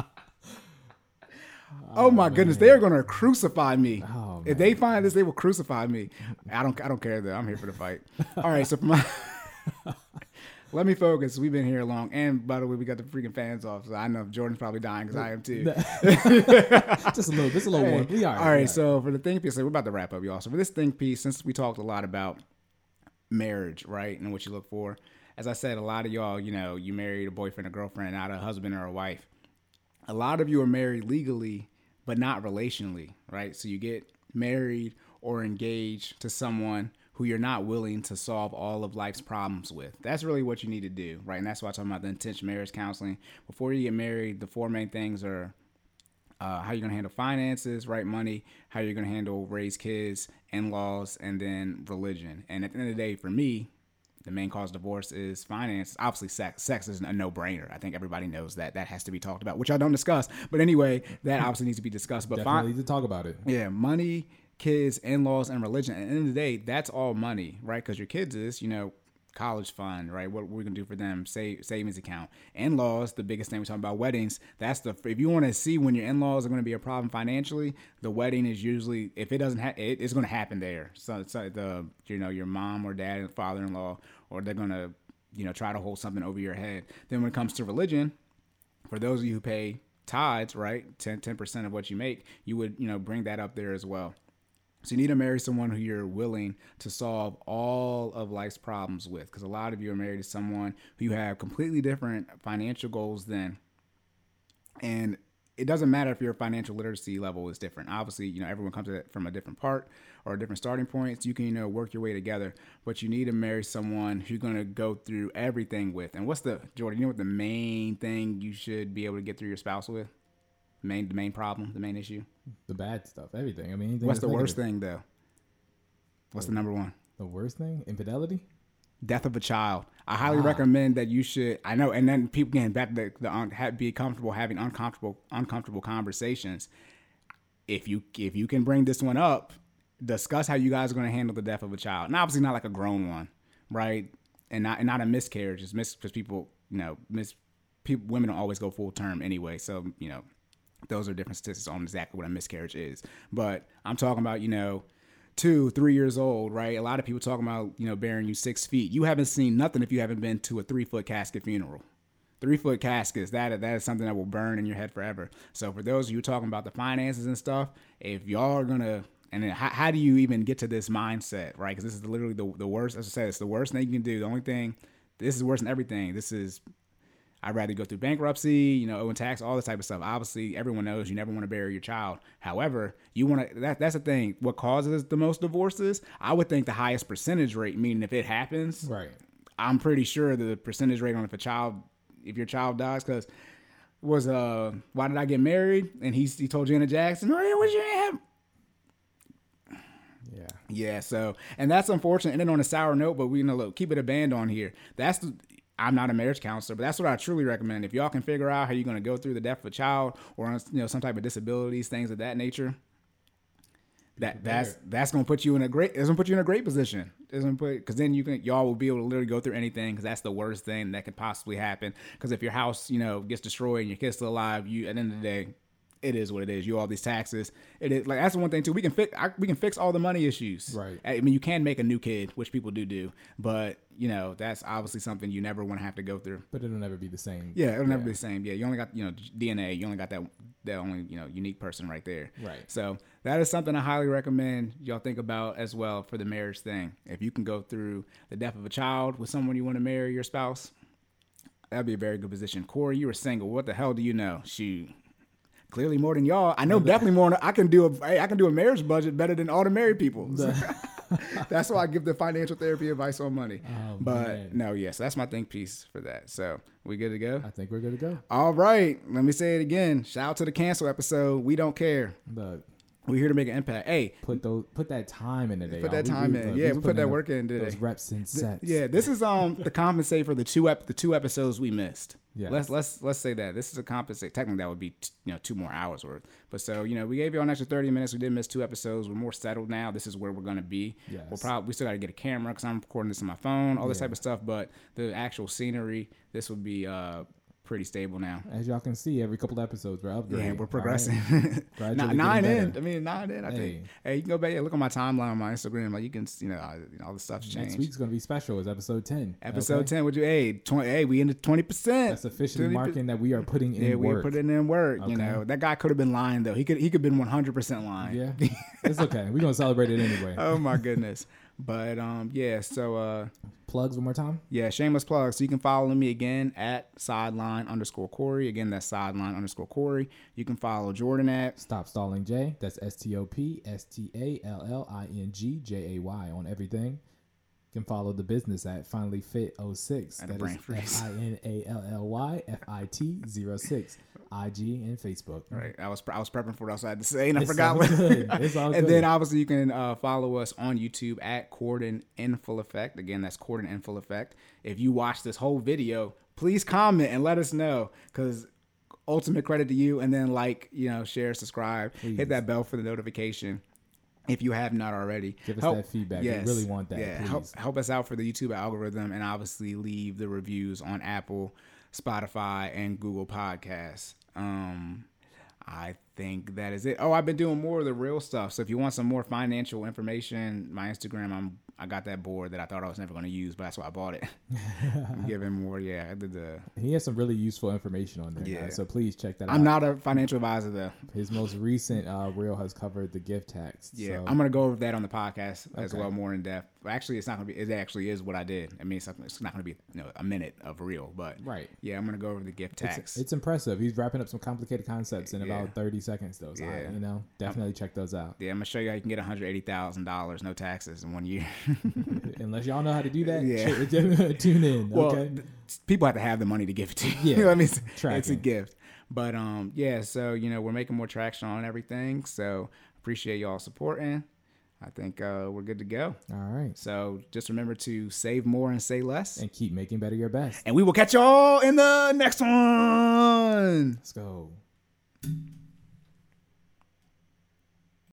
oh my goodness, they are gonna crucify me. Oh, if they find this, they will crucify me. I don't. I don't care though. I'm here for the fight. All right. So for my. Let me focus. We've been here long, and by the way, we got the freaking fans off. So I know Jordan's probably dying because I am too. just a little, just a little Hey, one. We are all right, so for the think piece, we're about to wrap up, y'all. So for this think piece, since we talked a lot about marriage, right, and what you look for, as I said, a lot of y'all, you know, you married a boyfriend or girlfriend, not a husband or a wife. A lot of you are married legally, but not relationally, right? So you get married or engaged to someone who you're not willing to solve all of life's problems with. That's really what you need to do, right? And that's why I'm talking about the intention marriage counseling. Before you get married, the four main things are uh, how you're gonna handle finances, right? Money, how you're gonna handle raise kids, in laws, and then religion. And at the end of the day, for me, the main cause of divorce is finance. Obviously, sex. Sex is a no brainer. I think everybody knows that. That has to be talked about, which I don't discuss. But anyway, that obviously needs to be discussed. But definitely need to talk about it. Yeah, money, kids, in laws, and religion. At the end of the day, that's all money, right? Because your kids is, you know, college fund, right? What we're gonna do for them, save savings account. In laws, the biggest thing we're talking about weddings. That's the if you want to see when your in laws are gonna be a problem financially, the wedding is usually if it doesn't have it, it's gonna happen there. So, so the you know your mom or dad and father in law, or they're gonna you know try to hold something over your head. Then when it comes to religion, for those of you who pay tithes, right, 10 percent of what you make, you would you know bring that up there as well. So you need to marry someone who you're willing to solve all of life's problems with, because a lot of you are married to someone who you have completely different financial goals than, and it doesn't matter if your financial literacy level is different. Obviously, you know everyone comes at it from a different part or a different starting point. So you can you know work your way together, but you need to marry someone who's gonna go through everything with. And what's the Jordan? You know what the main thing you should be able to get through your spouse with? Main the main problem, the main issue. The bad stuff, everything. I mean, anything What's the worst thing though? What's the number one? The worst thing? Infidelity. Death of a child. I highly Wow. recommend that you should. I know, and then people getting back to the, the un, ha- be comfortable having uncomfortable uncomfortable conversations. if you if you can bring this one up, discuss how you guys are going to handle the death of a child. And obviously not like a grown one, right? And not and not a miscarriage. It's mis because people you know miss people women don't always go full term anyway. So you know those are different statistics on exactly what a miscarriage is. But I'm talking about you know two, three years old, right? A lot of people talking about, you know, burying you six feet. You haven't seen nothing if you haven't been to a three foot casket funeral. Three foot caskets, that that is something that will burn in your head forever. So for those of you talking about the finances and stuff, if y'all are gonna and then how, how do you even get to this mindset, right? Because this is literally the, the worst. As I said, it's the worst thing you can do. The only thing, this is worse than everything. This is I'd rather go through bankruptcy, you know, owing tax, all this type of stuff. Obviously, everyone knows you never want to bury your child. However, you want to. That, that's the thing. What causes the most divorces? I would think the highest percentage rate. Meaning, if it happens, Right. I'm pretty sure the percentage rate on if a child, if your child dies, because was uh, why did I get married? And he he told Janet Jackson, oh yeah, what you ain't Yeah. yeah, so and that's unfortunate. And then on a sour note, but we you know look, keep it a band on here. That's the I'm not a marriage counselor, but that's what I truly recommend. If y'all can figure out how you're going to go through the death of a child or you know some type of disabilities, things of that nature, that that's that's going to put you in a great it's going to put you in a great position. It's going to put because then you can y'all will be able to literally go through anything because that's the worst thing that could possibly happen. Because if your house you know gets destroyed and your kid's still alive, you at the end of the day it is what it is. You owe all these taxes. It is like that's the one thing too. We can fix I, we can fix all the money issues. Right. I mean, you can make a new kid, which people do do, but you know that's obviously something you never want to have to go through. But it'll never be the same. Yeah, it'll never be the same. Yeah, you only got you know DNA. You only got that that only you know unique person right there. Right. So that is something I highly recommend y'all think about as well for the marriage thing. If you can go through the death of a child with someone you want to marry, your spouse, that'd be a very good position. Corey, you were single. What the hell do you know? Shoot. Clearly more than y'all. I know definitely more. Than, I can do a I can do a marriage budget better than all the married people. that's why I give the financial therapy advice on money. Oh, but man. no, yes, that's my think piece for that. So we good to go. I think we're good to go. All right, let me say it again. Shout out to the cancel episode. We don't care. Look, We're here to make an impact. Hey, put those put that time in today. Put that time in. Yeah, we put that the- work in today. Those reps and sets. yeah, this is um to compensate for the two ep- the two episodes we missed. Yeah. Let's let's let's say that this is a compensate. Technically, that would be t- you know two more hours worth. But so you know we gave you an extra thirty minutes. We did miss two episodes. We're more settled now. This is where we're gonna be. Yes. We'll probably we still got to get a camera because I'm recording this on my phone. All this Yeah. type of stuff. But the actual scenery, this would be uh pretty stable now. As y'all can see, every couple episodes we're upgrading. Yeah, we're progressing. Gradually Nine, nine in. I mean, nine in. I think. Hey. Hey, you can go back. Yeah, look on my timeline on my Instagram. Like you can, you know, I- you know all the stuff's changed. Next week's gonna be special. Is episode ten. Episode okay? ten. Would you? Hey, twenty. Hey, we into twenty percent. That's officially marking that we are putting in Yeah, we work. put it in work. Okay. You know, that guy could have been lying though. He could. He could have been one hundred percent lying. Yeah, it's okay. We're gonna celebrate it anyway. oh my goodness. But um, yeah. So uh, Plugs one more time. yeah, shameless plug. So you can follow me again at sideline underscore Corey. Again, that's sideline underscore Corey. You can follow Jordan at Stop stalling J. That's S T O P S T A L L I N G J A Y on everything. You can follow the business at Finally Fit 06. And a That is. F I N A L L Y F I T 06. IG and Facebook. Right. I was I was prepping for what else I had to say, and I It's forgot what. good. It's all and good. then obviously you can uh, follow us on YouTube at Corden in Full Effect. Again, that's Corden in Full Effect. If you watch this whole video, please comment and let us know because ultimate credit to you. And then like you know, share, subscribe, hit that bell for the notification. If you have not already, Give us that feedback. We really want that, Yeah, help, help us out for the YouTube algorithm, and obviously leave the reviews on Apple, Spotify, and Google Podcasts. Um, I think that is it. Oh, I've been doing more of the real stuff. So if you want some more financial information, my Instagram, I'm I got that board that I thought I was never going to use, but that's why I bought it. I'm giving more. Yeah, I did the. He has some really useful information on there, Yeah. guys. So please check that out. I'm not a financial advisor though. His most recent uh, reel has covered the gift tax. Yeah, so, I'm gonna go over that on the podcast as well, more in depth. Actually, it's not gonna be. It actually is what I did. I mean, it's not, it's not gonna be you know a minute of reel, but Right. Yeah, I'm gonna go over the gift tax. It's, it's impressive. He's wrapping up some complicated concepts in Yeah. about 30 seconds, though. So, I- Yeah. you know, definitely check those out. yeah, I'm gonna show you how you can get 180 thousand dollars, no taxes in one year. Unless y'all know how to do that, Yeah. tune in. well, okay. people have to have the money to give it to you. Yeah, you know what I mean? It's, it's a gift. But um, yeah. So you know, we're making more traction on everything. So appreciate y'all supporting. I think uh, we're good to go. All right. So just remember to save more and say less. And keep making better your best. And we will catch y'all in the next one. Let's go.